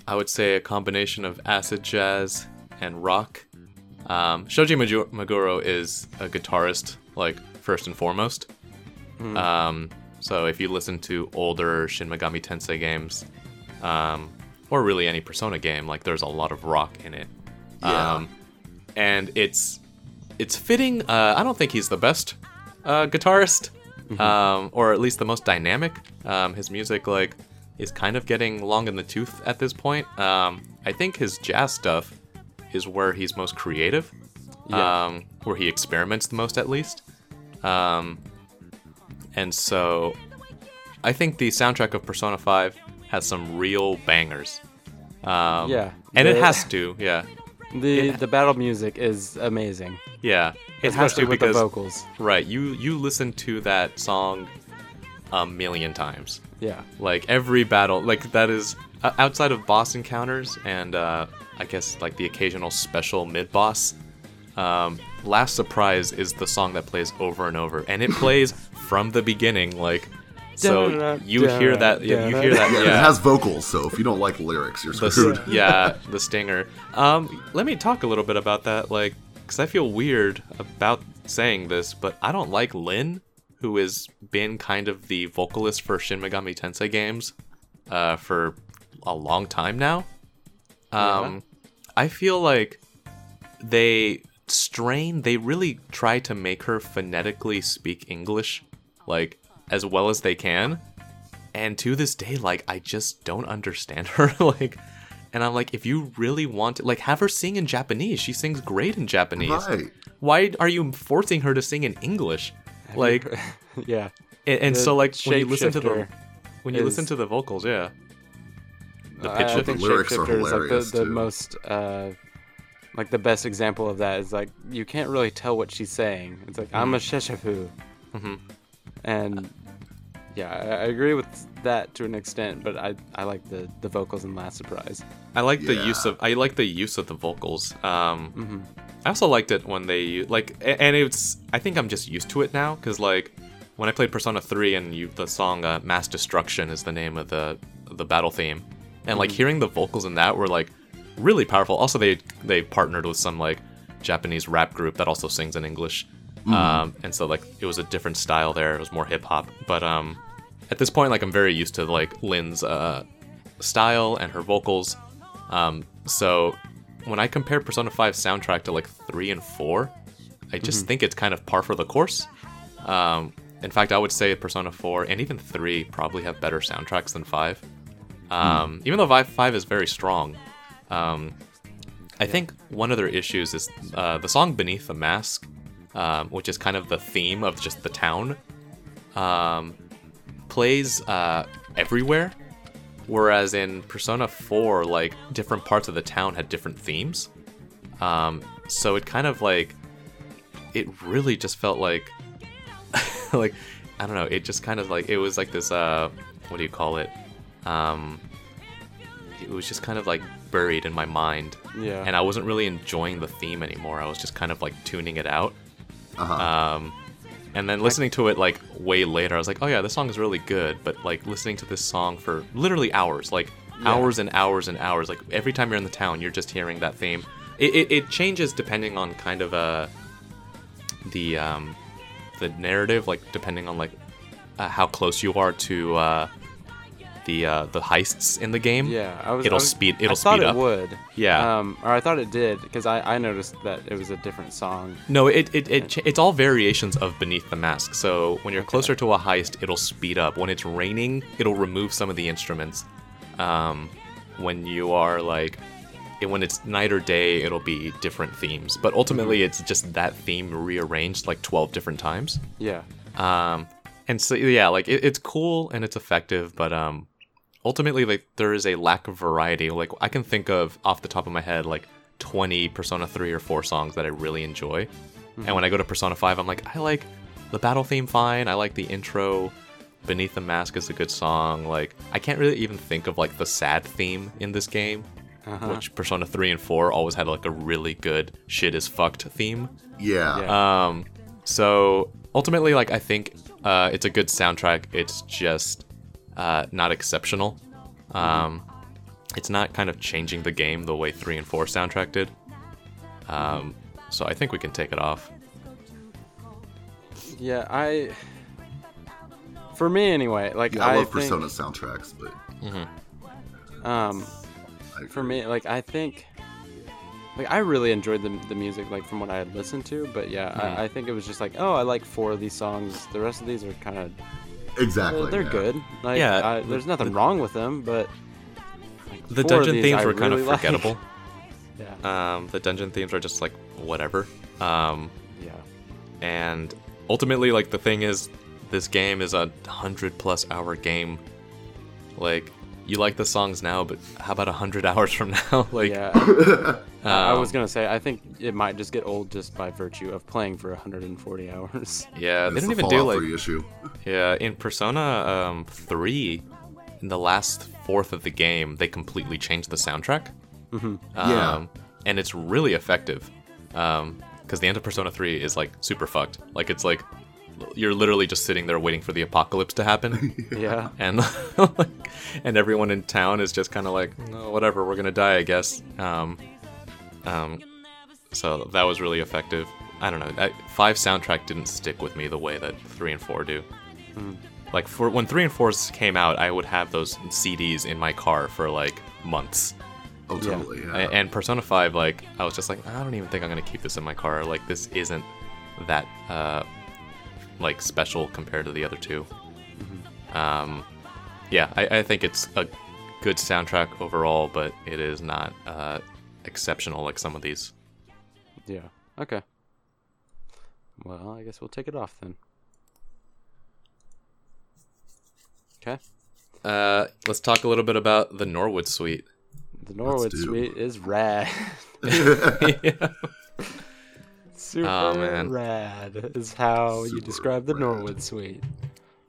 I would say, a combination of acid jazz and rock. Um, Shoji Meguro is a guitarist, like first and foremost. Um, so if you listen to older Shin Megami Tensei games, um, or really any Persona game, like there's a lot of rock in it.
Yeah.
Um, and it's it's fitting. Uh, I don't think he's the best uh, guitarist, um, or at least the most dynamic. Um, his music like is kind of getting long in the tooth at this point. Um, I think his jazz stuff is where he's most creative,
Yeah.
um, where he experiments the most, at least. Um, and so, I think the soundtrack of Persona Five has some real bangers. Um,
Yeah,
and it has to. Yeah,
The the battle music is amazing,
yeah. It has
especially
to
with
because
the vocals.
right, you you listen to that song a million times.
Yeah,
Like every battle, like that is outside of boss encounters and uh, I guess like the occasional special mid boss. Um, Last Surprise is the song that plays over and over, and it plays from the beginning. Like, so you hear that, yeah, you hear that,
Yeah,
yeah.
it has vocals, so if you don't like lyrics, you're
the
screwed.
st- yeah, the stinger. Um, let me talk a little bit about that, like, because I feel weird about saying this, but I don't like Lyn, who has been kind of the vocalist for Shin Megami Tensei games, uh, for a long time now. Um, I feel like they strain. They really try to make her phonetically speak English, like as well as they can and to this day like i just don't understand her like and i'm like if you really want to like have her sing in japanese she sings great in japanese
Right.
why are you forcing her to sing in english like
yeah.
and, and so like when you listen to the when you listen to the vocals yeah the
I-
pitch
I
of
think
the lyrics are
Shapeshifter is like the, the
too.
most uh, like the best example of that is like you can't really tell what she's saying. It's like I'm a sheshafu,
Mhm.
and yeah, I, I agree with that to an extent, but I I like the the vocals in Last Surprise.
i like the use of i like the use of the vocals um
hmm
I also liked it when they like, and it's. I think I'm just used to it now because like when I played Persona 3 and you, the song uh, "Mass Destruction" is the name of the the battle theme, and like hearing the vocals in that were like really powerful. Also, they they partnered with some like Japanese rap group that also sings in English, um, and so like it was a different style there. It was more hip hop, but um, at this point, like I'm very used to like Lyn's uh, style and her vocals. Um, so when I compare Persona 5 soundtrack to like 3 and 4, I just think it's kind of par for the course. Um, in fact, I would say Persona 4 and even 3 probably have better soundtracks than 5. Um, Even though 5, 5 is very strong. Um, I think one of their issues is uh, the song Beneath the Mask, um, which is kind of the theme of just the town, um, plays uh, everywhere. Whereas in Persona 4, like different parts of the town had different themes. Um, so it kind of like it really just felt like like I don't know, it just kind of like it was like this uh what do you call it? Um it was just kind of like buried in my mind
Yeah.
and I wasn't really enjoying the theme anymore. I was just kind of like tuning it out.
Uh-huh.
Um, and then listening to it like way later, I was like, oh yeah, this song is really good. But like listening to this song for literally hours, like
Yeah.
hours and hours and hours, like every time you're in the town, you're just hearing that theme. It, it, it changes depending on kind of uh, the um, the narrative, like depending on like uh, how close you are to uh, the uh, the heists in the game.
yeah, I was.
it'll
I was-
speed- it'll I
thought
speed
it
up.
would.
Yeah.
Um, or I thought it did because I I noticed that it was a different song.
No, it, it, it it's all variations of Beneath the Mask. So when you're closer to a heist, it'll speed up. When it's raining, it'll remove some of the instruments. Um, when you are like, when it's night or day, it'll be different themes. But ultimately, it's just that theme rearranged like 12 different times.
Yeah.
Um, and so yeah, like it, it's cool and it's effective, but um, ultimately like there is a lack of variety. Like I can think of off the top of my head like 20 Persona 3 or 4 songs that I really enjoy. And when I go to Persona 5, I'm like, I like the battle theme fine. I like the intro. Beneath the Mask is a good song. Like I can't really even think of like the sad theme in this game.
Uh-huh.
Which Persona 3 and 4 always had like a really good shit is fucked theme.
yeah.
Yeah.
Um, so ultimately, like I think uh, it's a good soundtrack. It's just uh, not exceptional. Um, it's not kind of changing the game the way three and four soundtrack did. Um, so I think we can take it off.
Yeah, I. For me, anyway, like
Yeah, I,
I,
love
think,
Persona soundtracks, but
um, for me, like I think, like I really enjoyed the the music, like from what I had listened to. But yeah,
Mhm.
I, I think it was just like, oh, I like four of these songs. The rest of these are kind of
exactly,
they're
yeah.
good. Like,
Yeah,
I, there's nothing wrong with them, but like,
The dungeon themes
I
were kind of
really like.
forgettable.
yeah,
Um, the dungeon themes are just like whatever. Um,
yeah,
and ultimately, like the thing is, this game is a hundred plus hour game. Like you like the songs now, but how about a hundred hours from now? like,
yeah. I I
um,
was gonna say, I think it might just get old just by virtue of playing for 140 hours.
yeah, they
It's
don't
the
even do like
3 issue.
Yeah, in Persona um, 3, in the last fourth of the game, they completely changed the soundtrack.
hmm
Yeah.
Um, and it's really effective. Because the end of Persona 3 is like super fucked. Like, it's like you're literally just sitting there waiting for the apocalypse to happen.
Yeah.
and and everyone in town is just kind of like, no, whatever, we're gonna die, I guess. Um, um, so that was really effective. I don't know. I, five soundtrack didn't stick with me the way that three and four do. Like for when three and four came out, I would have those CDs in my car for like months.
Oh, totally. Yeah.
A- And Persona 5, like, I was just like, I don't even think I'm gonna keep this in my car. Like, this isn't that, uh, like, special compared to the other 2 Um, yeah, I, I think it's a good soundtrack overall, but it is not, uh, exceptional like some of these.
Yeah. Okay. Well, I guess we'll take it off then. Okay.
Uh, let's talk a little bit about the Norwood Suite.
The Norwood. Suite is rad.
yeah.
Super
Oh, man.
rad is how you describe the. Norwood Suite.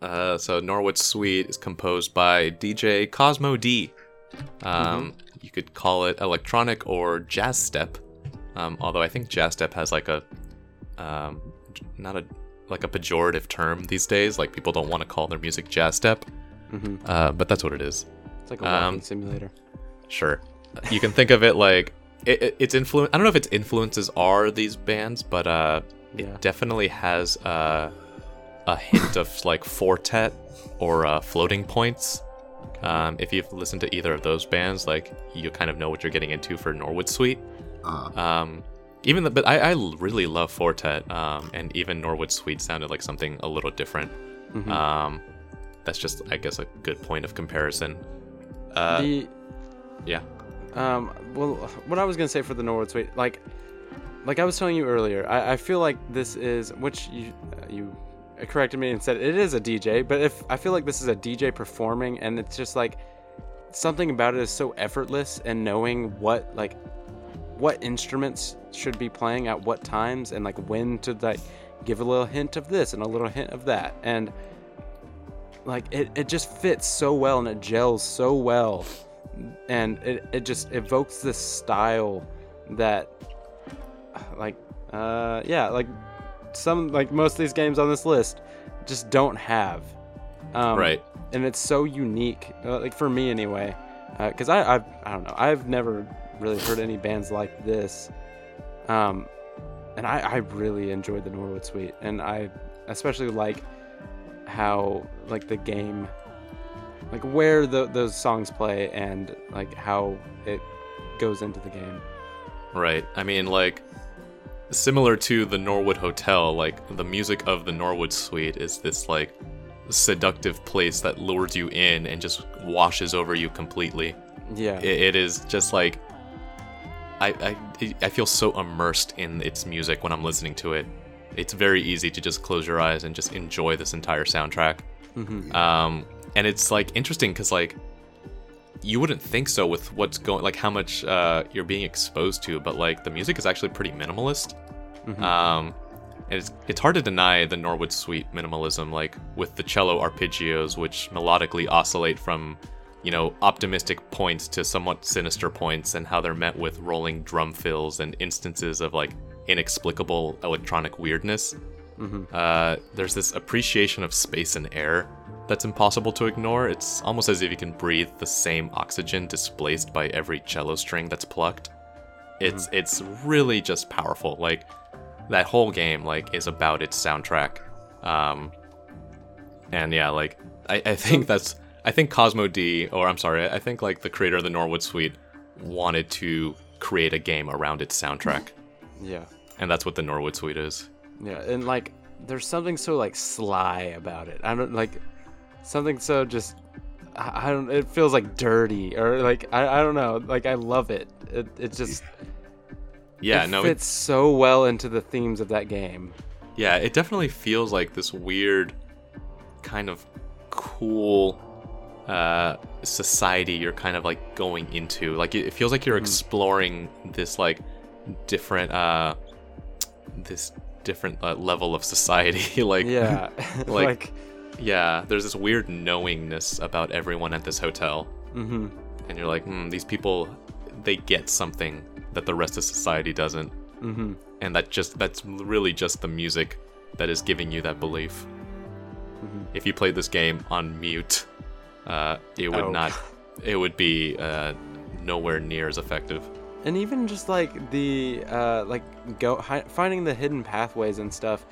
Uh, so Norwood Suite is composed by DJ Cosmo D. Um, You could call it electronic or jazz step. Um, although I think jazz step has like a, um, not a like a pejorative term these days. Like people don't want to call their music jazz step.
hmm
Uh, but that's what it is.
It's like a walking
Um,
simulator.
Sure. You can think of it like it, it, its influence. I don't know if its influences are these bands, but uh, it definitely has uh, a hint of like Four Tet or uh, Floating Points. Um, if you've listened to either of those bands, like you kind of know what you're getting into for Norwood Suite.
Uh,
Um, even the, but I, I really love Four Tet, um, and even Norwood Suite sounded like something a little different.
Mhm.
Um, that's just, I guess, a good point of comparison. Uh,
the
yeah.
Um, well, what I was gonna say for the Norwood Suite, like, like I was telling you earlier, I, I feel like this is, which you uh, you corrected me and said it is a DJ, but if I feel like this is a DJ performing, and it's just like something about it is so effortless, and knowing what like what instruments should be playing at what times, and like when to like give a little hint of this and a little hint of that, and like it, it just fits so well and it gels so well and it, it just evokes this style that like uh yeah like some like most of these games on this list just don't have um,
right.
and it's so unique uh, like for me anyway because I I've, I don't know I've never really heard any bands like this um and I, I really enjoyed the Norwood Suite and I especially like how like the game like where the, those songs play and like how it goes into the game
Right. I mean, like, similar to the Norwood Hotel, like, the music of the Norwood Suite is this, like, seductive place that lures you in and just washes over you completely.
yeah
It, it is just like. I, I, I feel so immersed in its music when I'm listening to it. It's very easy to just close your eyes and just enjoy this entire soundtrack.
hmm
Um, and it's like interesting because like you wouldn't think so with what's going like how much uh, you're being exposed to, but like the music is actually pretty minimalist.
Mhm.
Um, and it's it's hard to deny the Norwood Suite minimalism, like with the cello arpeggios, which melodically oscillate from you know optimistic points to somewhat sinister points, and how they're met with rolling drum fills and instances of like inexplicable electronic weirdness.
hmm
Uh, there's this appreciation of space and air that's impossible to ignore. It's almost as if you can breathe the same oxygen displaced by every cello string that's plucked. It's it's really just powerful. Like that whole game like is about its soundtrack. Um, and yeah, like I, I think that's I think Cosmo D or I'm sorry, I think like the creator of the Norwood Suite wanted to create a game around its soundtrack.
Yeah.
And that's what the Norwood Suite is.
Yeah, and like there's something so like sly about it. I don't like something so just I don't it feels like dirty or like I, I don't know. Like I love it. It it just
Yeah,
it
no, it-
fits so well into the themes of that game.
Yeah, it definitely feels like this weird kind of cool uh society you're kind of like going into. Like it, it feels like you're exploring this like different uh this different uh, level of society like
Yeah.
like-
like
yeah, there's this weird knowingness about everyone at this hotel
mhm.
and you're like, "Hmm, these people they get something that the rest of society doesn't."
Mhm.
and that just that's really just the music that is giving you that belief.
Mhm.
If you played this game on mute, uh, it would
Oh.
not. It would be uh, nowhere near as effective.
and even just like the uh like go hi- finding the hidden pathways and stuff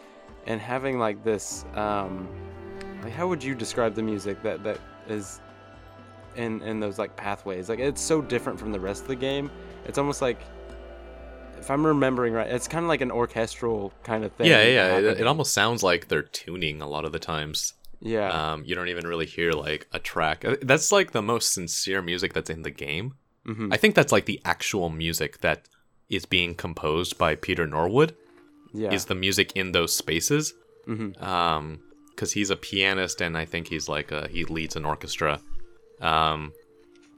and having like this um like how would you describe the music that that is in in those like pathways like it's so different from the rest of the game it's almost like if i'm remembering right it's kind of like an orchestral kind of thing
yeah, yeah. It, it almost sounds like they're tuning a lot of the times.
yeah
Um, you don't even really hear like a track. Uh, That's like the most sincere music that's in the game.
hmm
I think that's like the actual music that is being composed by Peter Norwood.
yeah
Is the music in those spaces?
hmm
um because he's a pianist and i think he's like a, he leads an orchestra. Um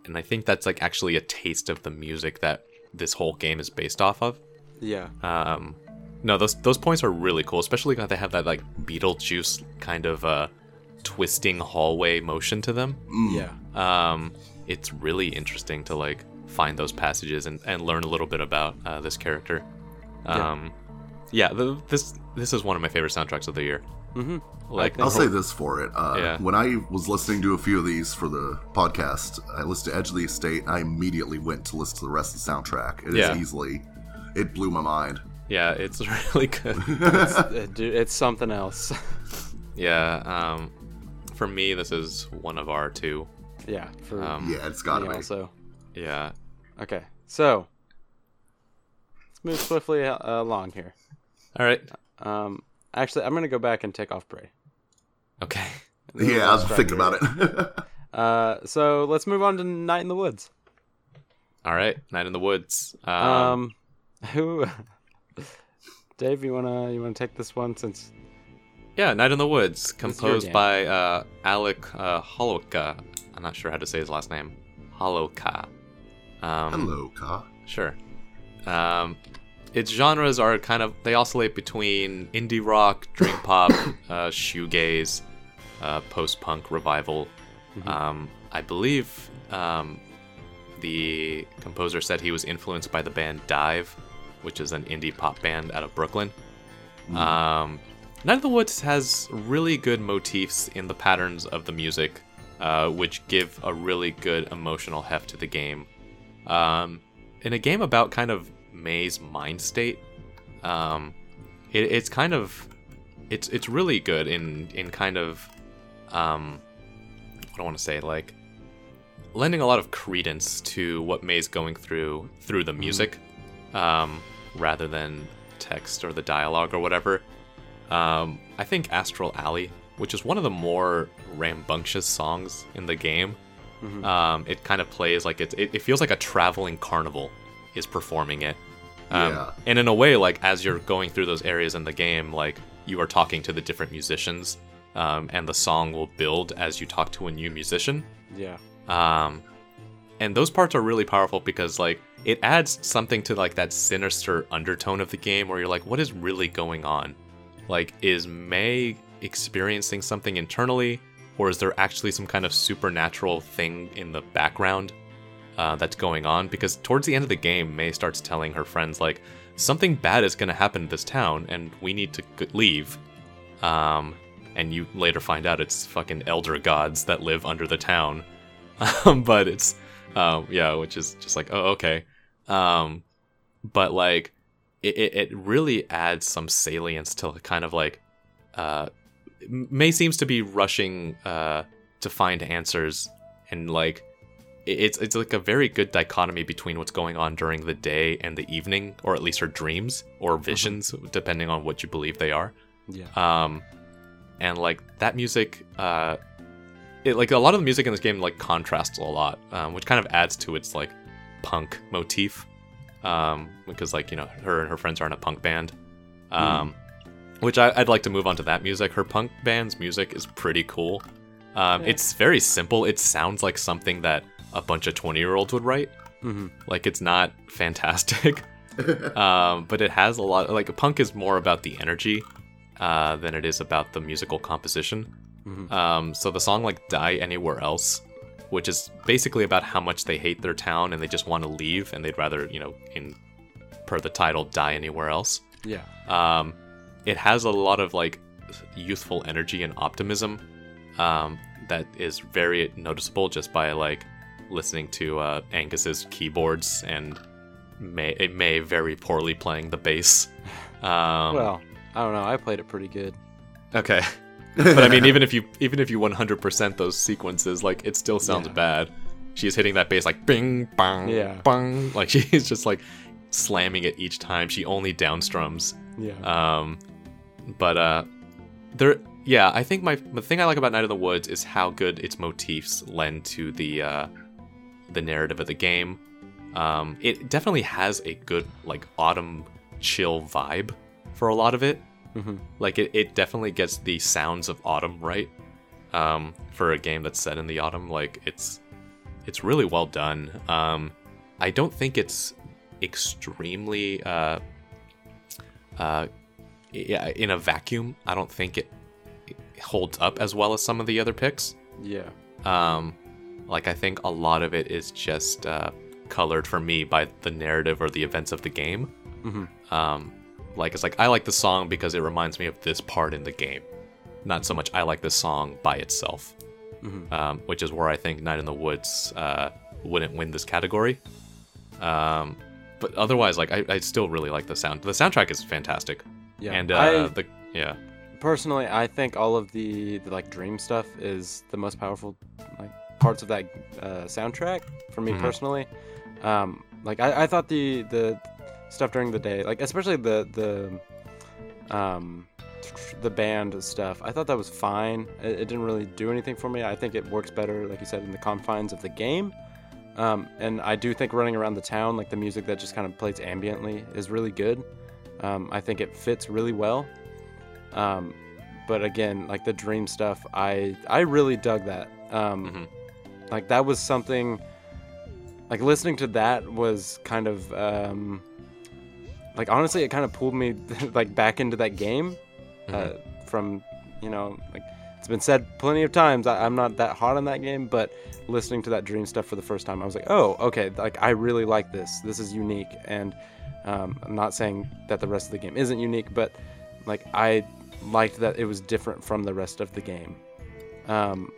and i think that's like actually a taste of the music that this whole game is based off of.
Yeah.
Um no those those points are really cool especially because they have that like beetlejuice kind of uh twisting hallway motion to them.
Yeah.
Um it's really interesting to like find those passages and, and learn a little bit about uh, this character.
Yeah.
um yeah, the, this this is one of my favorite soundtracks of the year
hmm
like
I'll say this for it. Uh,
Yeah.
When I was listening to a few of these for the podcast, I listened to Edge of the Estate. And I immediately went to listen to the rest of the soundtrack. It is
Yeah.
easily, it blew my mind.
Yeah, it's really good.
Uh, dude, it's something else
yeah, um, for me, this is one of our two.
yeah for
Um,
yeah, it's got to be.
also
Yeah,
okay so let's move swiftly uh, along here
all right,
Um, actually, I'm gonna go back and take off Bray.
okay.
Yeah, I was thinking about it.
Uh, so let's move on to Night in the Woods.
All right, Night in the Woods. Um,
Um, who? Dave, you wanna you wanna take this one since
yeah, Night in the Woods, composed by uh, Alec uh, Holowka. I'm not sure how to say his last name. Holowka. Um,
Hello, Ka.
Sure. Um, its genres are kind of they oscillate between indie rock, dream pop, uh, shoegaze, uh, post punk revival. Um, I believe um, the composer said he was influenced by the band DIIV, which is an indie pop band out of Brooklyn. Um, Night of the Woods has really good motifs in the patterns of the music, uh, which give a really good emotional heft to the game. Um, in a game about kind of Mae's mind state, um, it, it's kind of it's it's really good in in kind of um, what don't want to say like lending a lot of credence to what Mae's going through through the music, um, rather than text or the dialogue or whatever. Um, I think Astral Alley, which is one of the more rambunctious songs in the game, um, it kind of plays like it's, it, it feels like a traveling carnival is performing it. Um,
Yeah.
And in a way, like as you're going through those areas in the game, like you are talking to the different musicians, um, and the song will build as you talk to a new musician.
yeah
Um, and those parts are really powerful because like it adds something to like that sinister undertone of the game where you're like, what is really going on? Like, is Mae experiencing something internally, or is there actually some kind of supernatural thing in the background uh, that's going on? Because towards the end of the game, Mae starts telling her friends like something bad is going to happen to this town, and we need to leave. Um, and you later find out it's fucking elder gods that live under the town. Um, but it's, um, yeah, which is just like, oh, okay. Um, but like, it, it, it really adds some salience to kind of like, uh, Mae seems to be rushing, uh, to find answers and like, it's it's like a very good dichotomy between what's going on during the day and the evening, or at least her dreams or visions, depending on what you believe they are.
Yeah.
um and like that music uh it like a lot of the music in this game like contrasts a lot um, which kind of adds to its like punk motif um because like you know her and her friends are in a punk band. Um which I, i'd like to move on to that music. Her punk band's music is pretty cool. Um
Yeah.
it's very simple. It sounds like something that a bunch of 20 year olds would write.
Hmm
like it's not fantastic. Um, but it has a lot like punk is more about the energy uh, than it is about the musical composition.
Mhm.
um, so the song like die anywhere else which is basically about how much they hate their town and they just want to leave and they'd rather you know in per the title die anywhere else.
Yeah.
um, it has a lot of like youthful energy and optimism um, that is very noticeable just by like listening to uh, Angus's keyboards and Mae Mae very poorly playing the bass. Um,
well, I don't know. I played it pretty good.
okay, but I mean, even if you even if you 100% those sequences, like it still sounds
Yeah.
bad. She's hitting that bass like bing bang
Yeah.
bang, like she's just like slamming it each time. She only downstrums.
Yeah.
Um, but uh, there, yeah, I think my the thing I like about Night of the Woods is how good its motifs lend to the uh, the narrative of the game. Um, it definitely has a good like autumn chill vibe for a lot of it.
Mhm.
Like it, it definitely gets the sounds of autumn right. Um, for a game that's set in the autumn, like it's it's really well done. Um, I don't think it's extremely uh, uh, yeah, in a vacuum. I don't think it, it holds up as well as some of the other picks.
yeah.
Um, like I think a lot of it is just uh, colored for me by the narrative or the events of the game.
Mhm.
Um, like it's like I like the song because it reminds me of this part in the game, not so much I like the song by itself.
Mhm.
Um, which is where I think Night in the Woods uh, wouldn't win this category. Um, but otherwise, like I, I still really like the sound. The soundtrack is fantastic,
Yeah.
and uh,
I
the yeah,
personally, I think all of the, the like dream stuff is the most powerful like parts of that uh, soundtrack for me
Mhm.
personally. Um, like I, I thought the the stuff during the day, like especially the the um the band stuff, I thought that was fine. It, it didn't really do anything for me. I think it works better, like you said, in the confines of the game. Um, and I do think running around the town, like the music that just kind of plays ambiently, is really good. Um, I think it fits really well. Um, but again, like the dream stuff, I I really dug that. Um,
Mhm.
Like that was something. Like listening to that was kind of um, like honestly, it kind of pulled me like back into that game. Uh, from you know, like it's been said plenty of times, I, I'm not that hot on that game, but listening to that dream stuff for the first time, I was like, oh, okay, like I really like this. This is unique, and um, I'm not saying that the rest of the game isn't unique, but like I liked that it was different from the rest of the game. Um.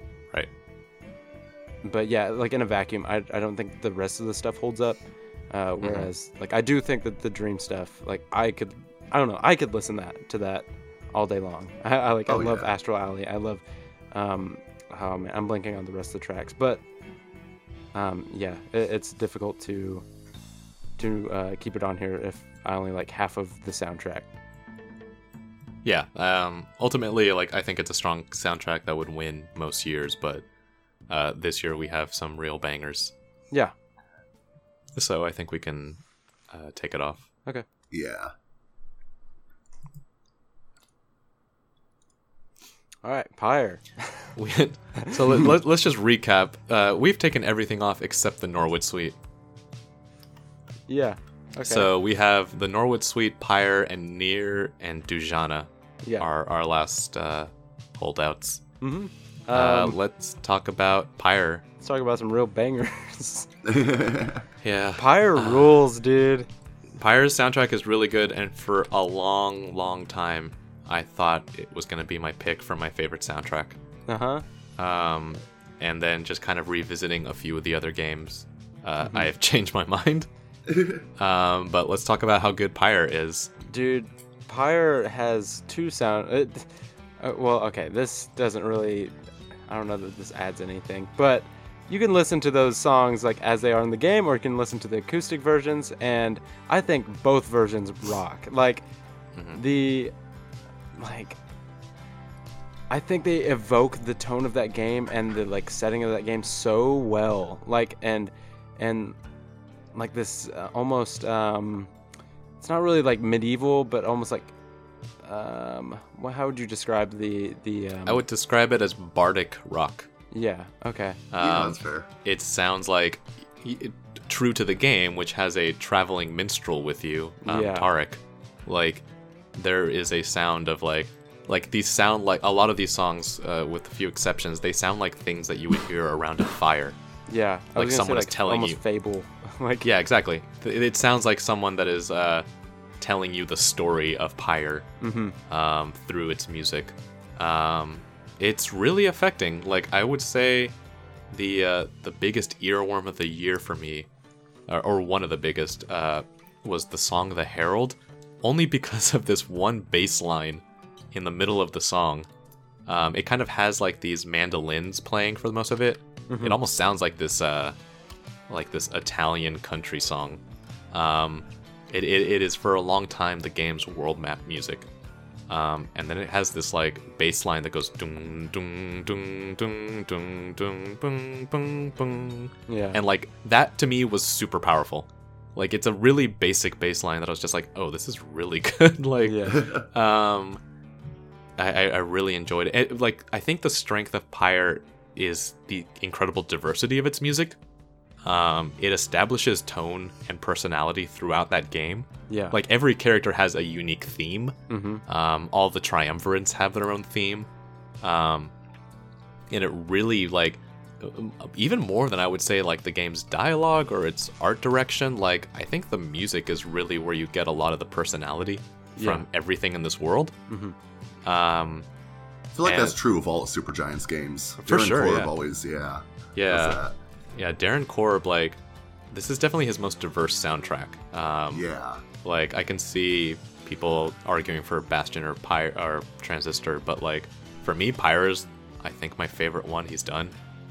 But yeah, like in a vacuum, I, I don't think the rest of the stuff holds up. Uh, whereas, like, I do think that the dream stuff, like, I could, I don't know, I could listen that to that all day long. I, I like,
Oh,
I love
yeah.
Astral Alley. I love, um, oh man, I'm blanking on the rest of the tracks, but, um, yeah, it, it's difficult to, to uh, keep it on here if I only like half of the soundtrack.
Yeah. Um, ultimately, like I think it's a strong soundtrack that would win most years, but uh, this year we have some real bangers,
Yeah.
so I think we can uh, take it off. Okay.
Yeah.
All right, Pyre.
We, so let, let, let's just recap. Uh, we've taken everything off except the Norwood Suite.
Yeah. Okay.
So we have the Norwood Suite, Pyre, and Nier, and Dujanah
yeah.
are our last uh, holdouts.
mm-hmm.
Uh,
Um,
let's talk about Pyre.
let's talk about some real bangers.
Yeah.
Pyre rules, dude.
Pyre's soundtrack is really good, and for a long, long time, I thought it was going to be my pick for my favorite soundtrack.
Uh huh.
Um, and then just kind of revisiting a few of the other games, uh, I have changed my mind. um, but let's talk about how good Pyre is.
Dude, Pyre has two sound. It, uh, well, okay, this doesn't really. I don't know that this adds anything, but you can listen to those songs like as they are in the game, or you can listen to the acoustic versions, and I think both versions rock. Like
Mhm.
the, like. I think they evoke the tone of that game and the like setting of that game so well. Like and and like this uh, almost um it's not really like medieval but almost like um wha- how would you describe the the um,
I would describe it as bardic rock.
yeah okay
yeah,
Um,
that's fair.
it sounds like it- true to the game, which has a traveling minstrel with you, um,
Yeah.
Tarek. Like there is a sound of like like these sound like a lot of these songs, uh, with a few exceptions, they sound like things that you would hear around a fire.
yeah I
Like
was
someone is
say, like,
telling
almost
you.
fable like
Yeah, exactly. Th- It sounds like someone that is uh, telling you the story of Pyre
hmm
um, through its music. Um, it's really affecting. Like I would say, the uh, the biggest earworm of the year for me, or, or one of the biggest, uh, was the song "The Herald," only because of this one bass line in the middle of the song. Um, it kind of has like these mandolins playing for most of it. It almost sounds like this, uh, like this Italian country song. Um, it, it, it is for a long time the game's world map music. Um, and then it has this like bass line that goes dung dung dung dung dung dung bung bung bung.
yeah
And like that to me was super powerful. Like it's a really basic bass line that I was just like, oh, this is really good. like
yeah
um I, I, I really enjoyed it. it. Like I think the strength of Pyre is the incredible diversity of its music. Um, it establishes tone and personality throughout that game.
yeah
Like every character has a unique theme.
Mm-hmm.
Um, all the triumvirates have their own theme. Um, and it really like um, even more than I would say like the game's dialogue or its art direction. Like I think the music is really where you get a lot of the personality from
Yeah.
everything in this world.
Mm-hmm.
Um,
I feel like
and-
that's true of all Supergiant's games.
For
Darren
sure,
Korb
yeah.
always, yeah. does
yeah,
that.
Yeah. Darren Korb, like this is definitely his most diverse soundtrack. Um,
Yeah.
Like I can see people arguing for Bastion or Pyre or Transistor, but like for me, Pyre's I think my favorite one he's done.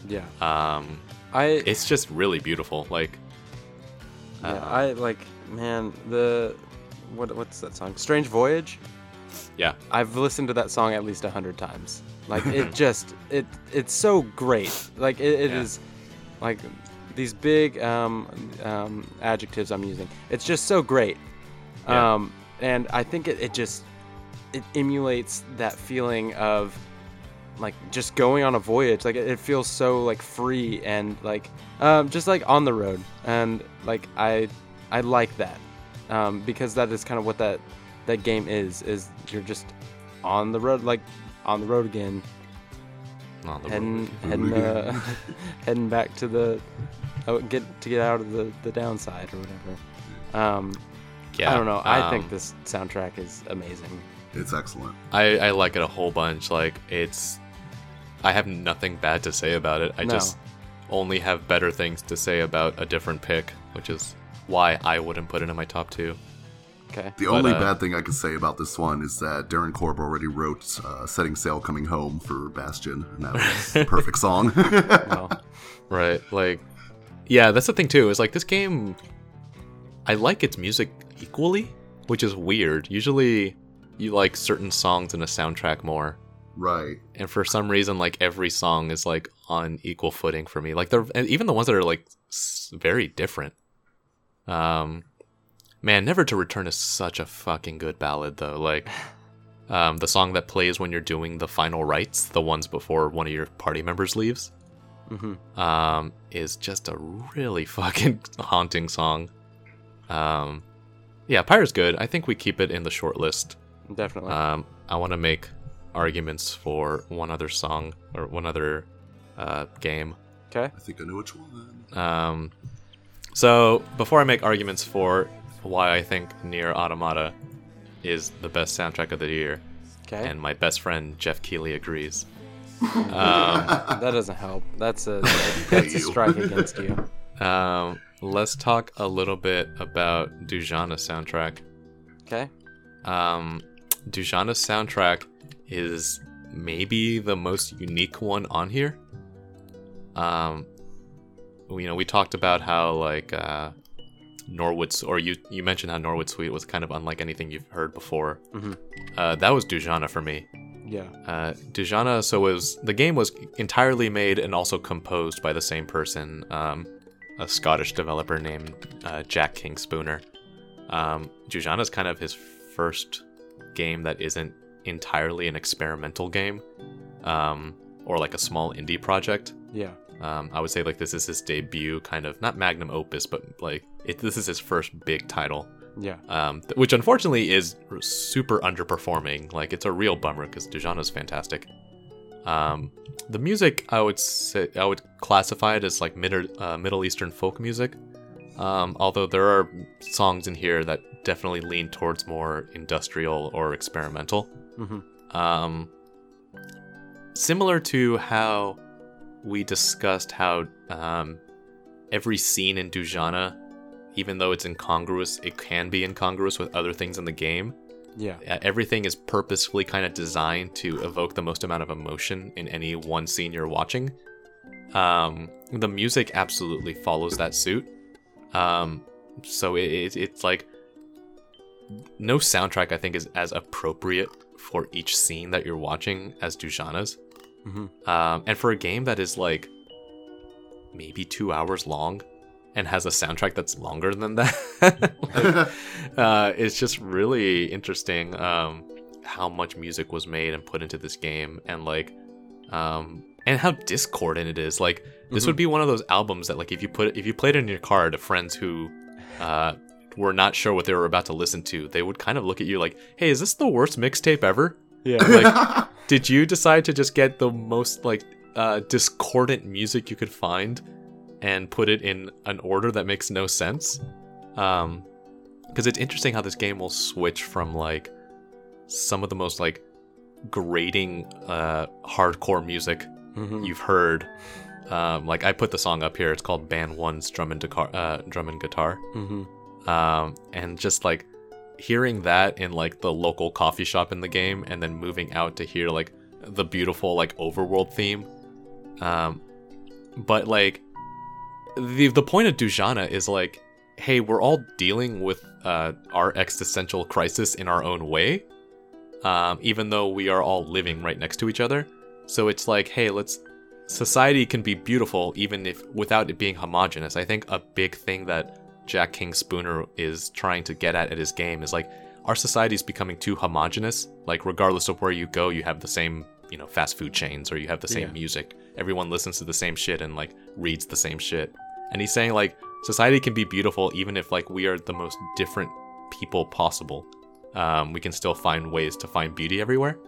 yeah
Um,
I
it's just really beautiful. Like,
yeah,
uh,
I like man the what what's that song Strange Voyage
yeah,
I've listened to that song at least a hundred times. Like it just it it's so great. Like it, it
Yeah.
is like these big um, um, adjectives I'm using. It's just so great.
Yeah.
Um, and I think it, it just it emulates that feeling of like just going on a voyage. Like it, it feels so like free and like um, just like on the road. And like I I like that um, because that is kind of what that that game is. Is you're just on the road, like on the road again,
on the
heading heading uh, heading back to the oh, get to get out of the the downside or whatever. Um,
yeah.
I don't know. I think
um,
this soundtrack is amazing.
It's excellent.
I I like it a whole bunch. Like it's, I have nothing bad to say about it. I
No.
just only have better things to say about a different pick, which is why I wouldn't put it in my top two.
Okay.
The
But,
only
uh,
bad thing I can say about this one is that Darren Korb already wrote uh, Setting Sail Coming Home for Bastion, and that was the perfect song.
Well,
Right. Like, yeah, that's the thing too. Is like this game, I like its music equally, which is weird. Usually, you like certain songs in a soundtrack more,
right.
and for some reason, like every song is like on equal footing for me. Like they're and even the ones that are like very different. Um, man, Never to Return is such a fucking good ballad though. Like, um, the song that plays when you're doing the final rites, the ones before one of your party members leaves
hmm
um, is just a really fucking haunting song. Um, yeah, Pyre's good. I think we keep it in the short list.
definitely.
Um, I want to make arguments for one other song or one other uh, game.
okay.
I think I know which one.
Um, so before I make arguments for why I think Nier Automata is the best soundtrack of the year,
Okay.
and my best friend Geoff Keighley agrees.
that doesn't help. That's a that's a strike against you.
Um, let's talk a little bit about Dujanah's soundtrack.
Okay.
Um, Dujanah's soundtrack is maybe the most unique one on here. Um, you know, we talked about how like uh, Norwood, or you you mentioned how Norwood Suite was kind of unlike anything you've heard before.
Mhm.
Uh, that was Dujanah for me.
Yeah.
Uh, Dujanah, so was the game was entirely made and also composed by the same person, um, a Scottish developer named uh, Jack King Spooner. Um, Dujanah is kind of his first game that isn't entirely an experimental game, um, or like a small indie project.
Yeah.
Um, I would say like this is his debut, kind of not magnum opus, but like it, this is his first big title
Yeah.
um, th- which unfortunately is r- super underperforming. Like it's a real bummer because Dujanah's fantastic. Um, the music I would say I would classify it as like Middle uh, Middle Eastern folk music. Um, although there are songs in here that definitely lean towards more industrial or experimental.
hmm
Um, similar to how we discussed how um, every scene in Dujanah, even though it's incongruous, it can be incongruous with other things in the game.
Yeah.
Uh, Everything is purposefully kind of designed to evoke the most amount of emotion in any one scene you're watching. Um, the music absolutely follows that suit. Um, so it, it, it's like no soundtrack I think is as appropriate for each scene that you're watching as Dujanah's.
hmm
Um, and for a game that is like maybe two hours long and has a soundtrack that's longer than that, like, uh, it's just really interesting um, how much music was made and put into this game, and like, um, and how discordant it is. Like, this
Mhm.
would be one of those albums that, like, if you put if you played it in your car to friends who uh, were not sure what they were about to listen to, they would kind of look at you like, "Hey, is this the worst mixtape ever?"
Yeah.
like did you decide to just get the most like uh, discordant music you could find and put it in an order that makes no sense. Um because it's interesting how this game will switch from like some of the most like grating uh hardcore music
hmm
you've heard. Um like i put the song up here. It's called band one's drum and guitar uh drum and guitar.
Hmm
um, and just like hearing that in like the local coffee shop in the game and then moving out to hear like the beautiful like overworld theme. Um, but like the the point of Dujanah is like hey we're all dealing with uh, our existential crisis in our own way um, even though we are all living right next to each other so it's like hey let's society can be beautiful even if without it being homogenous i think a big thing that Jack King Spooner is trying to get at at his game is like our society is becoming too homogenous. Like regardless of where you go, you have the same, you know, fast food chains or you have the same
Yeah.
music. Everyone listens to the same shit and like reads the same shit. And he's saying like society can be beautiful even if like we are the most different people possible. Um, we can still find ways to find beauty everywhere.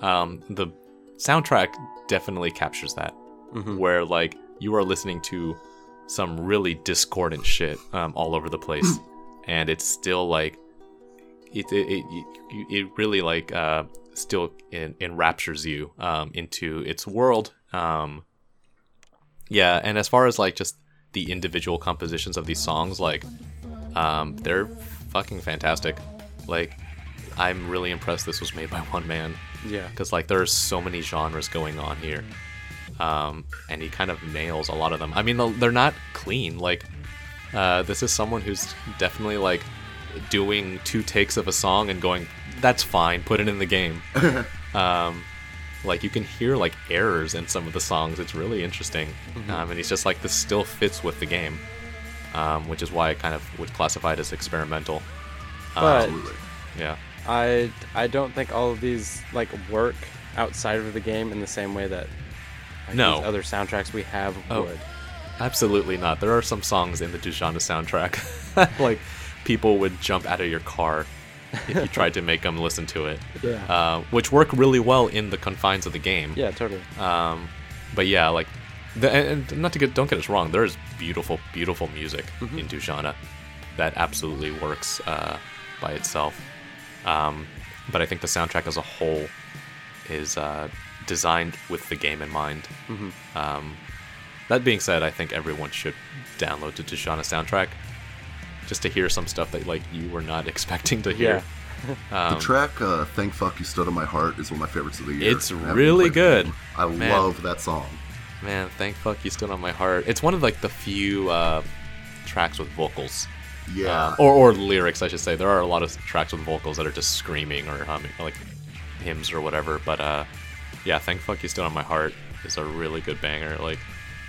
Um, the soundtrack definitely captures that
hmm
where like you are listening to some really discordant shit um, all over the place, and it's still like it it it, it, it really like uh, still en- enraptures you um, into its world. Um, yeah, and as far as like just the individual compositions of these songs, like um, they're fucking fantastic. Like I'm really impressed this was made by one man.
Yeah.
because like there's so many genres going on here. Um, and he kind of nails a lot of them. I mean they're not clean. Like uh, this is someone who's definitely like doing two takes of a song and going that's fine put it in the game. Um, like you can hear like errors in some of the songs it's really interesting um, and he's just like this still fits with the game um, which is why i kind of would classify it as experimental
But
Absolutely.
yeah
I I don't think all of these like work outside of the game in the same way that like,
No.
these other soundtracks we have
Oh.
would.
Absolutely not. There are some songs in the Dujanah soundtrack like people would jump out of your car if you tried to make them listen to it,
Yeah.
uh, which work really well in the confines of the game.
yeah, totally.
Um, but yeah, like, the, and and not to get don't get us wrong, there is beautiful, beautiful music
Mm-hmm.
in Dujanah that absolutely works uh, by itself. Um, but I think the soundtrack as a whole is uh, designed with the game in mind.
Mhm.
Um, that being said, I think everyone should download the Dujanah soundtrack just to hear some stuff that like you were not expecting to hear. Um,
the track uh, "Thank Fuck You Stood on My Heart" is one of my favorites of the year.
It's really good.
game. I
Man.
love that song.
Man, thank fuck you stood on my heart. It's one of like the few uh, tracks with vocals,
Yeah,
uh, or or lyrics, I should say. There are a lot of tracks with vocals that are just screaming or humming, like hymns or whatever. But uh, yeah, thank fuck you stood on my heart is a really good banger. Like,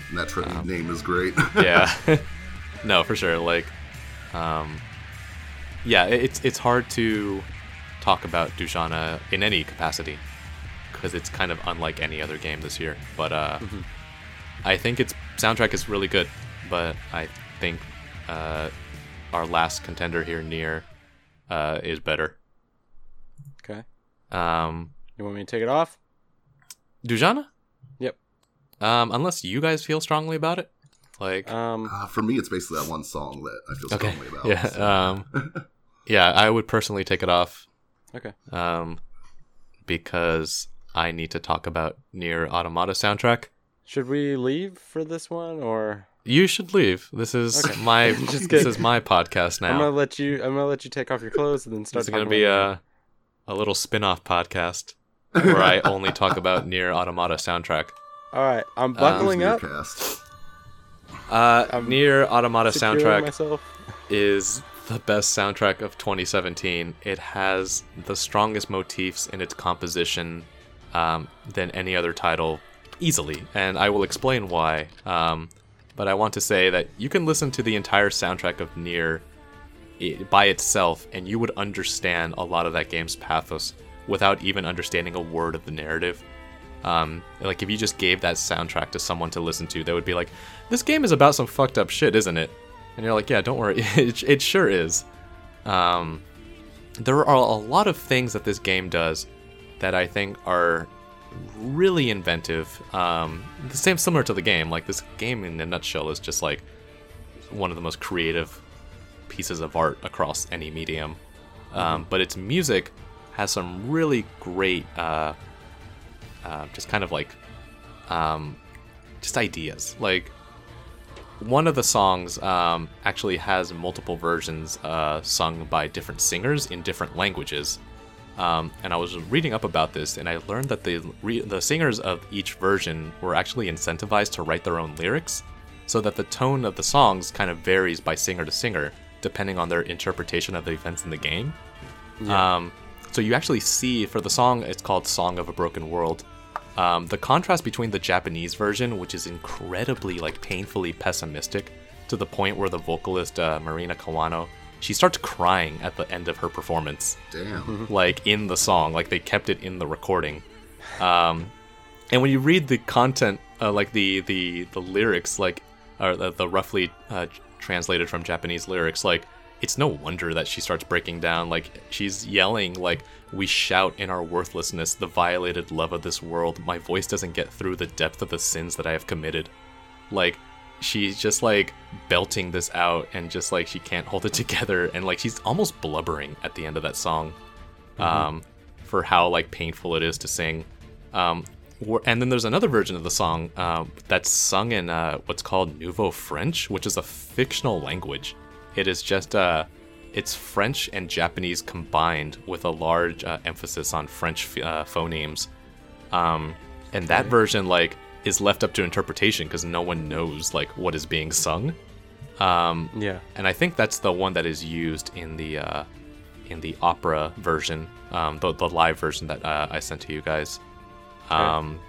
and that track
um,
name is great.
yeah, no, for sure. Like, um, yeah, it's it's hard to talk about Dujanah in any capacity because it's kind of unlike any other game this year. But uh, I think its soundtrack is really good. But I think uh, our last contender here, Nier, uh, is better.
Okay.
Um,
You want me to take it off?
Dujanah?
Yep.
Um, unless you guys feel strongly about it, like
Um,
uh, for me, it's basically that one song that I feel
Okay.
strongly about.
Yeah.
so.
Um, yeah, I would personally take it off.
okay.
Um, because I need to talk about Nier Automata soundtrack.
Should we leave for this one, or
You should leave. This is
Okay.
my
Just
this is my podcast now.
I'm gonna
now.
let you? I'm gonna let you take off your clothes and then start.
It's going to be a a little spin-off podcast where I only talk about Nier Automata soundtrack.
All right, I'm
Um,
buckling up.
Cast.
Uh, Nier Automata soundtrack
Myself.
is the best soundtrack of 2017. It has the strongest motifs in its composition um, than any other title, easily, and I will explain why. Um, but I want to say that you can listen to the entire soundtrack of Nier i- by itself, and you would understand a lot of that game's pathos without even understanding a word of the narrative. Um, like if you just gave that soundtrack to someone to listen to, they would be like, "This game is about some fucked up shit, isn't it?" And you're like, "Yeah, don't worry, it, it sure is." Um, there are a lot of things that this game does that I think are really inventive. Um, the same similar to the game. Like this game in a nutshell is just like one of the most creative pieces of art across any medium. Um, but its music has some really great, uh, uh, just kind of like, um, just ideas. Like one of the songs um, actually has multiple versions uh, sung by different singers in different languages. Um, and I was reading up about this, and I learned that the re- the singers of each version were actually incentivized to write their own lyrics, so that the tone of the songs kind of varies by singer to singer, depending on their interpretation of the events in the game. Um, so you actually see for the song, it's called "Song of a Broken World." Um, the contrast between the Japanese version, which is incredibly like painfully pessimistic, to the point where the vocalist uh, Marina Kawano, she starts crying at the end of her performance.
Damn.
like in the song. Like they kept it in the recording. Um and when you read the content uh, like the the the lyrics like or the, the roughly uh, translated from japanese lyrics like it's no wonder that she starts breaking down like she's yelling like we shout in our worthlessness the violated love of this world. My voice doesn't get through the depth of the sins that i have committed. Like she's just like belting this out and just like she can't hold it together and like she's almost blubbering at the end of that song um for how like painful it is to sing. Um and then there's another version of the song um, that's sung in uh, what's called Nouveau French, which is a fictional language. It is just uh, it's French and Japanese combined with a large uh, emphasis on French uh, phonemes. Um, and that version like is left up to interpretation because no one knows like what is being sung. Um,
Yeah.
and I think that's the one that is used in the uh, in the opera version, um, the the live version that uh, I sent to you guys. Um,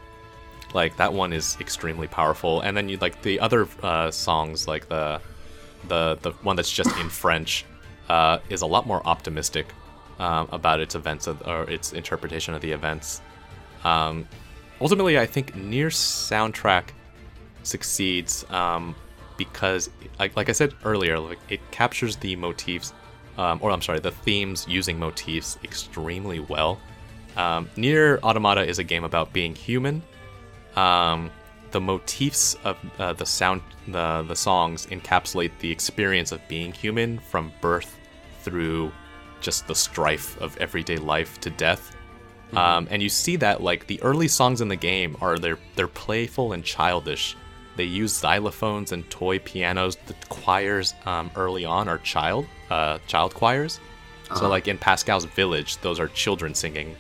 like that one is extremely powerful, and then you like the other uh, songs, like the the the one that's just in French, uh, is a lot more optimistic um, about its events of, or its interpretation of the events. Um, ultimately, I think Nier soundtrack succeeds um, because, like, like I said earlier, like it captures the motifs, um, or I'm sorry, the themes using motifs extremely well. Um, Nier Automata is a game about being human. Um, the motifs of uh, the sound, the the songs encapsulate the experience of being human from birth through just the strife of everyday life to death. Um, and you see that like the early songs in the game are they're they're playful and childish. They use xylophones and toy pianos. The choirs um, early on are child uh, child choirs. So like in Pascal's village, those are children singing.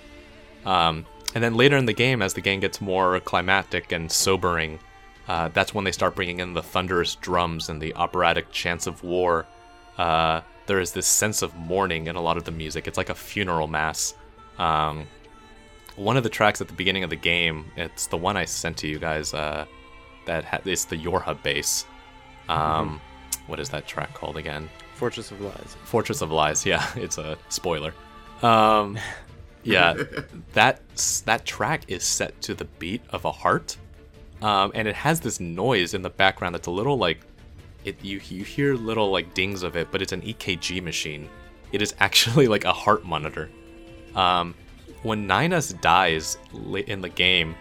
Um, and then later in the game, as the game gets more climactic and sobering, uh, that's when they start bringing in the thunderous drums and the operatic chants of war. Uh, there is this sense of mourning in a lot of the music. It's like a funeral mass. Um, one of the tracks at the beginning of the game, it's the one I sent to you guys. Uh, that ha- it's the Yorha bass. Um, what is that track called again?
Fortress of Lies.
Fortress of Lies. Yeah, it's a spoiler. Um, yeah, that that track is set to the beat of a heart, um, and it has this noise in the background that's a little like it. You you hear little like dings of it, but it's an EKG machine. It is actually like a heart monitor. Um, when Nines dies in the game,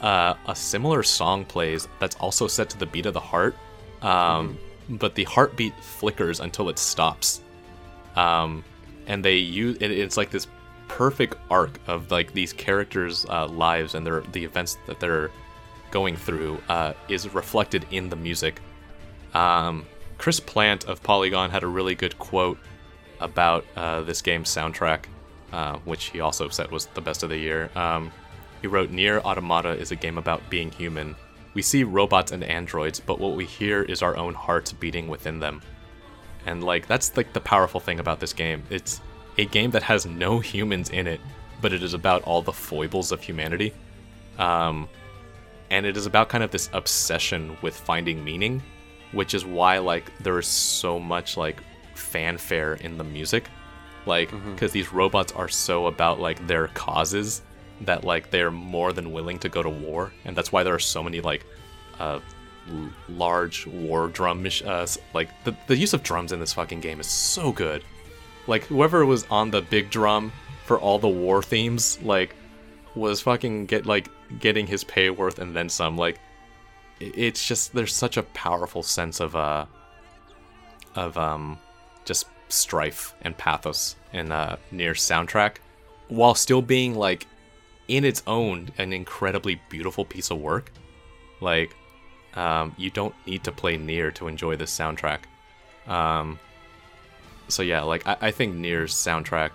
uh, a similar song plays that's also set to the beat of the heart, um, but the heartbeat flickers until it stops. Um, and they use it, it's like this perfect arc of like these characters' uh, lives and their the events that they're going through uh, is reflected in the music. Um, Chris Plante of Polygon had a really good quote about uh, this game's soundtrack, uh, which he also said was the best of the year. Um, he wrote, Nier Automata is a game about being human. We see robots and androids, but what we hear is our own hearts beating within them. And like that's like the powerful thing about this game. It's a game that has no humans in it, but it is about all the foibles of humanity. Um, and it is about kind of this obsession with finding meaning, which is why like there is so much like fanfare in the music. Like because these robots are so about like their causes that like they're more than willing to go to war, and that's why there are so many like uh, large war drum uh, like the, the use of drums in this fucking game is so good like whoever was on the big drum for all the war themes like was fucking get like getting his pay worth and then some like it's just there's such a powerful sense of uh of um just strife and pathos in uh Nier soundtrack while still being like in its own an incredibly beautiful piece of work. Like um, you don't need to play Nier to enjoy this soundtrack. Um, so yeah like i, I think Nier's soundtrack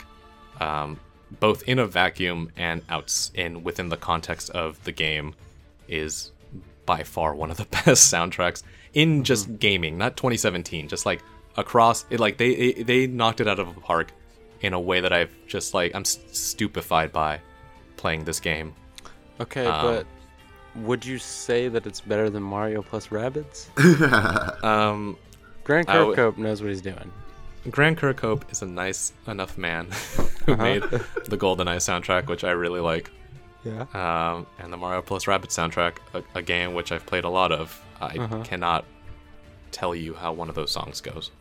um, both in a vacuum and outs in within the context of the game is by far one of the best soundtracks in just gaming not 2017 just like across it like they it, they knocked it out of the park in a way that i've just like i'm stupefied by playing this game
Okay,
Um,
but would you say that it's better than Mario plus Rabbids?
um
Grant
I would-
Kirkhope knows what he's doing.
Grant Kirkhope is a nice enough man who
Uh-huh.
made the GoldenEye soundtrack, which I really like,
Yeah.
um, and the Mario Plus Rabbit soundtrack, a, a game which I've played a lot of. I
Uh-huh.
cannot tell you how one of those songs goes.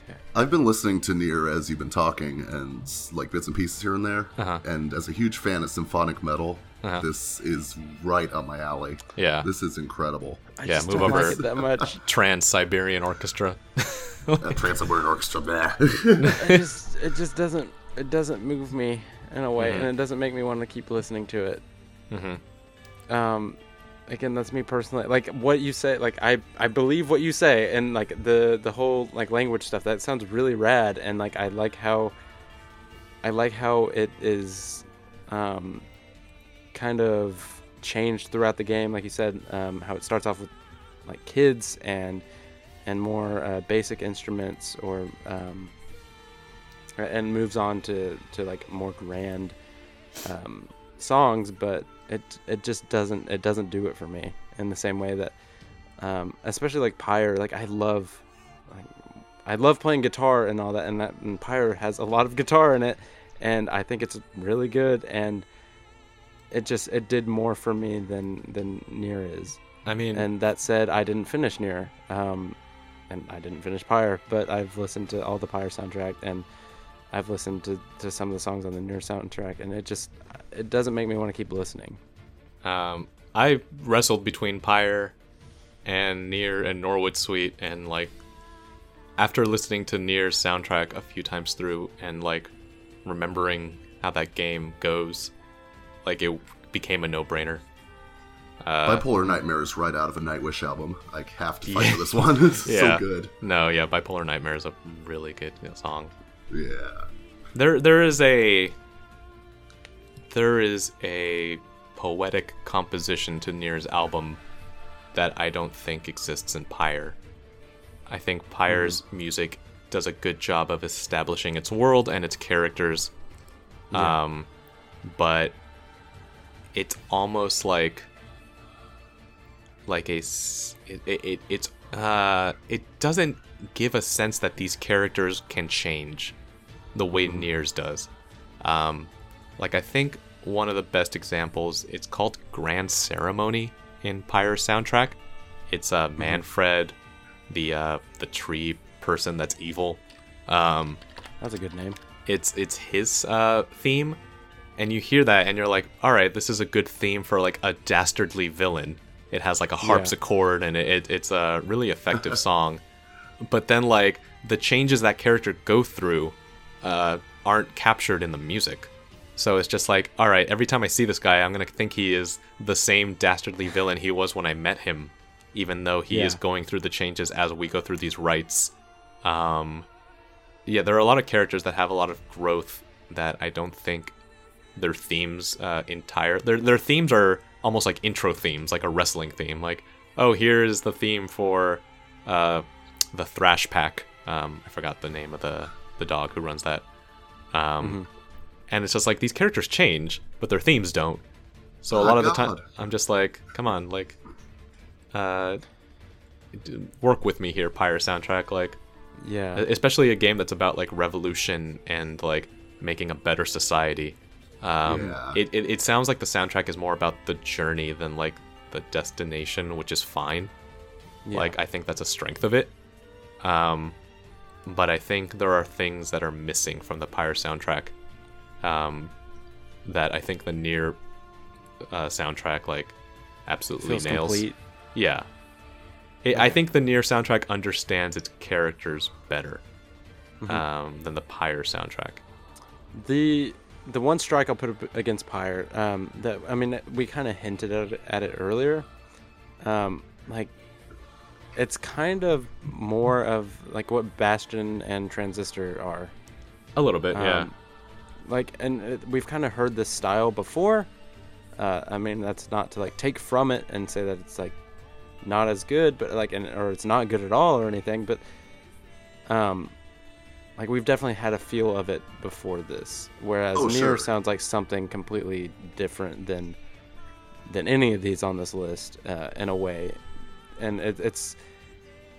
Okay.
I've been listening to Nier as you've been talking, and like bits and pieces here and there.
Uh-huh.
And as a huge fan of symphonic metal,
Uh-huh.
this is right up my alley.
Yeah,
This is incredible.
I
Yeah, move over.
like that much.
Trans Siberian Orchestra.
Uh, Trans-Siberian Orchestra. Blah.
it just it just doesn't it doesn't move me in a way,
Mhm.
and it doesn't make me want to keep listening to it.
Mm-hmm.
um again that's me personally like what you say like i i believe what you say and like the the whole like language stuff that sounds really rad and like i like how i like how it is um kind of changed throughout the game like you said um how it starts off with like kids and and more uh, basic instruments or um and moves on to to like more grand um songs but it it just doesn't it doesn't do it for me in the same way that um, especially like Pyre like I love I love playing guitar and all that and that and Pyre has a lot of guitar in it and I think it's really good and it just it did more for me than than Nier is.
I mean,
and that said I didn't finish Nier um, and I didn't finish Pyre but I've listened to all the Pyre soundtrack and I've listened to, to some of the songs on the Nier soundtrack and it just it doesn't make me want to keep listening.
Um, I wrestled between Pyre and Nier and Norwood Suite, and like after listening to Nier's soundtrack a few times through and like remembering how that game goes, like it became a no-brainer. Uh,
Bipolar Nightmare is right out of a Nightwish album. I have to fight
Yeah.
for this one. It's
Yeah.
so good.
no, yeah, Bipolar Nightmare is a really good song.
Yeah.
There, there is a, there is a poetic composition to Nier's album that I don't think exists in Pyre. I think Pyre's music does a good job of establishing its world and its characters,
Yeah.
um, but it's almost like like a it, it, it it's uh it doesn't give a sense that these characters can change the way Niers does. Um, like I think one of the best examples, it's called Grand Ceremony in Pyre soundtrack. It's uh, Manfred, the uh, the tree person that's evil. Um,
That's a good name.
it's it's his uh, theme, and you hear that and you're like, all right, this is a good theme for like a dastardly villain. It has like a harpsichord and it, it, it's a really effective song. But then like the changes that character go through uh, aren't captured in the music. So it's just like, all right, every time I see this guy, I'm gonna think he is the same dastardly villain he was when I met him, even though he
Yeah.
is going through the changes as we go through these rites. Um, yeah, there are a lot of characters that have a lot of growth that I don't think their themes uh, entire their their themes are almost like intro themes, like a wrestling theme. Like, oh, here is the theme for uh, the Thrash Pack. Um, I forgot the name of the the dog who runs that. Um, And it's just like these characters change, but their themes don't. So a
Ah,
lot of the time, I'm just like, come on, like, uh, work with me here, Pyre soundtrack. Like,
Yeah.
especially a game that's about like revolution and like making a better society. Um,
Yeah.
it, it, it sounds like the soundtrack is more about the journey than like the destination, which is fine.
yeah.
Like I think that's a strength of it. Um, but I think there are things that are missing from the Pyre soundtrack. Um, that I think the Nier uh, soundtrack like absolutely
feels
nails.
complete.
Yeah. It, I think the Nier soundtrack understands its characters better
Mm-hmm.
um, than the Pyre soundtrack.
The the one strike I'll put up against Pyre, um, that I mean, we kind of hinted at it, at it earlier. Um, like, it's kind of more of like what Bastion and Transistor are.
A little bit, yeah.
Um, like, and it, we've kind of heard this style before. Uh, I mean, that's not to like take from it and say that it's like not as good, but like, and or it's not good at all or anything. But, um, like we've definitely had a feel of it before this. Whereas
Oh,
Nier
sure.
sounds like something completely different than than any of these on this list uh, in a way, and it, it's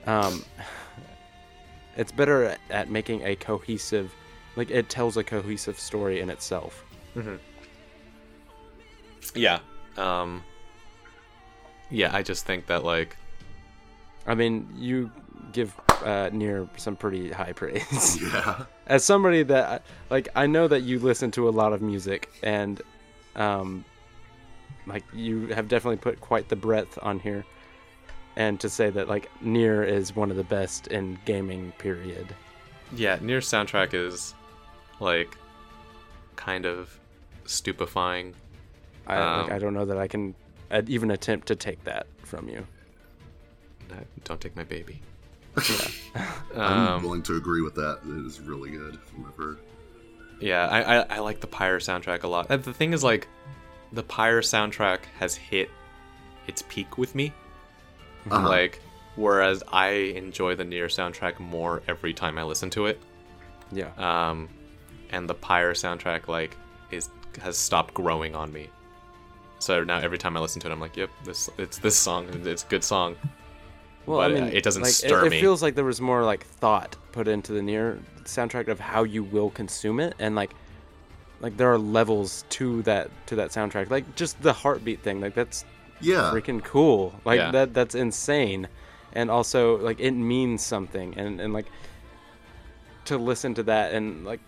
um, it's better at, making a cohesive like it tells a cohesive story in itself
yeah. Um, yeah, I just think that, like,
i mean you give uh, Nier some pretty high praise
Yeah.
as somebody that like i know that you listen to a lot of music and um like you have definitely put quite the breadth on here and to say that like Nier is one of the best in gaming period
yeah, Nier soundtrack is, like, kind of stupefying.
i like,
Um,
i don't know that i can uh, even attempt to take that from you
Don't take my baby.
I'm
Um,
willing to agree with that. It is really good from what I've heard.
Yeah, I, I, I like the Pyre soundtrack a lot. The thing is, like, the Pyre soundtrack has hit its peak with me.
Uh-huh.
Like, whereas I enjoy the Nier soundtrack more every time I listen to it.
yeah
Um, and the Pyre soundtrack, like, is has stopped growing on me. So now every time I listen to it, I'm like, yep, this it's this song. It's a good song.
Well,
but,
I mean,
it doesn't
like,
stir
it,
me.
It feels like there was more like thought put into the Nier soundtrack of how you will consume it, and like, like there are levels to that to that soundtrack. Like just the heartbeat thing, like that's
Yeah.
freaking cool. Like
Yeah.
that that's insane, and also like it means something, and and like to listen to that and like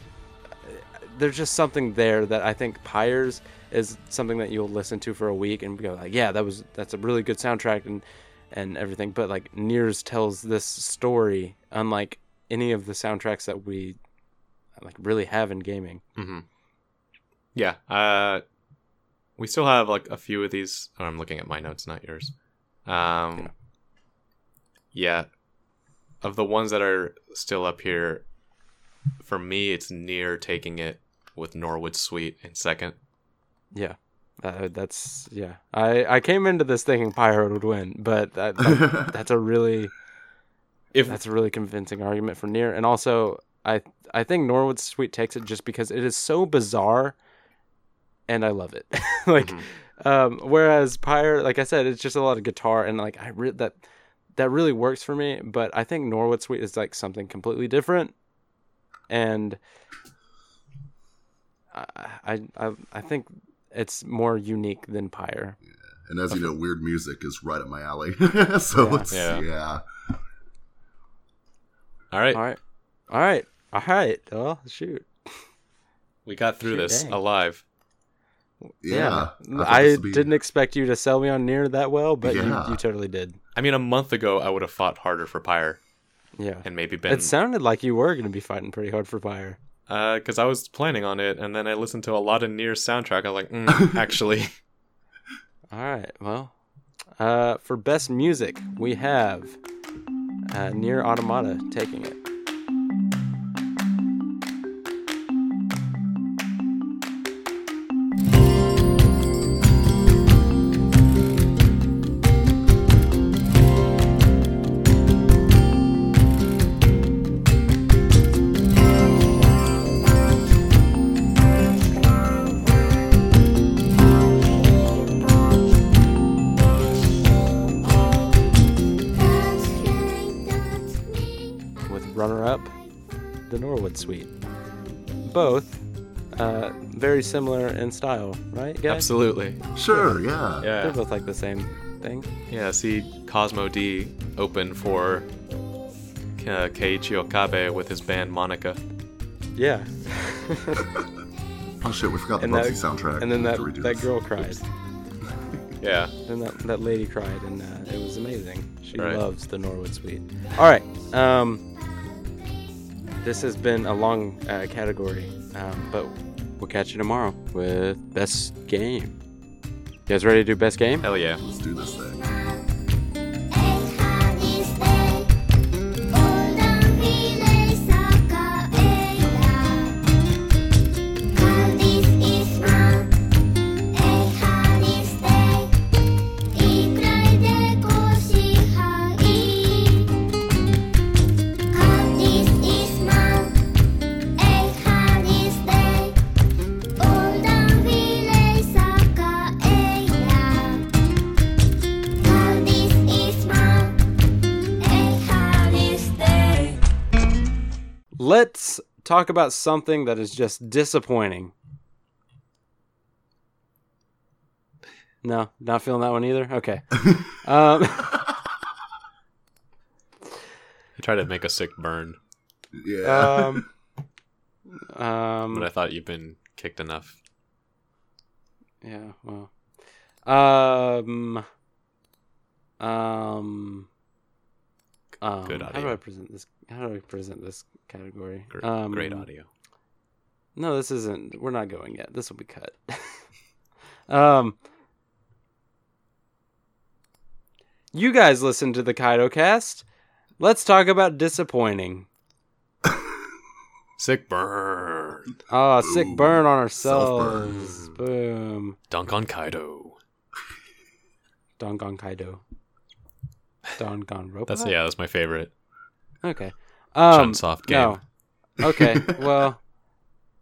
there's just something there that I think Pyres is something that you'll listen to for a week and go like, yeah, that was that's a really good soundtrack and and everything. But like Niers tells this story unlike any of the soundtracks that we like really have in gaming.
hmm Yeah. Uh, we still have like a few of these. Oh, I'm looking at my notes, not yours. Um, yeah. Of the ones that are still up here, for me, it's Nier taking it with Norwood Suite in second.
Yeah. Uh, that's yeah. I I came into this thinking Pyro would win, but that, that that's a really
If
that's a really convincing argument for Nier, and also I I think Norwood Suite takes it just because it is so bizarre, and I love it. like,
Mhm.
um, whereas Pyre, like I said, it's just a lot of guitar, and like I re- that that really works for me. But I think Norwood Suite is like something completely different, and I I I, I think it's more unique than Pyre.
And as you know, weird music is right up my alley. so
Yeah.
it's
Yeah.
yeah.
all right,
All right, all right, all right. Oh shoot.
we got through
Shoot,
this
dang.
alive.
Yeah. thought
I,
this would be-
didn't expect you to sell me on Nier that well, but
Yeah.
you, you totally did.
I mean, a month ago, I would have fought harder for Pyre
Yeah.
and maybe been
It sounded like you were going to be fighting pretty hard for fire.
Because I was planning on it, and then I listened to a lot of Nier soundtrack. I was like, mm, actually,
All right. Well, uh, for best music, we have uh, Nier Automata taking it. Suite. Both uh, very similar in style, right, guys?
absolutely,
Sure, yeah.
yeah.
They're both like the same thing.
yeah. See, Cosmo D open for uh, Keiichi Okabe with his band Monaca.
Yeah.
Oh shit, we forgot the
And
Bugsy soundtrack.
and then that
have to redo
that
this.
girl cried.
Yeah,
And that, that lady cried, and uh, it was amazing. She
Right.
loves the Norwood Suite. All right. Um, this has been a long uh, category, um, but we'll catch you tomorrow with best game. You guys ready to do best game?
hell yeah.
Let's do this thing.
Talk about something that is just disappointing. No, not feeling that one either. Okay. Um,
I tried to make a sick burn,
Yeah.
um, um,
but I thought you've been kicked enough.
Yeah, well. Um um um
Good
How do. I present this how do I present this category?
Gr-
um,
Great audio.
No, this isn't we're not going yet. This will be cut. um You guys listen to the Kaido cast. Let's talk about disappointing.
Sick burn.
Ah, sick burn on ourselves. Boom.
Dunk on Kaido.
Dongon Kaido. Dongon Robot.
That's yeah, that's my favorite.
Okay. Um,
Chunsoft game.
No. Okay. Well,